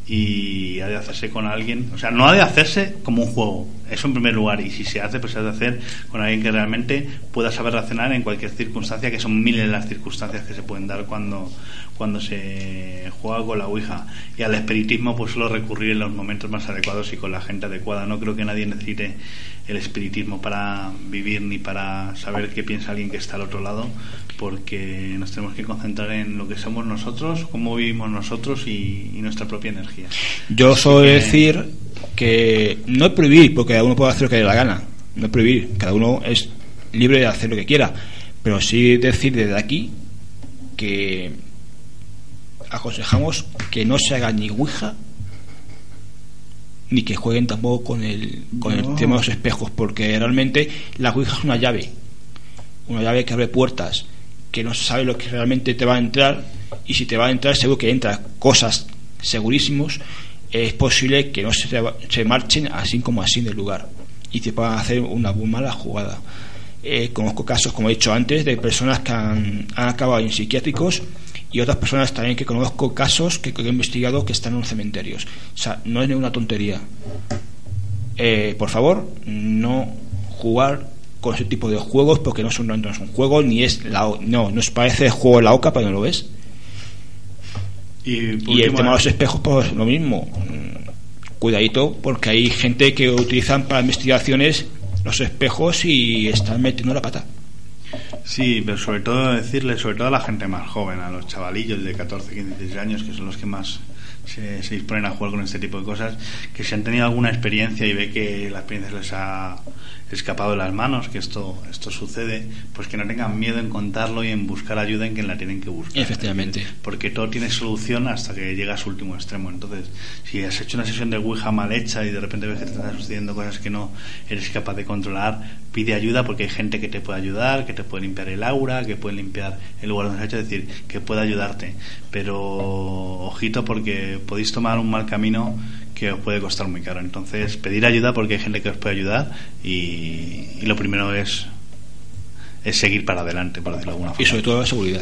y ha de hacerse con alguien, o sea, no ha de hacerse como un juego, eso en primer lugar, y si se hace, pues se ha de hacer con alguien que realmente pueda saber reaccionar en cualquier circunstancia, que son miles las circunstancias que se pueden dar cuando, cuando se juega con la Ouija. Y al espiritismo, pues solo recurrir en los momentos más adecuados y con la gente adecuada. No creo que nadie necesite el espiritismo para vivir ni para saber qué piensa alguien que está al otro lado, porque nos tenemos que concentrar en lo que somos nosotros, cómo vivimos nosotros y, y nuestra propia energía. Yo suelo que- decir que no es prohibir, porque cada uno puede hacer lo que le dé la gana. No es prohibir, cada uno es libre de hacer lo que quiera. Pero sí decir desde aquí que aconsejamos que no se haga ni Ouija ni que jueguen tampoco con el, con el tema de los espejos, porque realmente la Ouija es una llave, una llave que abre puertas, que no sabe lo que realmente te va a entrar, y si te va a entrar, seguro que entra cosas segurísimos, es posible que no se, marchen así como así del lugar y te puedan hacer una muy mala jugada. Eh, conozco casos, como he dicho antes, de personas que han, acabado en psiquiátricos y otras personas también que conozco casos que, he investigado que están en cementerios. O sea, no es ninguna tontería. Eh, por favor, no jugar con ese tipo de juegos porque no son, no es un juego ni es la, o- no, nos parece el juego de la oca, pero no lo ves. Y, el tema de los espejos, pues lo mismo. Cuidadito, porque hay gente que utilizan para investigaciones los espejos y están metiendo la pata. Sí, pero sobre todo decirle, sobre todo a la gente más joven, a los chavalillos de 14, 15, 16 años, que son los que más se, se disponen a jugar con este tipo de cosas, que si han tenido alguna experiencia y ve que la experiencia les ha escapado de las manos, que esto, esto sucede, pues que no tengan miedo en contarlo y en buscar ayuda en quien la tienen que buscar. Efectivamente. Porque todo tiene solución hasta que llega a su último extremo. Entonces, si has hecho una sesión de Ouija mal hecha y de repente ves que te están sucediendo cosas que no eres capaz de controlar, pide ayuda porque hay gente que te puede ayudar, que te puede limpiar el aura, que puede limpiar el lugar donde has hecho, es decir, que puede ayudarte. Pero ojito porque podéis tomar un mal camino que os puede costar muy caro. Entonces, pedir ayuda porque hay gente que os puede ayudar y, y lo primero es, es seguir para adelante, por decirlo de alguna Y forma. sobre todo la seguridad.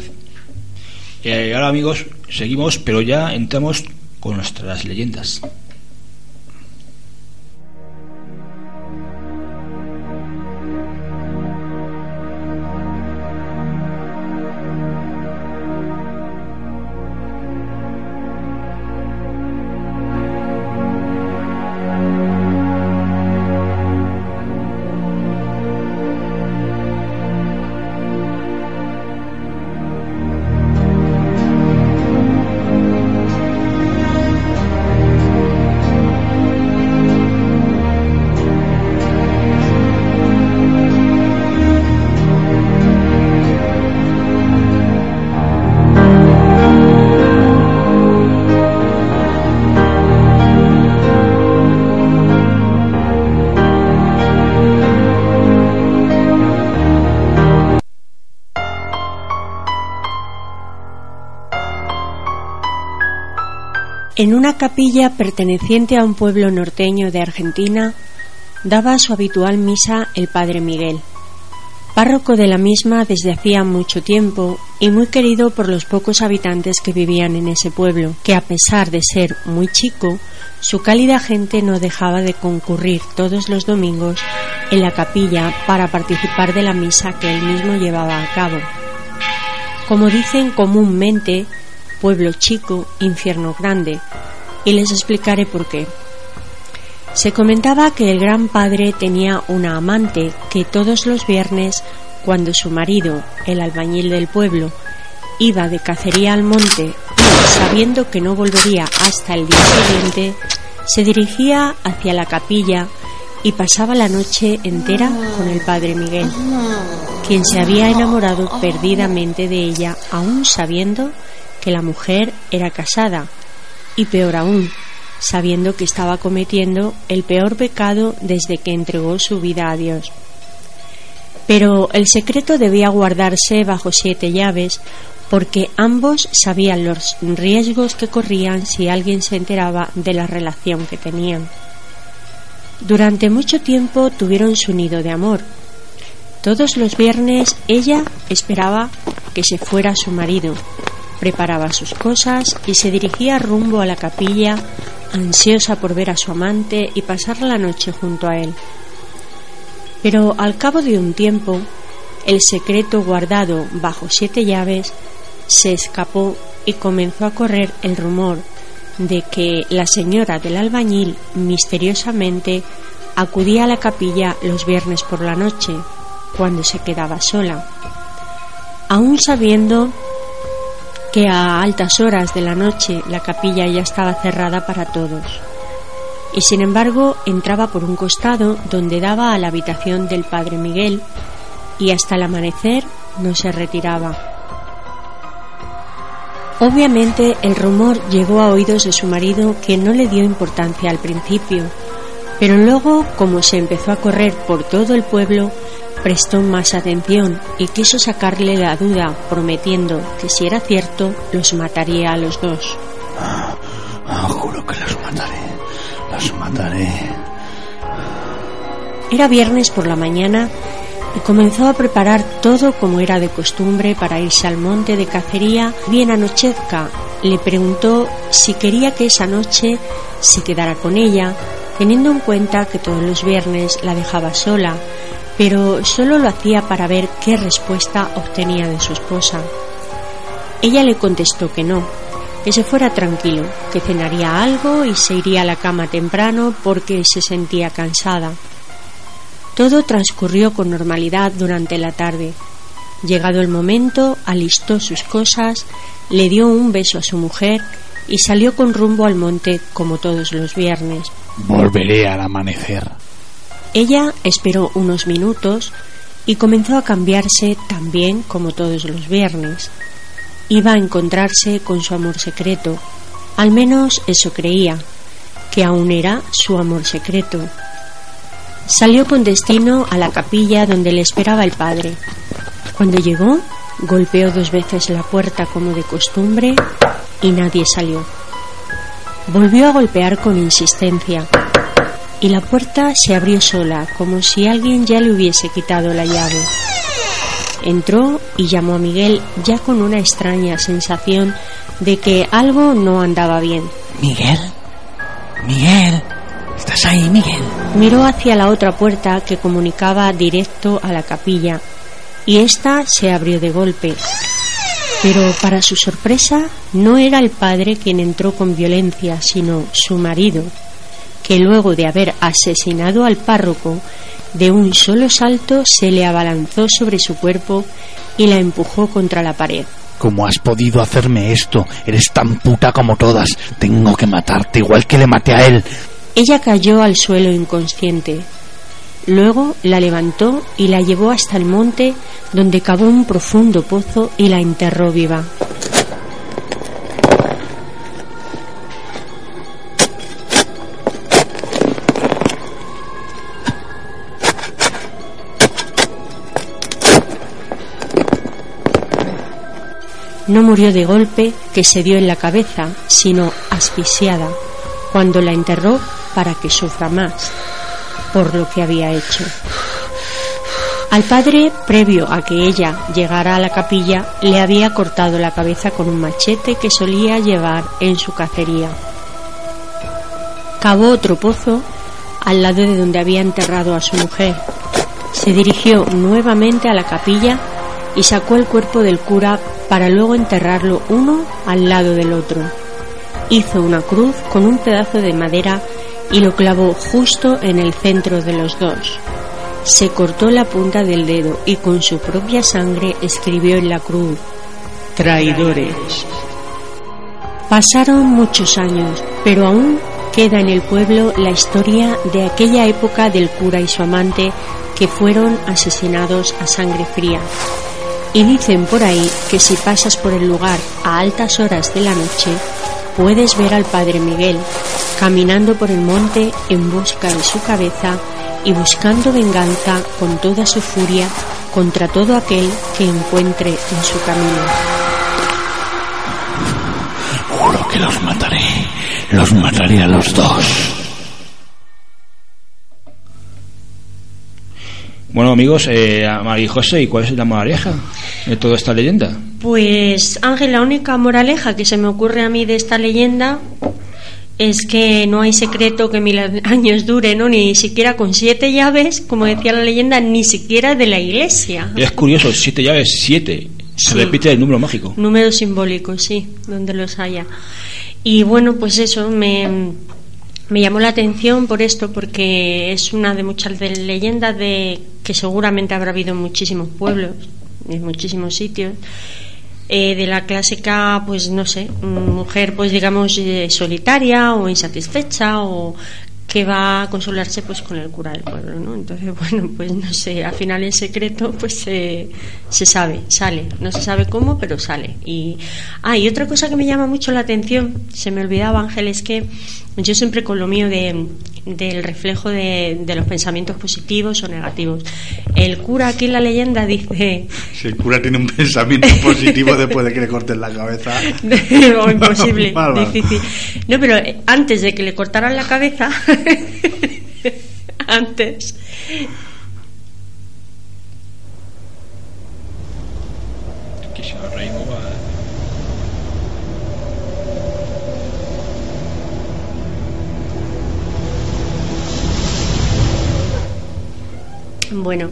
Eh, ahora amigos, seguimos, pero ya entramos con nuestras leyendas. En una capilla perteneciente a un pueblo norteño de Argentina, daba su habitual misa el padre Miguel, párroco de la misma desde hacía mucho tiempo y muy querido por los pocos habitantes que vivían en ese pueblo, que a pesar de ser muy chico, su cálida gente no dejaba de concurrir todos los domingos en la capilla para participar de la misa que él mismo llevaba a cabo. Como dicen comúnmente, pueblo chico, infierno grande, y les explicaré por qué. Se comentaba que el gran padre tenía una amante que todos los viernes, cuando su marido, el albañil del pueblo, iba de cacería al monte sabiendo que no volvería hasta el día siguiente, se dirigía hacia la capilla y pasaba la noche entera con el padre Miguel, quien se había enamorado perdidamente de ella, aún sabiendo que la mujer era casada y peor aún, sabiendo que estaba cometiendo el peor pecado desde que entregó su vida a Dios. Pero el secreto debía guardarse bajo siete llaves porque ambos sabían los riesgos que corrían si alguien se enteraba de la relación que tenían. Durante mucho tiempo tuvieron su nido de amor. Todos los viernes ella esperaba que se fuera su marido, preparaba sus cosas y se dirigía rumbo a la capilla, ansiosa por ver a su amante y pasar la noche junto a él. Pero al cabo de un tiempo, el secreto guardado bajo siete llaves se escapó y comenzó a correr el rumor de que la señora del albañil misteriosamente acudía a la capilla los viernes por la noche, cuando se quedaba sola, aún sabiendo que a altas horas de la noche la capilla ya estaba cerrada para todos. Y sin embargo entraba por un costado donde daba a la habitación del padre Miguel y hasta el amanecer no se retiraba. Obviamente el rumor llegó a oídos de su marido que no le dio importancia al principio, pero luego, como se empezó a correr por todo el pueblo, prestó más atención y quiso sacarle la duda, prometiendo que si era cierto, los mataría a los dos. Ah, ah, juro que los mataré, los mataré. Era viernes por la mañana y comenzó a preparar todo como era de costumbre para irse al monte de cacería. Bien anochezca le preguntó si quería que esa noche se quedara con ella, teniendo en cuenta que todos los viernes la dejaba sola, pero solo lo hacía para ver qué respuesta obtenía de su esposa. Ella le contestó que no, que se fuera tranquilo, que cenaría algo y se iría a la cama temprano porque se sentía cansada. Todo transcurrió con normalidad durante la tarde. Llegado el momento, alistó sus cosas, le dio un beso a su mujer y salió con rumbo al monte como todos los viernes. Volveré al amanecer. Ella esperó unos minutos y comenzó a cambiarse también como todos los viernes. Iba a encontrarse con su amor secreto, al menos eso creía, que aún era su amor secreto. Salió con destino a la capilla donde le esperaba el padre. Cuando llegó, golpeó dos veces la puerta como de costumbre y nadie salió. Volvió a golpear con insistencia y la puerta se abrió sola, como si alguien ya le hubiese quitado la llave. Entró y llamó a Miguel ya con una extraña sensación de que algo no andaba bien. Miguel, Miguel, ¿estás ahí, Miguel? Miró hacia la otra puerta que comunicaba directo a la capilla y ésta se abrió de golpe. Pero para su sorpresa no era el padre quien entró con violencia, sino su marido, que luego de haber asesinado al párroco, de un solo salto se le abalanzó sobre su cuerpo y la empujó contra la pared. ¿Cómo has podido hacerme esto? Eres tan puta como todas. Tengo que matarte igual que le maté a él. Ella cayó al suelo inconsciente. Luego la levantó y la llevó hasta el monte donde cavó un profundo pozo y la enterró viva. No murió de golpe que se dio en la cabeza, sino asfixiada, cuando la enterró para que sufra más por lo que había hecho. Al padre, previo a que ella llegara a la capilla, le había cortado la cabeza con un machete que solía llevar en su cacería. Cavó otro pozo al lado de donde había enterrado a su mujer. Se dirigió nuevamente a la capilla y sacó el cuerpo del cura para luego enterrarlo uno al lado del otro. Hizo una cruz con un pedazo de madera y lo clavó justo en el centro de los dos. Se cortó la punta del dedo y con su propia sangre escribió en la cruz, traidores. Pasaron muchos años, pero aún queda en el pueblo la historia de aquella época del cura y su amante que fueron asesinados a sangre fría. Y dicen por ahí que si pasas por el lugar a altas horas de la noche, puedes ver al Padre Miguel caminando por el monte en busca de su cabeza y buscando venganza con toda su furia contra todo aquel que encuentre en su camino. Juro que los mataré. Los mataré a los dos. Bueno, amigos, eh, María José, ¿y cuál es la moraleja de toda esta leyenda? Pues Ángel, la única moraleja que se me ocurre a mí de esta leyenda es que no hay secreto que mil años dure, ¿no? Ni siquiera con siete llaves, como decía la leyenda, ni siquiera de la iglesia. Es curioso, siete llaves, siete. Se Sí. repite el número mágico. Números simbólicos, sí, donde los haya. Y bueno, pues eso me, me llamó la atención por esto, porque es una de muchas de leyendas de que seguramente habrá habido en muchísimos pueblos, en muchísimos sitios. eh, de la clásica, pues no sé, mujer, pues digamos, eh, solitaria o insatisfecha o que va a consolarse pues con el cura del pueblo, ¿no? Entonces, bueno, pues no sé, al final en secreto pues se sabe, sale, no se sabe cómo, pero sale. Y, ah, y otra cosa que me llama mucho la atención, se me olvidaba Ángel, es que yo siempre con lo mío de, del reflejo de, de los pensamientos positivos o negativos. El cura aquí en la leyenda dice, Si el cura tiene un pensamiento positivo después de que le corten la cabeza. o imposible, Mal, mal. difícil. No, pero eh, antes de que le cortaran la cabeza, antes, Bueno,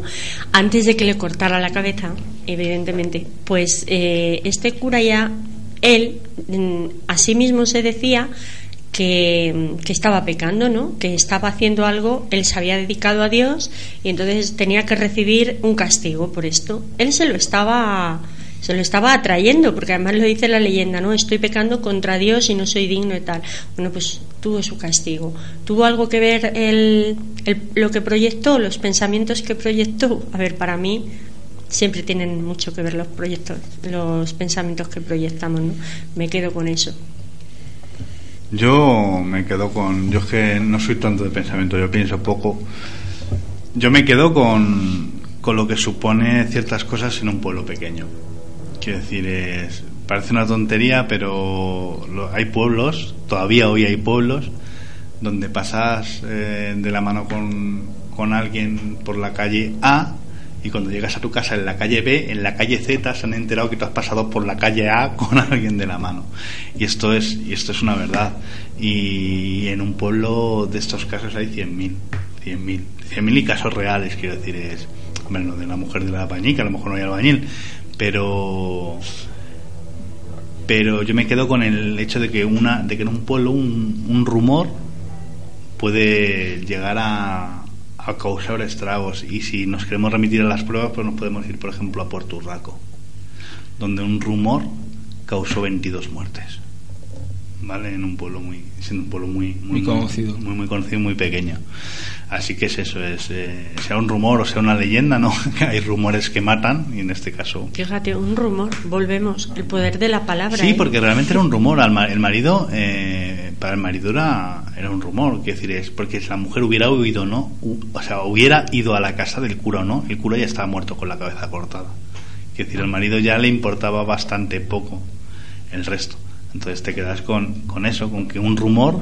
antes de que le cortara la cabeza, evidentemente, pues eh, este cura ya, él, a sí mismo se decía que, que estaba pecando, ¿no? Que estaba haciendo algo, él se había dedicado a Dios y entonces tenía que recibir un castigo por esto. Él se lo estaba se lo estaba atrayendo, porque además lo dice la leyenda, ¿no? Estoy pecando contra Dios y no soy digno de tal. Bueno, pues tuvo su castigo. ¿Tuvo algo que ver el, lo que proyectó, los pensamientos que proyectó? A ver, para mí siempre tienen mucho que ver los proyectos, los pensamientos que proyectamos, ¿no? Me quedo con eso. Yo me quedo con. Yo es que no soy tanto de pensamiento, yo pienso poco. Yo me quedo con, con lo que supone ciertas cosas en un pueblo pequeño. Quiero decir, es, parece una tontería, pero hay pueblos, todavía hoy hay pueblos, donde pasas eh, de la mano con, con alguien por la calle A y cuando llegas a tu casa en la calle B, en la calle Z se han enterado que tú has pasado por la calle A con alguien de la mano. Y esto es, y esto es una verdad. Y en un pueblo de estos casos hay 100.000, 100.000, 100.000 y casos reales, quiero decir, es, hombre, no de la mujer de la albañil, que a lo mejor no hay albañil, pero pero yo me quedo con el hecho de que una de que en un pueblo un, un rumor puede llegar a, a causar estragos. Y si nos queremos remitir a las pruebas pues nos podemos ir por ejemplo a Puerto Urraco donde un rumor causó 22 muertes vale en un pueblo muy siendo un pueblo muy Muy conocido. muy muy conocido muy pequeño así que es eso es eh, sea un rumor o sea una leyenda no hay rumores que matan y en este caso Fíjate, un rumor, volvemos, el poder de la palabra. Sí, ¿eh? porque realmente era un rumor. El marido, eh, para el marido era, era un rumor. Quiero decir, es porque si la mujer hubiera huido no, o sea, hubiera ido a la casa del cura o no, el cura ya estaba muerto con la cabeza cortada. Quiero decir, al marido ya le importaba bastante poco el resto. Entonces te quedas con, con eso, con que un rumor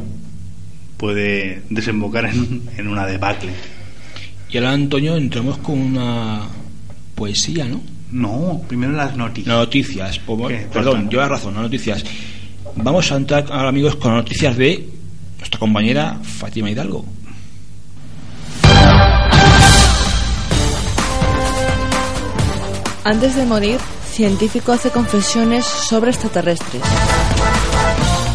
puede desembocar en, en una debacle. Y ahora, Antonio, entramos con una poesía, ¿no? No, primero las noticias. No, noticias. ¿Qué? Perdón, llevas razón, no noticias. Vamos a entrar ahora, amigos, con las noticias de nuestra compañera Fátima Hidalgo. Antes de morir, científico hace confesiones sobre extraterrestres.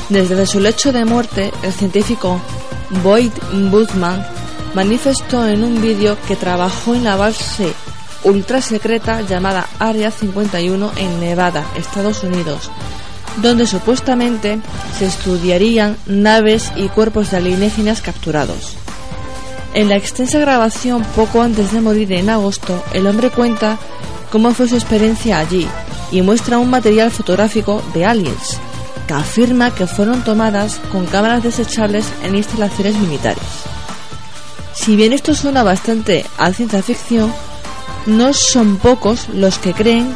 Desde su lecho de muerte, el científico Boyd Buzzman manifestó en un vídeo que trabajó en la base ultra secreta llamada Area 51 en Nevada, Estados Unidos, donde supuestamente se estudiarían naves y cuerpos de alienígenas capturados. En la extensa grabación poco antes de morir en agosto, el hombre cuenta cómo fue su experiencia allí y muestra un material fotográfico de aliens que afirma que fueron tomadas con cámaras desechables en instalaciones militares. Si bien esto suena bastante a ciencia ficción, no son pocos los que creen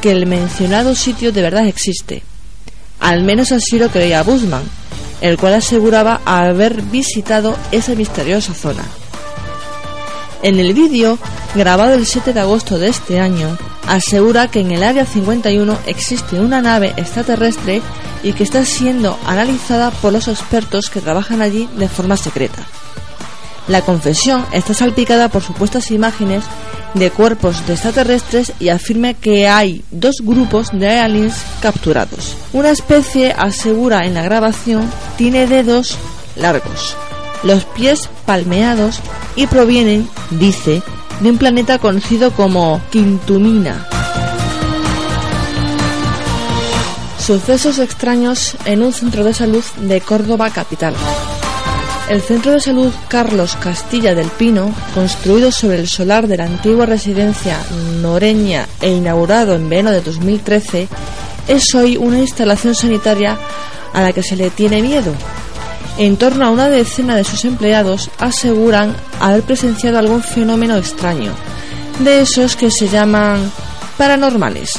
que el mencionado sitio de verdad existe. Al menos así lo creía Busman, el cual aseguraba haber visitado esa misteriosa zona. En el vídeo, grabado el 7 de agosto de este año, asegura que en el Área 51 existe una nave extraterrestre y que está siendo analizada por los expertos que trabajan allí de forma secreta. La confesión está salpicada por supuestas imágenes de cuerpos de extraterrestres y afirma que hay dos grupos de aliens capturados. Una especie, asegura en la grabación, tiene dedos largos, los pies palmeados y provienen, dice, de un planeta conocido como Quintumina. Sucesos extraños en un centro de salud de Córdoba capital. El Centro de Salud Carlos Castilla del Pino, construido sobre el solar de la antigua residencia noreña e inaugurado en verano de 2013, es hoy una instalación sanitaria a la que se le tiene miedo. En torno a una decena de sus empleados aseguran haber presenciado algún fenómeno extraño, de esos que se llaman paranormales.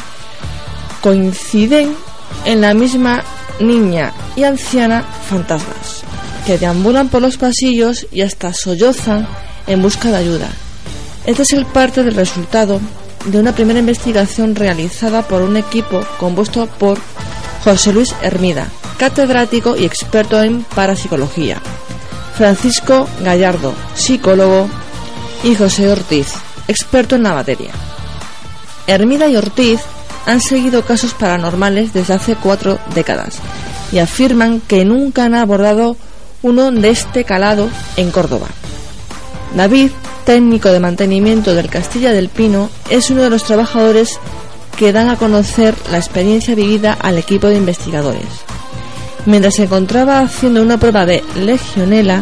Coinciden en la misma niña y anciana fantasmas que deambulan por los pasillos y hasta sollozan en busca de ayuda. Este es el parte del resultado de una primera investigación realizada por un equipo compuesto por José Luis Hermida, catedrático y experto en parapsicología, Francisco Gallardo, psicólogo, y José Ortiz, experto en la materia. Hermida y Ortiz han seguido casos paranormales desde hace cuatro décadas y afirman que nunca han abordado uno de este calado en Córdoba. David, técnico de mantenimiento del Castilla del Pino, es uno de los trabajadores que dan a conocer la experiencia vivida al equipo de investigadores. Mientras se encontraba haciendo una prueba de legionela,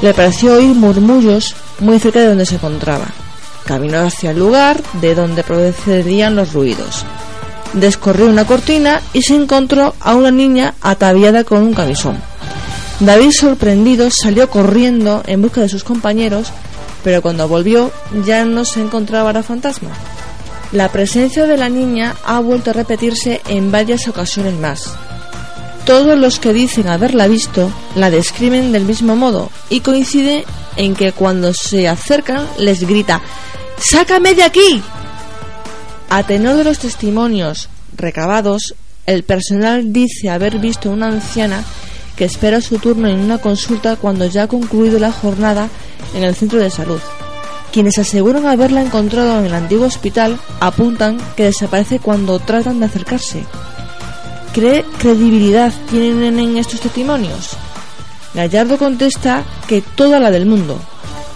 le pareció oír murmullos muy cerca de donde se encontraba. Caminó hacia el lugar de donde procederían los ruidos. Descorrió una cortina y se encontró a una niña ataviada con un camisón. David, sorprendido, salió corriendo en busca de sus compañeros, pero cuando volvió ya no se encontraba la fantasma. La presencia de la niña ha vuelto a repetirse en varias ocasiones más. Todos los que dicen haberla visto la describen del mismo modo y coincide en que cuando se acercan les grita ¡Sácame de aquí! A tenor de los testimonios recabados, el personal dice haber visto una anciana que espera su turno en una consulta cuando ya ha concluido la jornada en el centro de salud. Quienes aseguran haberla encontrado en el antiguo hospital apuntan que desaparece cuando tratan de acercarse. ¿Qué credibilidad tienen en estos testimonios? Gallardo contesta que toda la del mundo.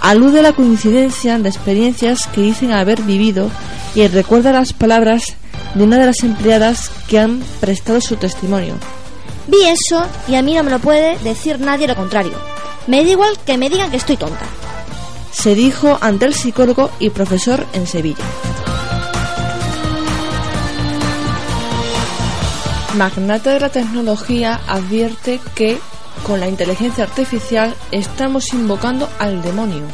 Alude a la coincidencia de experiencias que dicen haber vivido y recuerda las palabras de una de las empleadas que han prestado su testimonio. Vi eso y a mí no me lo puede decir nadie lo contrario. Me da igual que me digan que estoy tonta. Se dijo ante el psicólogo y profesor en Sevilla. Magnate de la tecnología advierte que con la inteligencia artificial estamos invocando al demonio.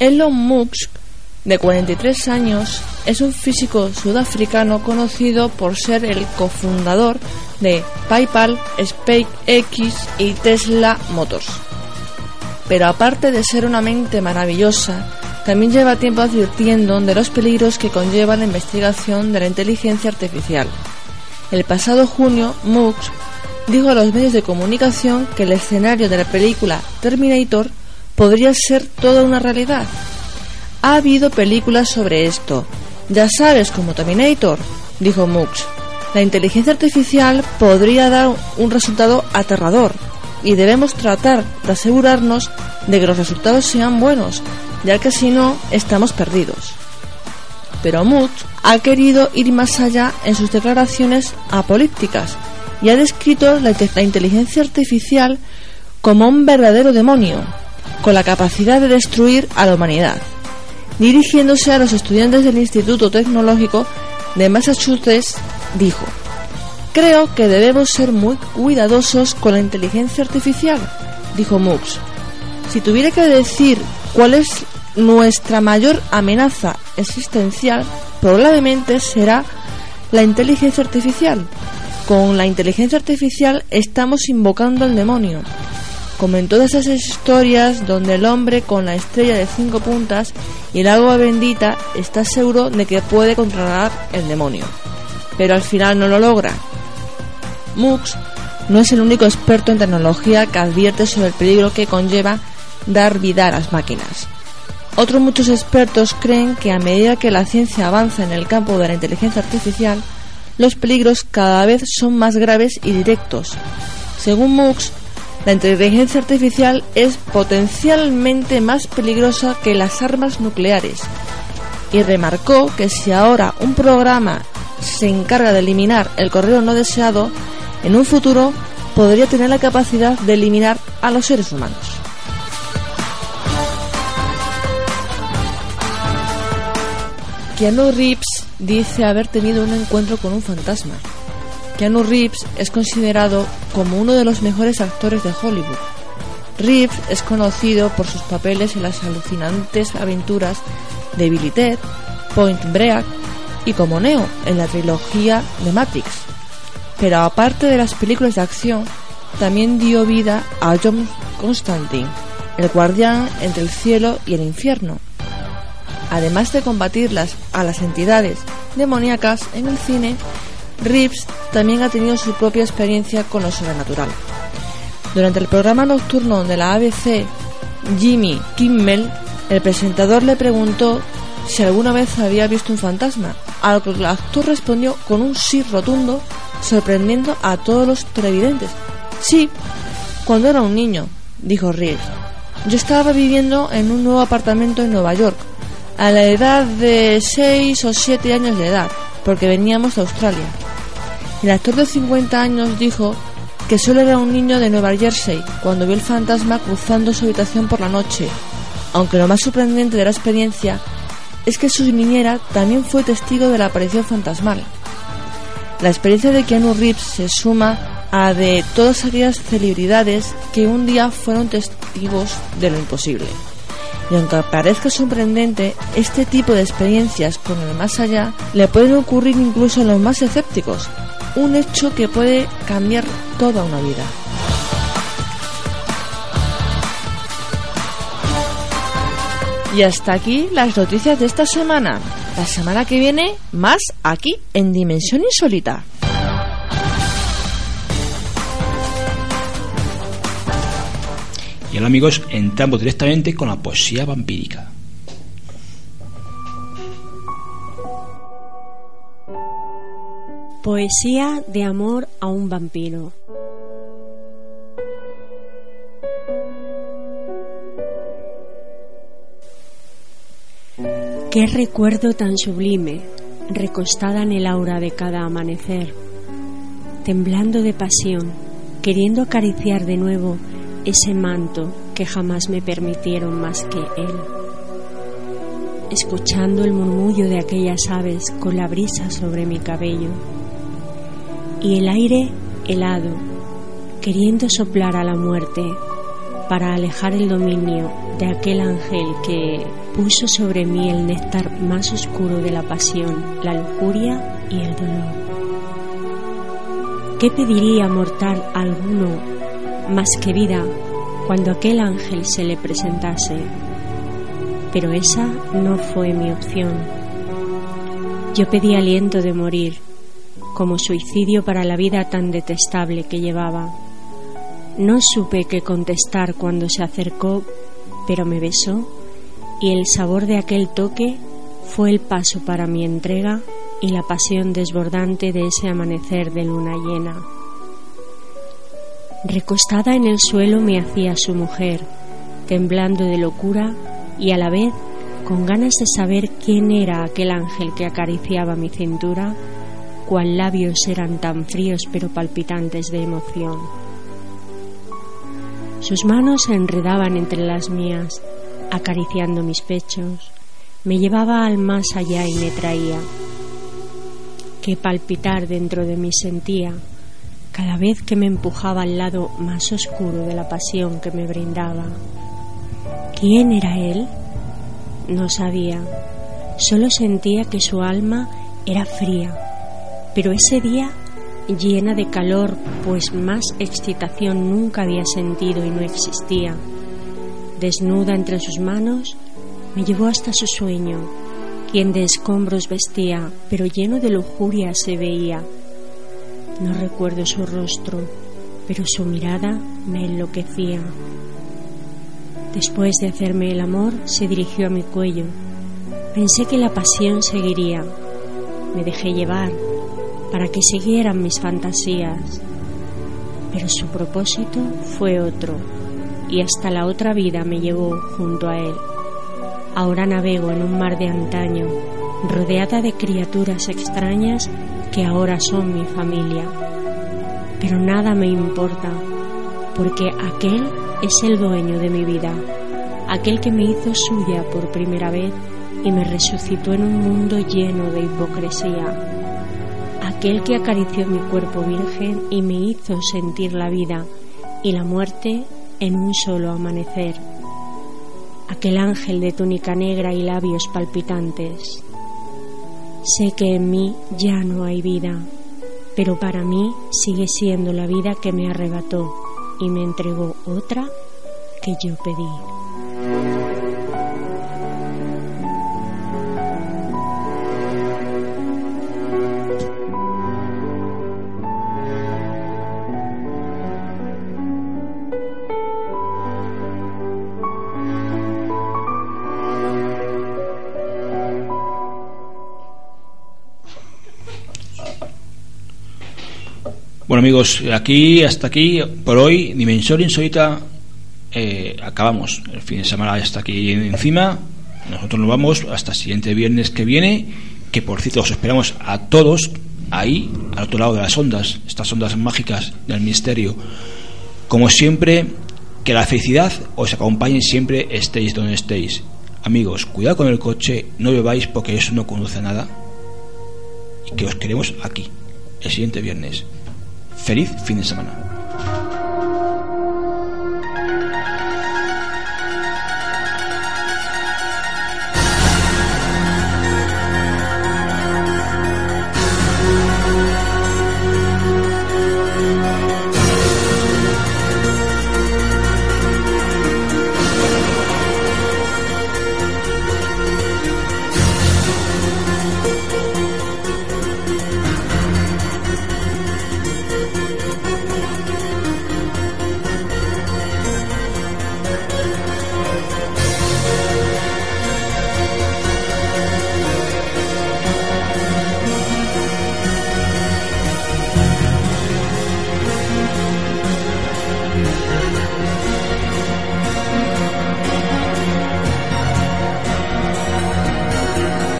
Elon Musk, de 43 años, es un físico sudafricano conocido por ser el cofundador de PayPal, SpaceX y Tesla Motors. Pero aparte de ser una mente maravillosa, también lleva tiempo advirtiendo de los peligros que conlleva la investigación de la inteligencia artificial. El pasado junio, Musk dijo a los medios de comunicación que el escenario de la película Terminator podría ser toda una realidad. Ha habido películas sobre esto. Ya sabes, como Terminator, dijo Musk. La inteligencia artificial podría dar un resultado aterrador y debemos tratar de asegurarnos de que los resultados sean buenos, ya que si no, estamos perdidos. Pero Musk ha querido ir más allá en sus declaraciones apolípticas y ha descrito la, la inteligencia artificial como un verdadero demonio, con la capacidad de destruir a la humanidad. Dirigiéndose a los estudiantes del Instituto Tecnológico de Massachusetts, dijo, Creo que debemos ser muy cuidadosos con la inteligencia artificial, dijo Mux. Si tuviera que decir cuál es nuestra mayor amenaza existencial, probablemente será la inteligencia artificial. Con la inteligencia artificial estamos invocando al demonio. Como en todas esas historias donde el hombre con la estrella de cinco puntas y el agua bendita está seguro de que puede controlar el demonio. Pero al final no lo logra. Mux no es el único experto en tecnología que advierte sobre el peligro que conlleva dar vida a las máquinas. Otros muchos expertos creen que a medida que la ciencia avanza en el campo de la inteligencia artificial, los peligros cada vez son más graves y directos. Según Mux, la inteligencia artificial es potencialmente más peligrosa que las armas nucleares y remarcó que si ahora un programa se encarga de eliminar el correo no deseado, en un futuro podría tener la capacidad de eliminar a los seres humanos. Keanu Reeves dice haber tenido un encuentro con un fantasma. Keanu Reeves es considerado como uno de los mejores actores de Hollywood. Reeves es conocido por sus papeles en las alucinantes aventuras de Billy Ted, Point Break y como Neo en la trilogía de Matrix. Pero aparte de las películas de acción, también dio vida a John Constantine, el guardián entre el cielo y el infierno, Además de combatirlas a las entidades demoníacas en el cine, Reeves también ha tenido su propia experiencia con lo sobrenatural. Durante el programa nocturno de la ABC, Jimmy Kimmel, el presentador le preguntó si alguna vez había visto un fantasma, a lo que el actor respondió con un sí rotundo, sorprendiendo a todos los televidentes. Sí, cuando era un niño, dijo Reeves. Yo estaba viviendo en un nuevo apartamento en Nueva York a la edad de 6 o 7 años de edad, porque veníamos de Australia. El actor de 50 años dijo que solo era un niño de Nueva Jersey cuando vio el fantasma cruzando su habitación por la noche, aunque lo más sorprendente de la experiencia es que su niñera también fue testigo de la aparición fantasmal. La experiencia de Keanu Reeves se suma a de todas aquellas celebridades que un día fueron testigos de lo imposible. Y aunque parezca sorprendente, este tipo de experiencias con el más allá le pueden ocurrir incluso a los más escépticos, un hecho que puede cambiar toda una vida. Y hasta aquí las noticias de esta semana. La semana que viene, más aquí en Dimensión Insólita. Y ahora amigos, entramos directamente con la poesía vampírica. Poesía de amor a un vampiro. Qué recuerdo tan sublime, recostada en el aura de cada amanecer, temblando de pasión, queriendo acariciar de nuevo ese manto que jamás me permitieron más que él. Escuchando el murmullo de aquellas aves con la brisa sobre mi cabello y el aire helado, queriendo soplar a la muerte para alejar el dominio de aquel ángel que puso sobre mí el néctar más oscuro de la pasión, la lujuria y el dolor. ¿Qué pediría mortal alguno más que vida cuando aquel ángel se le presentase. Pero esa no fue mi opción. Yo pedí aliento de morir, como suicidio para la vida tan detestable que llevaba. No supe qué contestar cuando se acercó, pero me besó y el sabor de aquel toque fue el paso para mi entrega y la pasión desbordante de ese amanecer de luna llena. Recostada en el suelo me hacía su mujer, temblando de locura y a la vez con ganas de saber quién era aquel ángel que acariciaba mi cintura, cual labios eran tan fríos pero palpitantes de emoción. Sus manos se enredaban entre las mías, acariciando mis pechos, me llevaba al más allá y me traía. Qué palpitar dentro de mí sentía cada vez que me empujaba al lado más oscuro de la pasión que me brindaba. ¿Quién era él? No sabía, solo sentía que su alma era fría, pero ese día llena de calor, pues más excitación nunca había sentido y no existía. Desnuda entre sus manos, me llevó hasta su sueño, quien de escombros vestía, pero lleno de lujuria se veía. No recuerdo su rostro, pero su mirada me enloquecía. Después de hacerme el amor, se dirigió a mi cuello. Pensé que la pasión seguiría. Me dejé llevar para que siguieran mis fantasías. Pero su propósito fue otro, y hasta la otra vida me llevó junto a él. Ahora navego en un mar de antaño, rodeada de criaturas extrañas que ahora son mi familia. Pero nada me importa, porque aquel es el dueño de mi vida, aquel que me hizo suya por primera vez y me resucitó en un mundo lleno de hipocresía aquel que acarició mi cuerpo virgen y me hizo sentir la vida y la muerte en un solo amanecer, aquel ángel de túnica negra y labios palpitantes. Sé que en mí ya no hay vida, pero para mí sigue siendo la vida que me arrebató y me entregó otra que yo pedí. Amigos, aquí hasta aquí por hoy Dimensión Insólita eh, acabamos. El fin de semana está aquí encima. Nosotros nos vamos hasta el siguiente viernes que viene, que por cierto os esperamos a todos ahí, al otro lado de las ondas, estas ondas mágicas del misterio. Como siempre, que la felicidad os acompañe siempre estéis donde estéis. Amigos, cuidado con el coche, no bebáis porque eso no conduce a nada. Y que os queremos aquí, el siguiente viernes. Feliz fin de semana.